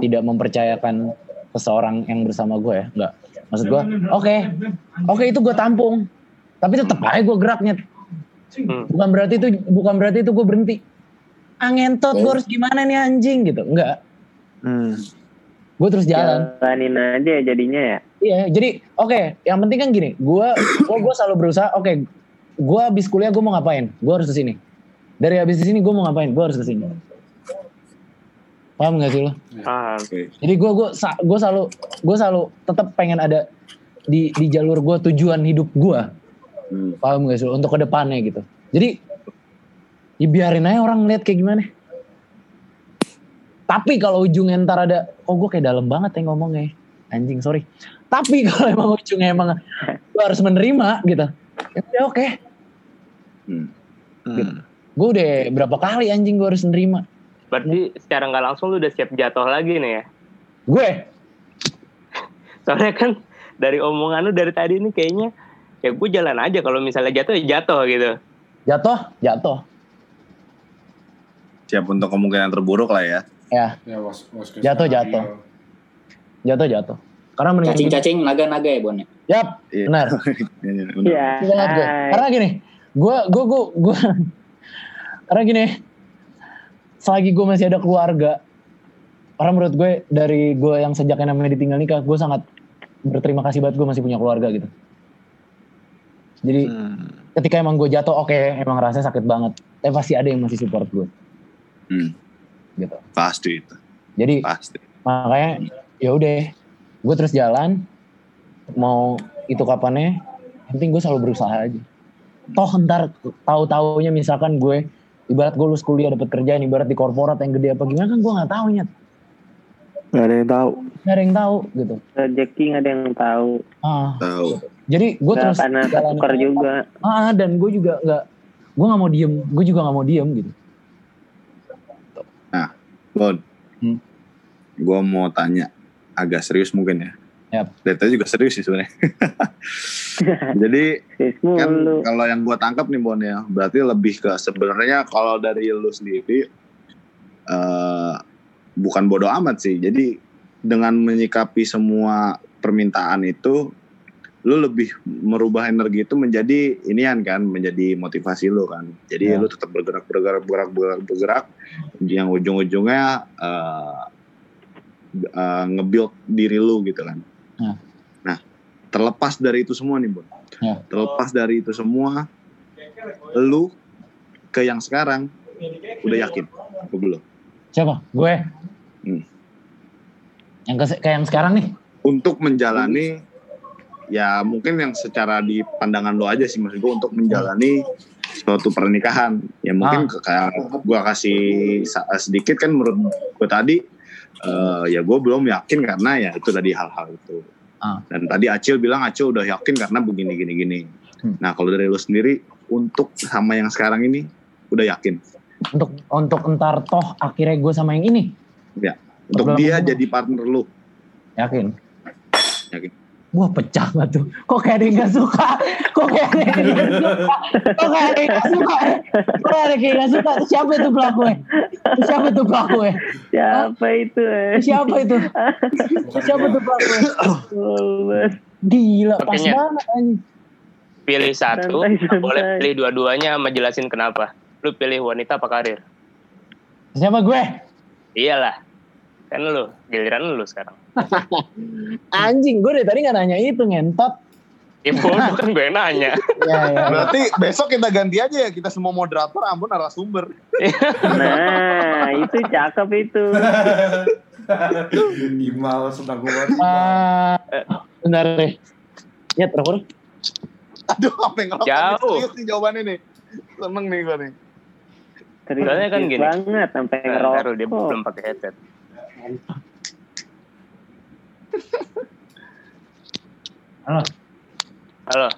tidak mempercayakan seseorang yang bersama gue ya nggak maksud gue oke oke itu gue tampung. Tapi tetap aja gue geraknya bukan berarti itu bukan berarti itu gue berhenti. Angentot gue harus gimana nih anjing? Gitu. Enggak. Hmm. gue terus jalan. Jalanin aja jadinya ya. Iya, jadi oke, yang penting kan gini, gua gua, gua selalu berusaha, oke, gua habis kuliah gua mau ngapain? Gua harus ke sini. Dari habis di sini gua mau ngapain? Gua harus ke sini. Paham gak sih lo? Ah, Jadi gua gua sa- gua selalu gua selalu tetap pengen ada di di jalur gua tujuan hidup gua. Paham gak sih lo? Untuk ke depannya gitu. Jadi ya biarin aja orang lihat kayak gimana. Tapi kalau ujungnya ntar ada, oh gue kayak dalam banget ya ngomongnya. Anjing, sorry. Tapi kalau emang ujungnya emang gue harus menerima gitu. Ya oke. Gitu. Gue udah berapa kali anjing gue harus menerima. Berarti secara nggak langsung lu udah siap jatuh lagi nih ya? Gue? Soalnya kan dari omongan lu dari tadi ini kayaknya ya gue jalan aja kalau misalnya jatuh ya jatuh gitu. Jatuh, jatuh. Siap untuk kemungkinan terburuk lah ya. Ya, Ya, was, was jatuh, jatuh. Jatuh, jatuh. Karena mendingan gini- Cacing-cacing naga-naga ya Bon ya? Yap, benar. Iya. Itu banget gue. Karena gini, gue gue gue gue karena gini, selagi gue masih ada keluarga, karena menurut gue dari gue yang sejaknya namanya ditinggal nikah, gue sangat berterima kasih banget gue masih punya keluarga gitu. Jadi ketika emang gue jatuh, oke, emang rasanya sakit banget, tapi pasti ada yang masih support gue. Hmm. Gitu. Pasti itu. Jadi Pasti. makanya ya udah, gue terus jalan, mau itu kapannya, yang penting gue selalu berusaha aja. Toh ntar tahu-taunya misalkan gue ibarat gue lulus kuliah dapat kerjaan ibarat di korporat yang gede apa gimana kan gue nggak tahu nyet Gak ada yang tahu. nggak ada yang tahu gitu Rezeki nggak ada yang tahu. ah Tahu. jadi gue Nggak terus karena juga. ah dan gue juga nggak gue nggak mau diem gue juga nggak mau diem gitu Nah, Bon. Hmm. Gue mau tanya agak serius mungkin ya. Yap. Dari tadi juga serius sih sebenarnya. Jadi kan kalau yang gue tangkap nih Bon ya, berarti lebih ke sebenarnya kalau dari lu sendiri eh bukan bodoh amat sih. Jadi dengan menyikapi semua permintaan itu, lu lebih merubah energi itu menjadi inian kan, menjadi motivasi lu kan. Jadi Ya. lu tetap bergerak, bergerak, bergerak, bergerak, bergerak. Yang ujung-ujungnya eh eh, nge-build diri lu gitu kan. Ya. Nah, terlepas dari itu semua nih, Bon. Ya. Terlepas dari itu semua, lu ke yang sekarang udah yakin? Gue belum. siapa gue Hmm. yang ke, kayak yang sekarang nih Untuk menjalani, ya mungkin yang secara di pandangan lo aja sih, maksud gue untuk menjalani suatu pernikahan. Ya mungkin ke- kayak gue kasih sedikit kan menurut gue tadi, eh, ya gue belum yakin karena ya itu tadi hal-hal itu. Ah. Dan tadi Acil bilang Acil udah yakin karena begini gini gini. Hmm. Nah kalau dari lo sendiri untuk sama yang sekarang ini udah yakin? untuk untuk entar toh akhirnya gue sama yang ini Ya. untuk Belum dia jadi partner lu. Yakin? Yakin. Wah pecah gak tuh? Kok kayak ada yang gak suka? Kok kayak ada yang gak suka? Kok kayak ada yang gak suka? Kok ada yang gak suka? Siapa itu pelakunya? Siapa itu pelakunya? Siapa itu? eh? Siapa itu? Siapa itu pelakunya? Gila, pas banget anjing. Pilih satu, Santai, boleh pilih dua-duanya sama jelasin kenapa. Lu pilih wanita apa karir? Siapa gue? Iyalah. Kan lu, giliran lu sekarang. Anjing, gue dari tadi gak nanya itu ngentot. Ya bodoh kan gue yang nanya. Ya, ya. Berarti besok kita ganti aja ya kita semua moderator, Ambon narasumber. Nah, itu cakep itu. Imal sedang gue Eh, bentar deh. Ya, terakhir. Aduh, apa yang? Jauh. Serius nih jawabannya nih. Seneng nih gue nih. Serius Soalnya kan gini. banget sampai Nah, taruh dia ngerokok. belum pakai headset. Halo. Halo.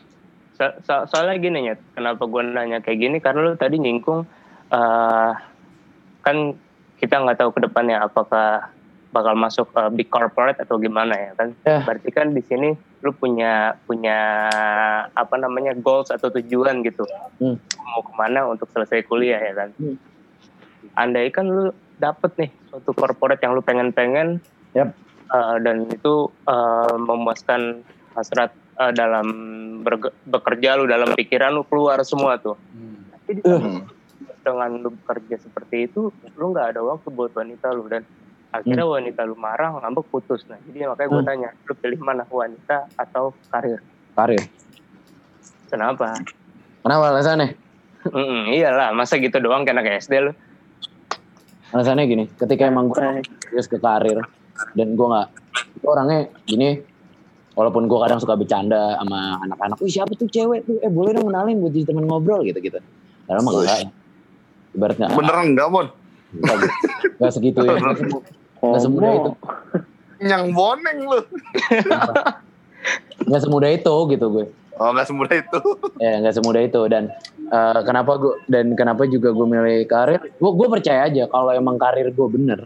So- so- soalnya gini ya, kenapa gue nanya kayak gini? Karena lu tadi nyingkung, eh kan kita nggak tahu ke depannya apakah bakal masuk eh, big corporate atau gimana ya kan? Berarti kan di sini lu punya punya apa namanya goals atau tujuan gitu, Hmm. mau ke mana untuk selesai kuliah ya kan? Hmm. Andai kan lu dapet nih suatu corporate yang lu pengen-pengen, Yap. eh, dan itu eh, memuaskan hasrat eh, dalam berge- bekerja lu dalam pikiran lu keluar semua tuh. Tapi di saat dengan lu bekerja seperti itu, lu nggak ada waktu buat wanita lu dan akhirnya wanita lu marah ngambek putus. Nah jadi makanya gue Hmm. tanya, lu pilih mana wanita atau karir? Karir. Kenapa? Kenapa alasannya? Mm-mm, iyalah, masa gitu doang kayak anak SD lu. Alasannya gini, ketika emang gue serius ke karir dan gue nggak, gue orangnya gini, walaupun gue kadang suka bercanda sama anak-anak, wih siapa tuh cewek tuh, eh boleh dong kenalin buat jadi temen ngobrol gitu gitu. Karena mah enggak, ya. ibaratnya Beneran enggak, enggak, enggak segitu ya, enggak semudah itu, Yang boneng lu. enggak semudah itu gitu gue. Oh, enggak semudah itu. ya nggak semudah itu dan eh, kenapa gue dan kenapa juga gue milih karir gue gue percaya aja kalau emang karir gue bener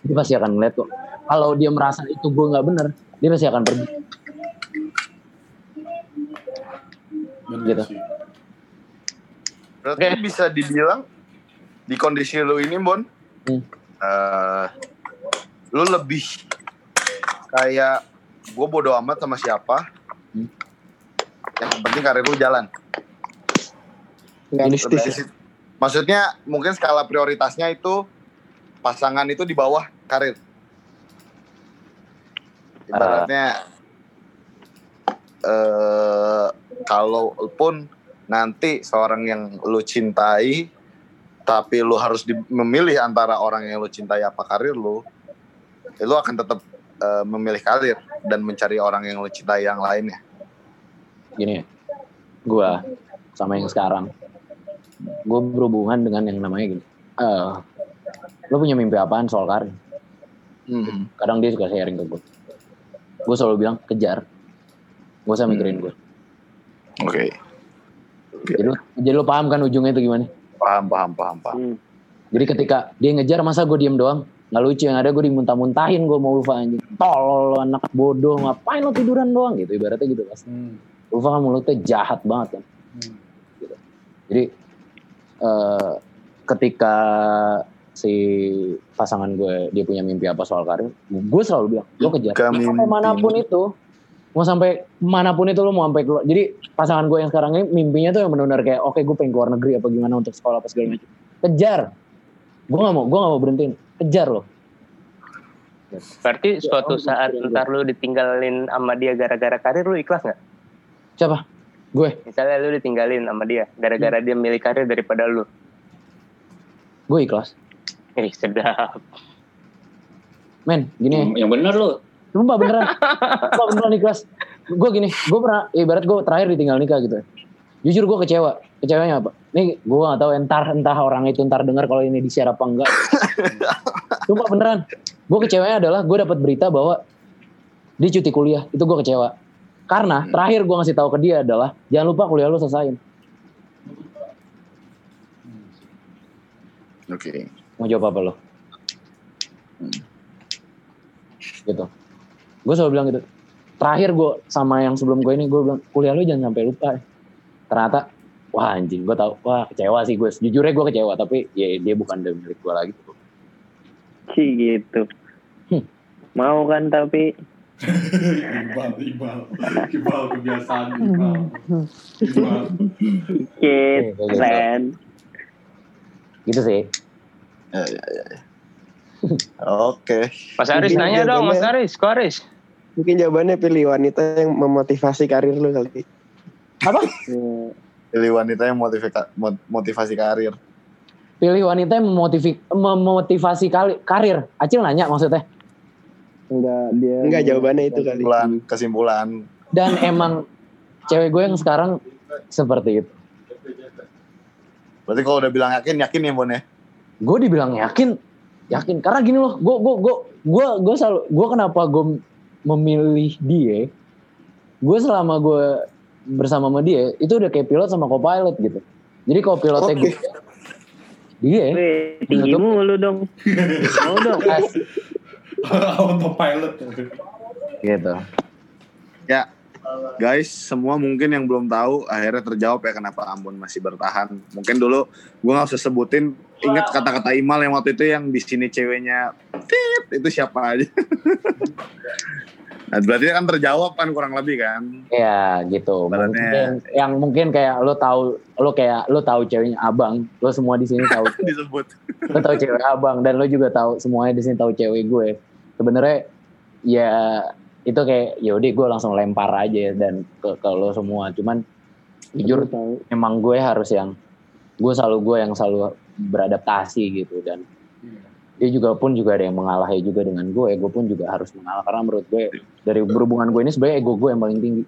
dia pasti akan ngeliat kok kalau dia merasa itu gue nggak bener dia pasti akan pergi gitu Berarti bisa dibilang di kondisi lu ini, Bon, Hmm. eh, lu lebih kayak gue bodo amat sama siapa. Hmm. Yang penting karir lu jalan. Realistis ya. Maksudnya mungkin skala prioritasnya itu pasangan itu di bawah karir. Ibaratnya eh kalau pun nanti seorang yang lu cintai tapi lu harus di- memilih antara orang yang lu cintai apa karir lu, lu akan tetap eh, memilih karir dan mencari orang yang lu cintai yang lainnya. Gini ya gue sama yang sekarang gue berhubungan dengan yang namanya gini eh lo punya mimpi apaan soal karir? Kadang dia suka sharing ke gue gue selalu bilang kejar. Gue usah mikirin gue Oke. jadi lo jadi lo paham kan ujungnya itu gimana? Paham, paham, paham, paham. jadi ketika dia ngejar masa gue diem doang? Nggak lucu yang ada gue dimuntah-muntahin gue mau Ulfa anjing. Tol anak bodoh ngapain lo tiduran doang? Gitu ibaratnya gitu pasti Ulfa kan mulutnya jahat banget kan. Gitu. jadi eh, ketika si pasangan gue dia punya mimpi apa soal karir gue selalu bilang lo kejar. sampai mana pun itu mau sampai mana pun itu lo mau sampai keluar. Jadi pasangan gue yang sekarang ini mimpinya tuh yang benar-benar kayak oke gue pengen keluar negeri apa gimana untuk sekolah apa segala macam. Kejar. Gue nggak mau gue nggak mau berhentiin. Kejar lo Berarti suatu saat ntar lu ditinggalin sama dia gara-gara karir lu ikhlas nggak? Siapa gue Misalnya lu ditinggalin sama dia gara-gara dia milih karir daripada lu. gue ikhlas Ih sedap. men gini Yang bener lu. Sumpah beneran. Sumpah beneran ikhlas. Gue gini, gue pernah, ya ibarat gue terakhir ditinggal nikah gitu. Jujur gue kecewa. Kecewanya apa? Nih gue gak tahu entar entah orang itu ntar dengar kalau ini di share apa enggak. Sumpah beneran. Gue kecewanya adalah gue dapat berita bahwa dia cuti kuliah. Itu gue kecewa. Karena terakhir gue ngasih tahu ke dia adalah jangan lupa kuliah lu selesaiin. Oke. Mau jawab apa lo? gitu gue selalu bilang gitu terakhir gue sama yang sebelum gue ini gue bilang kuliah lu jangan sampai lupa ternyata wah anjing gue tau wah kecewa sih gue jujurnya gue kecewa tapi ya dia bukan dari milik gue lagi Ci gitu. Mau kan tapi ibal, ibal, ibal kebiasaan ibal. Ibal. Kit, Ren. gitu sih Ya, ya, ya. Oke. Mas Aris Mungkin nanya dong, Mas Aris, kok Aris? Mungkin jawabannya pilih wanita yang memotivasi karir lu kali. apa Pilih wanita yang motivika- motivasi karir. pilih wanita yang memotivasi kali, karir Acil nanya maksudnya Enggak dia Enggak jawabannya itu kali. Kesimpulan, kesimpulan. dan emang cewek gue yang sekarang seperti itu Berarti kalau udah bilang yakin, yakin ya Bon ya? gue dibilang yakin yakin karena gini loh gue gue gue gue gue selalu gue kenapa gue memilih dia gue selama gue bersama sama dia itu udah kayak pilot sama co-pilot gitu jadi co-pilotnya gue dia Weh, tinggi mulu dong. Mau dong. Autopilot. gitu Ya, guys, semua mungkin yang belum tahu akhirnya terjawab ya kenapa Ambon masih bertahan. Mungkin dulu gue nggak usah sebutin. Ingat kata-kata Imal yang waktu itu yang di sini ceweknya tit itu siapa aja. nah, berarti kan terjawab kan kurang lebih kan? ya gitu Baratnya- mungkin yang mungkin kayak lo tahu lo kayak lo tahu ceweknya abang lo semua di sini tahu Disebut. lo tahu cewek abang dan lo juga tahu semuanya di sini tahu cewek gue sebenarnya ya itu kayak ya udah gue langsung lempar aja dan ke, ke lo semua. Cuman jujur emang gue harus yang gue selalu gue yang selalu beradaptasi gitu. Dan dia juga pun juga ada yang mengalahi juga dengan gue gue pun juga harus mengalah. Karena menurut gue dari berhubungan gue ini sebenarnya ego gue yang paling tinggi.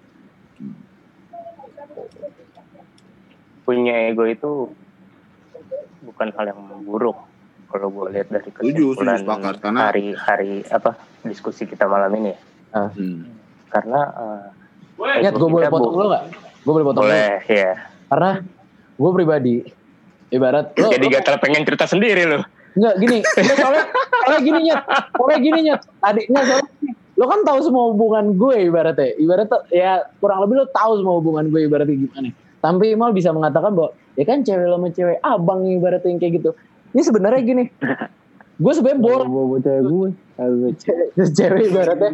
Punya ego itu bukan hal yang buruk kalau gue lihat dari kesimpulan setuju. Karena- hari hari apa diskusi kita malam ini ya. Karena eh, Nyet, gue boleh potong lo gak? Gue boleh potong lo Boleh, ya. Karena gue pribadi, ibarat lo, Jadi lo- gatel pengen cerita sendiri loh. Enggak gini, enggak, soalnya, soalnya gini nyet, soalnya gini nyet, adiknya soalnya lo kan tahu semua hubungan gue ibaratnya, ibaratnya ya kurang lebih lo tahu semua hubungan gue ibaratnya gimana. Tapi Imal bisa mengatakan bahwa ya kan cewek lo sama cewek abang ibaratnya yang kayak gitu. Ini sebenarnya gini, gue sebenarnya boros. Bawa cewek gue. Cewek, cewek ibaratnya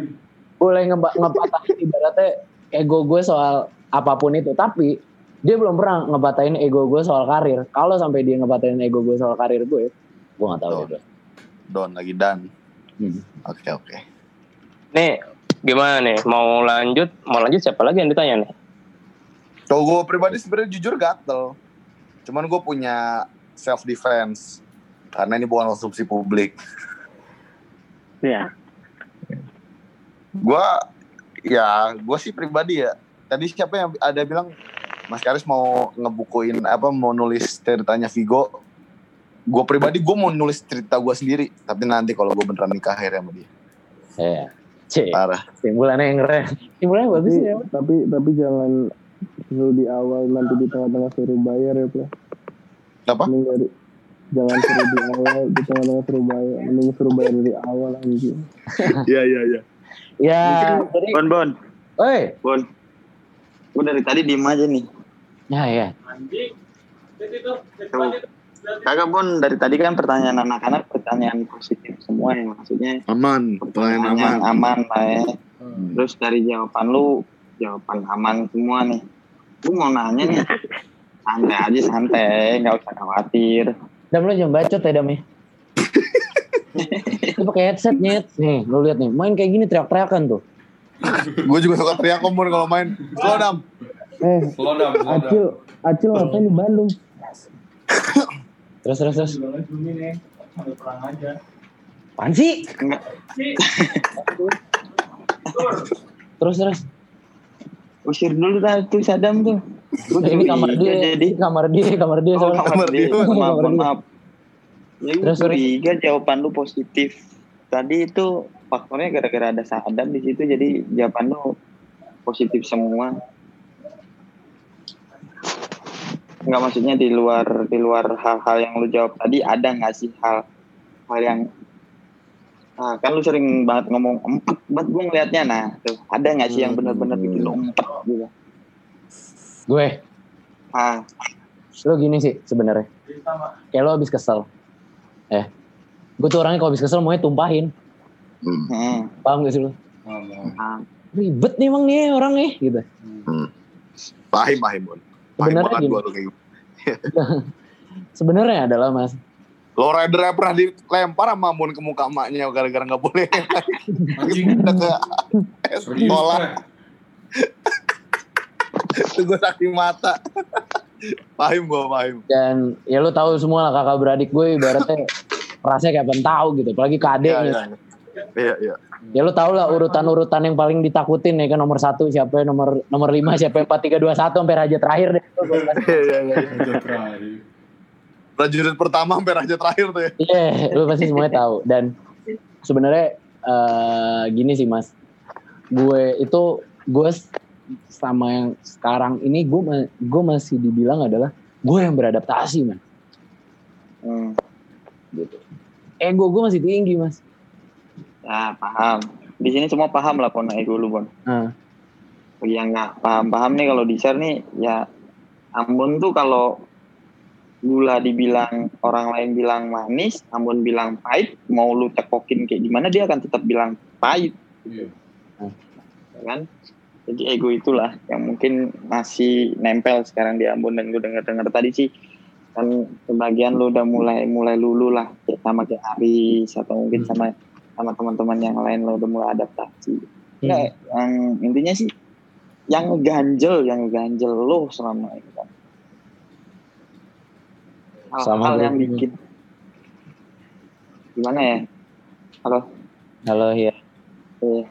boleh ngeba- ngepatahin ibaratnya ego gue soal apa pun itu, tapi dia belum pernah ngebatahin ego gue soal karir. Kalau sampai dia ngebatahin ego gue soal karir gue, gue gak tahu deh. Don lagi dan. Hmm. Oke oke. Nih, gimana nih? Mau lanjut? Mau lanjut siapa lagi yang ditanya nih? Kalau gue pribadi sebenarnya jujur gatel. Cuman gue punya self defense karena ini bukan konsumsi publik. Ya. Gue ya gue sih pribadi ya. Tadi siapa yang ada bilang Mas Karis mau ngebukuin apa mau nulis ceritanya Vigo. Gue pribadi gue mau nulis cerita gue sendiri. Tapi nanti kalau gue beneran nikah akhirnya sama dia. Iya. Cek. Parah. Simpulannya yang keren. Simpulannya bagus Tapi, ya. tapi tapi jangan suruh di awal nanti di tengah-tengah suruh bayar ya Play. Apa? Mending dari jangan suruh di awal di tengah-tengah suruh bayar mending suruh bayar dari awal anjing. Iya iya iya. Ya, Bon, Bon. Oi. Bon. Gue dari tadi diem aja nih. Ya ya. Tuh. Kagak Bon, dari tadi kan pertanyaan anak-anak pertanyaan positif semua ya maksudnya Aman, pertanyaan aman. aman lah ya. Terus dari jawaban lu jawaban aman semua nih. Gue mau nanya nih. Santai aja santai, nggak usah khawatir. Dam lo jangan bacot ya Dam ya. Lu pakai headset nyet. Nih, lu lihat nih, main kayak gini teriak-teriakan tuh. gue juga suka teriak komur kalau main. Slow down. Eh, Slow down, slow down. Acil, Acil ngapain di Bandung? Terus terus terus. nih, sambil perang aja. Apaan sih? Terus terus. Usir dulu dah tuh Sadam tuh. Ini curiga kamar dia, jadi. kamar dia, kamar dia. Oh, kamar dia. Maaf, Kamar maaf. Ya, Terus, curiga jawaban lu positif. Tadi itu faktornya gara-gara ada Sadam di situ, jadi jawaban lu positif semua. Enggak maksudnya di luar di luar hal-hal yang lu jawab tadi ada nggak sih hal hal yang Ah, kan lu sering banget ngomong empat banget gue ngeliatnya nah tuh ada nggak sih yang benar-benar gitu Gue, ah lo gini sih sebenarnya. Kayak lo habis kesel. Eh, gue tuh orangnya kalau habis kesel maunya tumpahin. hmm. Paham gak sih lo? ah. Ribet nih emang nih orang nih gitu. Pahim, pahim, Bon. Pahim Sebenarnya banget gini. gua tuh kayak gitu. Sebenarnya adalah mas, Low rider yang pernah dilempar sama Mun ke muka emaknya gara-gara nggak boleh. Pindah ke sekolah. Itu gue saksi mata. pahim gue, pahim. dan ya lo tahu semua lah kakak beradik gue ibaratnya rasanya kayak pentau gitu, apalagi ke adeknya. Iya, iya. Ya lo tau lah urutan-urutan yang paling ditakutin ya kan nomor satu siapa nomor nomor lima siapa empat tiga dua satu sampai raja terakhir deh. Prajurit pertama sampai raja terakhir tuh ya. Iya, lu pasti semuanya tahu. Dan sebenarnya eh, gini sih mas, gue itu gue sama yang sekarang ini gue gue masih dibilang adalah gue yang beradaptasi man. Hmm. Gitu. Ego gue masih tinggi mas. Ya paham. Di sini semua paham lah pon ego lu bon. Nah, Bagi yang nggak paham-paham nih kalau di share nih ya Ambon tuh kalau gula dibilang orang lain bilang manis, Ambon bilang pahit, mau lu cekokin kayak gimana dia akan tetap bilang pahit. Ya kan? Jadi ego itulah yang mungkin masih nempel sekarang di Ambon dan gue dengar-dengar tadi sih kan sebagian lu udah mulai mulai lulu lah kayak sama kayak Aris atau mungkin sama sama teman-teman yang lain lo udah mulai adaptasi. Nggak, yang intinya sih yang ngeganjel, yang ngeganjel lo selama ini kan. Hal-hal yang bikin gimana ya? Halo. halo ya. Eh,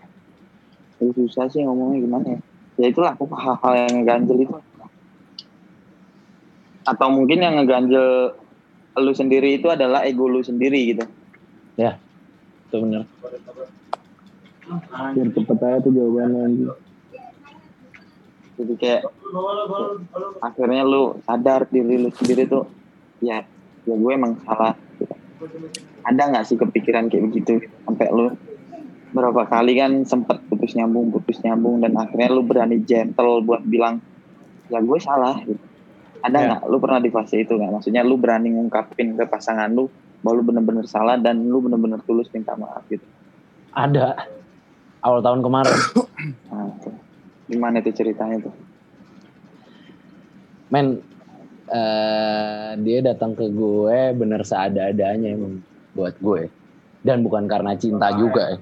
susah sih ngomongnya gimana ya? Ya itulah aku hal-hal yang ngeganjel itu. Atau mungkin yang ngeganjel lu sendiri itu adalah ego lu sendiri gitu. Ya, itu benar. Biar cepet aja tuh jawabannya. Jadi kayak akhirnya lu sadar diri lu sendiri tuh ya ya gue emang salah. Ada nggak sih kepikiran kayak begitu sampai lu berapa kali kan sempet putus nyambung putus nyambung dan akhirnya lu berani gentle buat bilang ya gue salah gitu. Ada Ya. nggak lu pernah di fase itu nggak? Maksudnya lu berani ngungkapin ke pasangan lu bahwa lu bener-bener salah dan lu bener-bener tulus minta maaf gitu. Ada awal tahun kemarin. Nah, tuh. gimana itu ceritanya tuh? Men, eh, dia datang ke gue bener seada-adanya emang buat gue. Dan bukan karena cinta juga ya.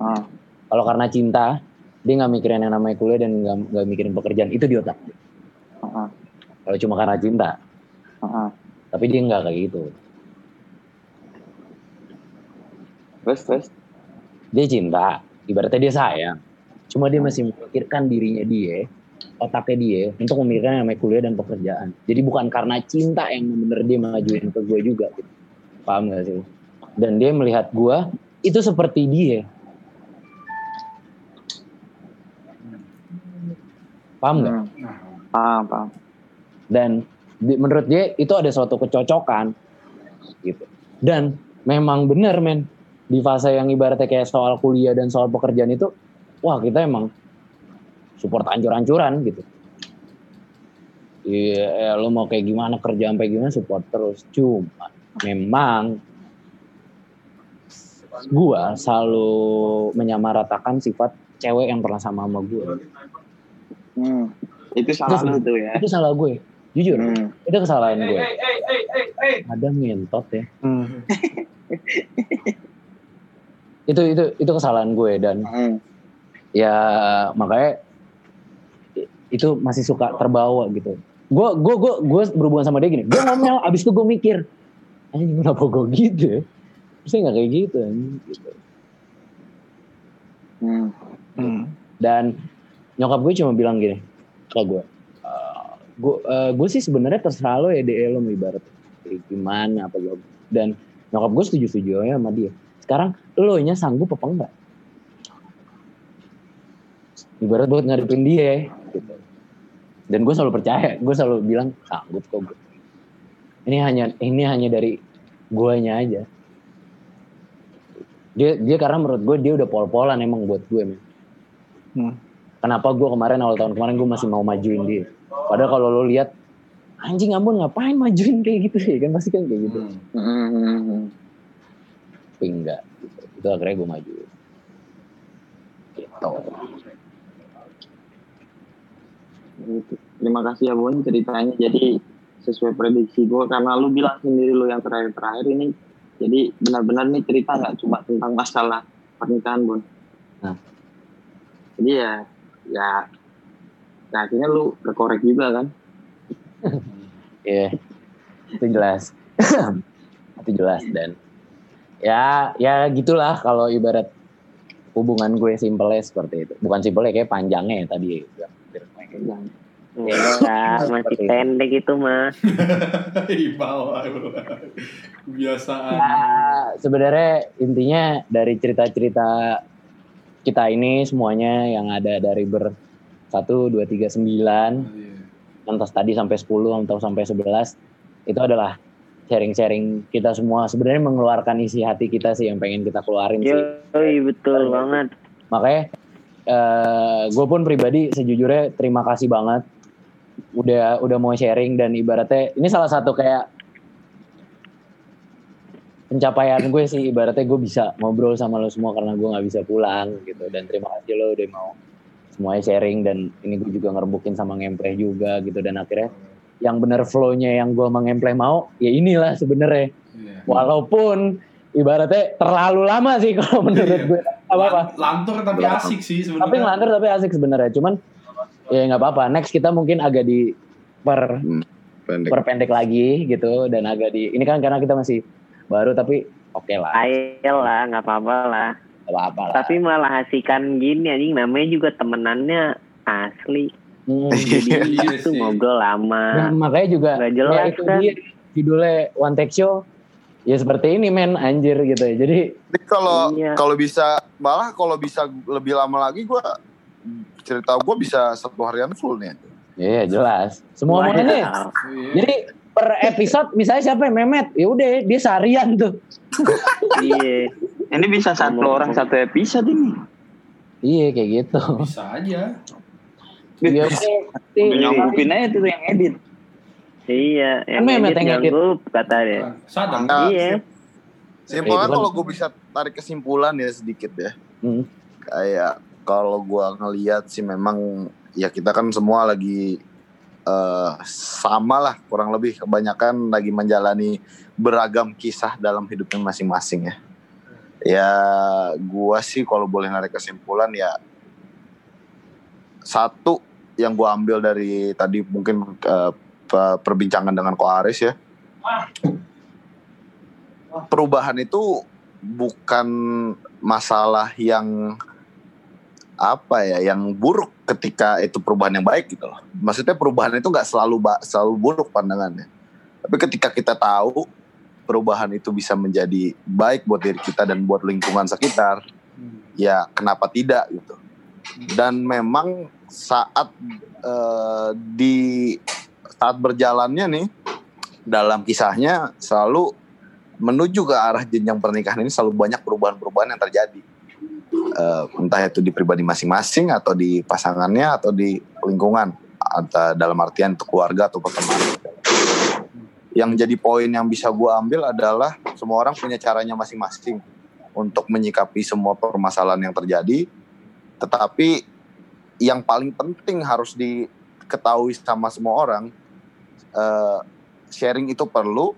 Ah. Kalau karena cinta, dia nggak mikirin yang namanya kuliah dan nggak mikirin pekerjaan itu di otak. Ah. Kalau cuma karena cinta, Ah. tapi dia nggak kayak gitu. Terus terus. Dia cinta, ibaratnya dia sayang. Cuma dia masih memikirkan dirinya dia, otaknya dia untuk memikirkan yang namanya kuliah dan pekerjaan. Jadi bukan karena cinta yang bener dia majuin ke gue juga. Gitu. Paham gak sih? Dan dia melihat gue itu seperti dia. Paham nggak? Paham, paham. Dan di- menurut dia itu ada suatu kecocokan gitu. Dan memang benar men di fase yang ibaratnya kayak soal kuliah dan soal pekerjaan itu, wah kita emang support ancur-ancuran gitu. Iya, ya, lo mau kayak gimana kerja sampai gimana support terus. Cuma memang gua selalu menyamaratakan sifat cewek yang pernah sama sama gue. Hmm. Itu salah lu tuh ya. Itu salah gue. Jujur. Itu kesalahan gue. Ada ngentot ya. itu itu itu kesalahan gue dan ya makanya itu masih suka terbawa gitu. Gue gue gue gue berhubungan sama dia gini. Gue ngomel, abis itu gue mikir, anjing kenapa gue gitu? ya? Terusnya nggak kayak gitu. gitu. Dan nyokap gue cuma bilang gini ke gue, "Eh, gue gue sih sebenarnya terserah lo ya DE lo ibarat gimana apa gue dan nyokap gue setuju setuju aja sama dia sekarang lo nya sanggup apa enggak ibarat buat ngadepin dia gitu. dan gue selalu percaya gue selalu bilang sanggup kok gue ini hanya ini hanya dari guanya aja Dia dia karena menurut gue dia udah pol-polan emang buat gue men. Hmm. Kenapa gue kemarin awal tahun kemarin gue masih mau majuin dia. Padahal kalau lo lihat anjing Ambon ngapain majuin kayak gitu sih kan pasti kan kayak gitu. Tapi enggak. Gitu. Itu akhirnya gue majuin. Gitu. Gitu. Terima kasih ya Bun ceritanya. Jadi sesuai prediksi gue karena lu bilang sendiri lu yang terakhir-terakhir ini. Jadi benar-benar nih cerita nggak cuma tentang masalah pernikahan Bun. Nah. Jadi ya ya, ya akhirnya lu kekorek juga kan. Iya. Itu jelas. itu jelas dan ya ya gitulah kalau ibarat hubungan gue simpelnya seperti itu. Bukan simpelnya kayak panjangnya ya tadi. Ya, masih pendek itu mah. Di bawah. Ya, sebenarnya intinya dari cerita-cerita kita ini semuanya yang ada dari ber 1, 2, 3, 9 entah tadi sampai 10 atau sampai 11 itu adalah sharing-sharing kita semua. Sebenarnya mengeluarkan isi hati kita sih yang pengen kita keluarin sih. Yoi, betul banget. makanya eh gue pun pribadi sejujurnya terima kasih banget. Udah udah mau sharing dan ibaratnya ini salah satu kayak pencapaian gue sih ibaratnya gue bisa ngobrol sama lo semua karena gue nggak bisa pulang gitu. Dan terima kasih lo udah mau semuanya sharing dan ini gue juga ngerbukin sama ngempleh juga gitu. Dan akhirnya yang bener flow-nya yang gue sama ngempleh mau ya inilah sebenarnya. Walaupun ibaratnya terlalu lama sih kalau menurut gue. Apa apa Lantur tapi asik sih tapi sebenarnya. ngelantur tapi asik sebenarnya. Cuman ya nggak apa-apa. Next kita mungkin agak di per pendek. perpendek lagi gitu. Dan agak di ini kan karena kita masih baru tapi oke lah Ayo lah, nggak apa-apa lah. Nggak apa-apa lah Tapi malah asikan gini anjing namanya juga temenannya asli. Hmm. Jadi Iya itu ngobrol lama. Dan makanya juga ya jelas itu kan. dia judulnya One Take Show ya seperti ini men anjir gitu ya jadi kalau Iya. kalau bisa malah kalau bisa lebih lama lagi gue cerita gue bisa satu harian full nih. Iya jelas. Semua Wow. nih. Jadi per episode misalnya siapa yang Memet, ya udah dia seharian tuh. Iya. Ini bisa satu orang satu episode ini. Iya kayak gitu. Bisa aja. Iya. Nyanggupin aja tuh yang edit. Iya, yang Kan Mehmet edit yang edit. kata dia. Sadar. Nah, Iya. Eh, kan- kalau gue bisa tarik kesimpulan ya sedikit ya. Hmm. Kayak kalau gue ngeliat sih memang ya kita kan semua lagi eh sama lah kurang lebih kebanyakan lagi menjalani beragam kisah dalam hidupnya masing-masing ya. Ya gua sih kalau boleh narik kesimpulan ya satu yang gua ambil dari tadi mungkin pe- perbincangan dengan Ko Aris ya. Perubahan itu bukan masalah yang apa ya yang buruk ketika itu perubahan yang baik gitu loh. Maksudnya perubahan itu nggak selalu selalu buruk pandangannya. Tapi ketika kita tahu perubahan itu bisa menjadi baik buat diri kita dan buat lingkungan sekitar, ya kenapa tidak gitu. Dan memang saat eh, di saat berjalannya nih dalam kisahnya selalu menuju ke arah jenjang pernikahan ini selalu banyak perubahan-perubahan yang terjadi Eh, entah itu di pribadi masing-masing atau di pasangannya atau di lingkungan atau dalam artian itu keluarga atau pertemanan. Yang jadi poin yang bisa gue ambil adalah semua orang punya caranya masing-masing untuk menyikapi semua permasalahan yang terjadi. Tetapi yang paling penting harus diketahui sama semua orang eh, sharing itu perlu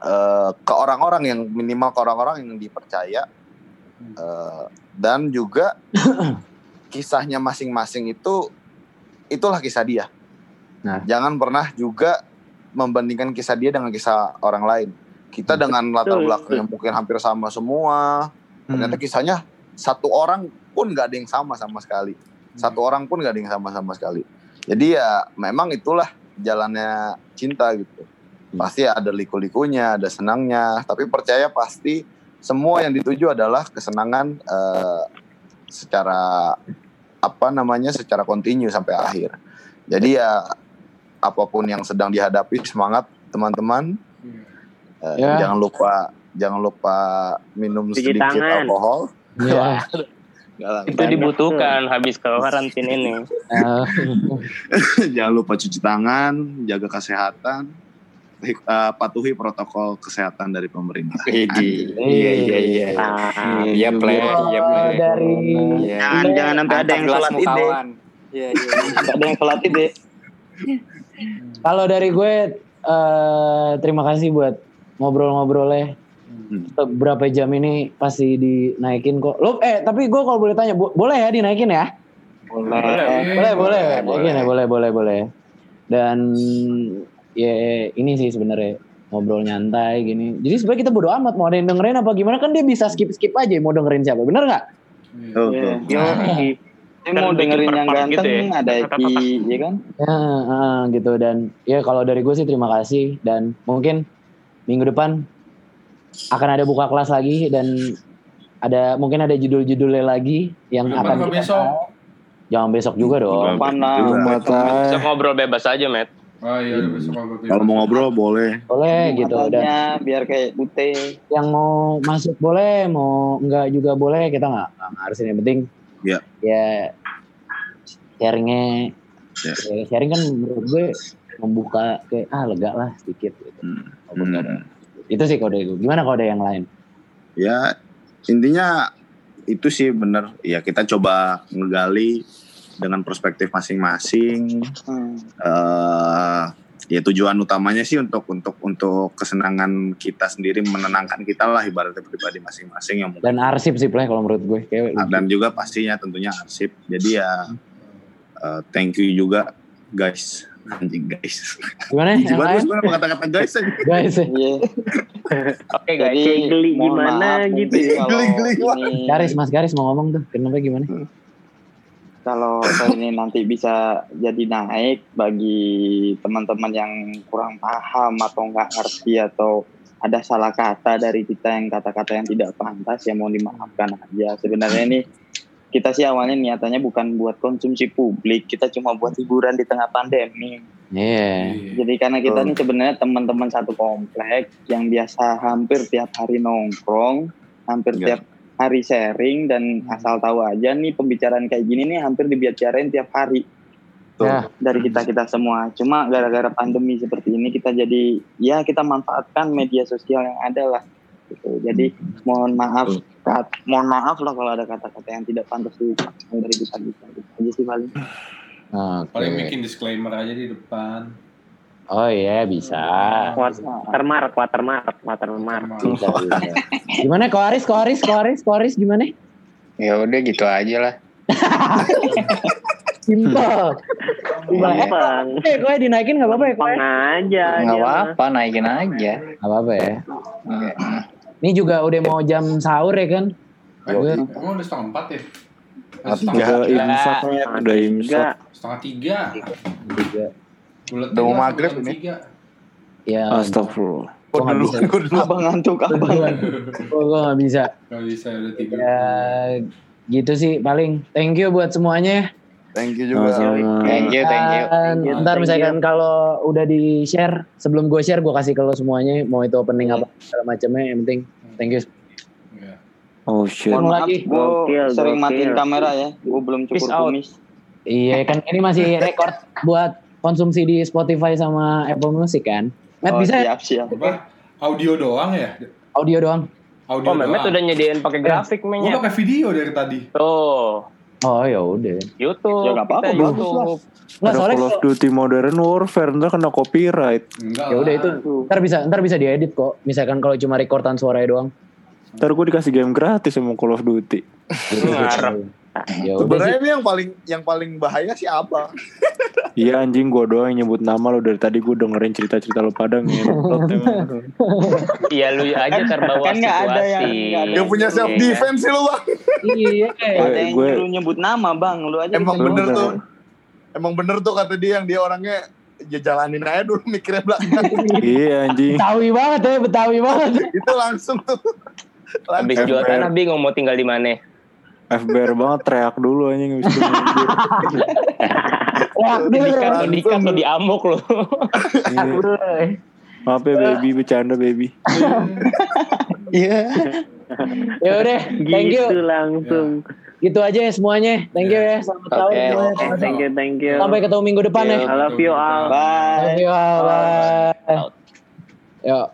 eh, ke orang-orang yang minimal ke orang-orang yang dipercaya Eh, dan juga kisahnya masing-masing itu itulah kisah dia. Nah. Jangan pernah juga membandingkan kisah dia dengan kisah orang lain. Kita dengan latar belakang yang mungkin hampir sama semua, ternyata kisahnya satu orang pun nggak ada yang sama sama sekali. Satu orang pun nggak ada yang sama sama sekali. Jadi ya memang itulah jalannya cinta gitu. Pasti ada liku-likunya, ada senangnya, tapi percaya pasti semua yang dituju adalah kesenangan eh, secara apa namanya secara kontinu sampai akhir. Jadi ya apa pun yang sedang dihadapi semangat teman-teman. Eh, Ya. Jangan lupa jangan lupa minum Cuci sedikit tangan. alkohol. Nggak lah. Itu dibutuhkan habis karantin ini. jangan lupa cuci tangan, jaga kesehatan, eh, patuhi protokol kesehatan dari pemerintah. Iya iya iya. Iya play, iya play. dari Jangan jangan sampai ada yang sholat ide. mukawan. Iya iya. Ada yang sholat ide. Kalau dari gue eh terima kasih buat ngobrol-ngobrolnya. Berapa jam ini pasti dinaikin kok. Lo eh tapi gue kalau boleh tanya bo- boleh ya dinaikin ya? Boleh. Boleh, boleh, Naikin ya, boleh, boleh, boleh. Dan ya ini sih sebenarnya ngobrol nyantai gini. Jadi sebenarnya kita bodo amat mau ada yang dengerin apa gimana kan dia bisa skip skip aja mau dengerin siapa, bener nggak? Iya. Yo, Ini mau dengerin yang ganteng ada Eki, ya kan? Ya, ah, gitu dan ya kalau dari gue sih terima kasih dan mungkin minggu depan akan ada buka kelas lagi dan ada mungkin ada judul-judulnya lagi yang Minggu akan kita besok? jangan besok juga dong. Jumat Bisa ngobrol bebas aja, Matt. Oh iya, besok apa Kalau mau ngobrol boleh. Boleh gitu Matanya biar kayak Ute. yang mau masuk boleh, mau enggak juga boleh, kita nggak nggak ngarusin yang penting Ya. ya sharingnya Ya. ya, sharing kan menurut gue membuka kayak ah lega lah sedikit gitu. Nggak ada. Itu sih kode gue. Gimana kode yang lain? Ya intinya itu sih bener. Ya kita coba ngegali dengan perspektif masing-masing. eh ya tujuan utamanya sih untuk untuk untuk kesenangan kita sendiri menenangkan kita lah ibaratnya pribadi masing-masing yang mungkin Dan arsip sih play kalau menurut gue kayak Nah, dan juga pastinya tentunya arsip. Jadi ya eh, thank you juga guys. Anjing guys. Gimana yang lain? gue sebenarnya kata-kata guys aja. Guys, Iya. Oke guys. Jadi Kayak geli mohon gimana maaf gitu ya. kalau Geli-geli ini- Garis Mas Garis mau ngomong tuh. Kenapa gimana? kalau kalau ini nanti bisa jadi naik bagi teman-teman yang kurang paham atau nggak ngerti atau ada salah kata dari kita yang kata-kata yang tidak pantas ya mohon dimaafkan aja sebenarnya ini kita sih awalnya niatannya bukan buat konsumsi publik kita cuma buat hiburan di tengah pandemi Iya. jadi karena kita ini sebenarnya teman-teman satu komplek yang biasa hampir tiap hari nongkrong, hampir Iya. tiap hari sharing dan asal tahu aja nih pembicaraan kayak gini nih hampir dibicarain tiap hari Ya. dari kita kita semua. Cuma gara-gara pandemi seperti ini kita jadi ya kita manfaatkan media sosial yang ada lah. Gitu. Jadi mohon maaf, kat- mohon maaf lah kalau ada kata-kata yang tidak pantas diucapkan dari kita kita. Gitu aja sih paling. Oke. Paling bikin disclaimer aja di depan. Oh iya bisa. Watermark, watermark, watermark. Bisa, bisa. Gimana Koaris, Koaris, Koaris, Koaris gimana? Ya udah gitu aja lah. Simple. Gampang. Eh, kue dinaikin nggak apa-apa ya? Gampang aja. Nggak dia mah. apa-apa, naikin aja. Nggak apa-apa ya. Iya. Ini juga udah mau jam sahur ya kan? Gue Emang udah setengah empat ya? Udah imsak, udah imsak. Setengah tiga. juga. Udah mau maghrib ini. ya. Astagfirullah. Gue nggak bisa. Abang ngantuk, abang. Gue nggak bisa. Gak bisa udah tiga. Ya gitu sih paling. Thank you buat semuanya. ya. Thank you juga. Sama-sama. Thank you, thank you. Dan you, ntar thank misalkan kalau udah di share, sebelum gue share gue kasih ke lo semuanya, mau itu opening apa segala macamnya, yang penting thank you. Iya. Oh shit. Mohon lagi. gue sering matiin kamera ya. Gue belum cukur kumis. Iya kan ini masih record buat konsumsi di Spotify sama Apple Music kan. Matt Oh, bisa ya? siap, siap. Apa? Audio doang ya? audio doang. Audio Oh, Mehmet doang. udah nyediain pakai grafik Gue mainnya. pakai video dari tadi. Tuh, Oh ya udah. YouTube. Ya, nggak apa-apa, kita bagus lah. YouTube. Nggak soalnya Call of kalau- Duty Modern Warfare ntar kena copyright. Enggak ya udah itu ntar bisa ntar bisa diedit kok. Misalkan kalau cuma rekordan suaranya doang. Ntar gue dikasih game gratis sama Call of Duty. Ngarep. Ya Sebenarnya ini yang paling yang paling bahaya sih apa? Iya anjing gue doang yang nyebut nama lo dari tadi gue dengerin cerita-cerita lo pada ngentot emang. Iya lu aja terbawa Kan nggak ada situasi. yang- ada Yang punya self defense sih lu bang. Iya. Ada yang gue- nyuruh nyebut nama bang, lu aja Emang bener tuh. Emang bener tuh kata dia yang dia orangnya ya jalanin aja dulu mikirnya belakang. iya anjing. Betawi banget ya, Betawi banget. Itu langsung tuh. Habis Langsung. jual tanah bingung mau tinggal di mana. FBR banget teriak dulu anjing habis itu. Wah, Dikat lo, dikat lo, diamuk lo. Iya. Maaf ya baby, bercanda baby. Iya. Ya udah, thank you. Gitu langsung. Gitu aja ya semuanya. Thank you ya. Selamat tahun. Oke, thank you, thank you. Sampai ketemu minggu depan ya. I love you all. Love you all. Bye. Yo.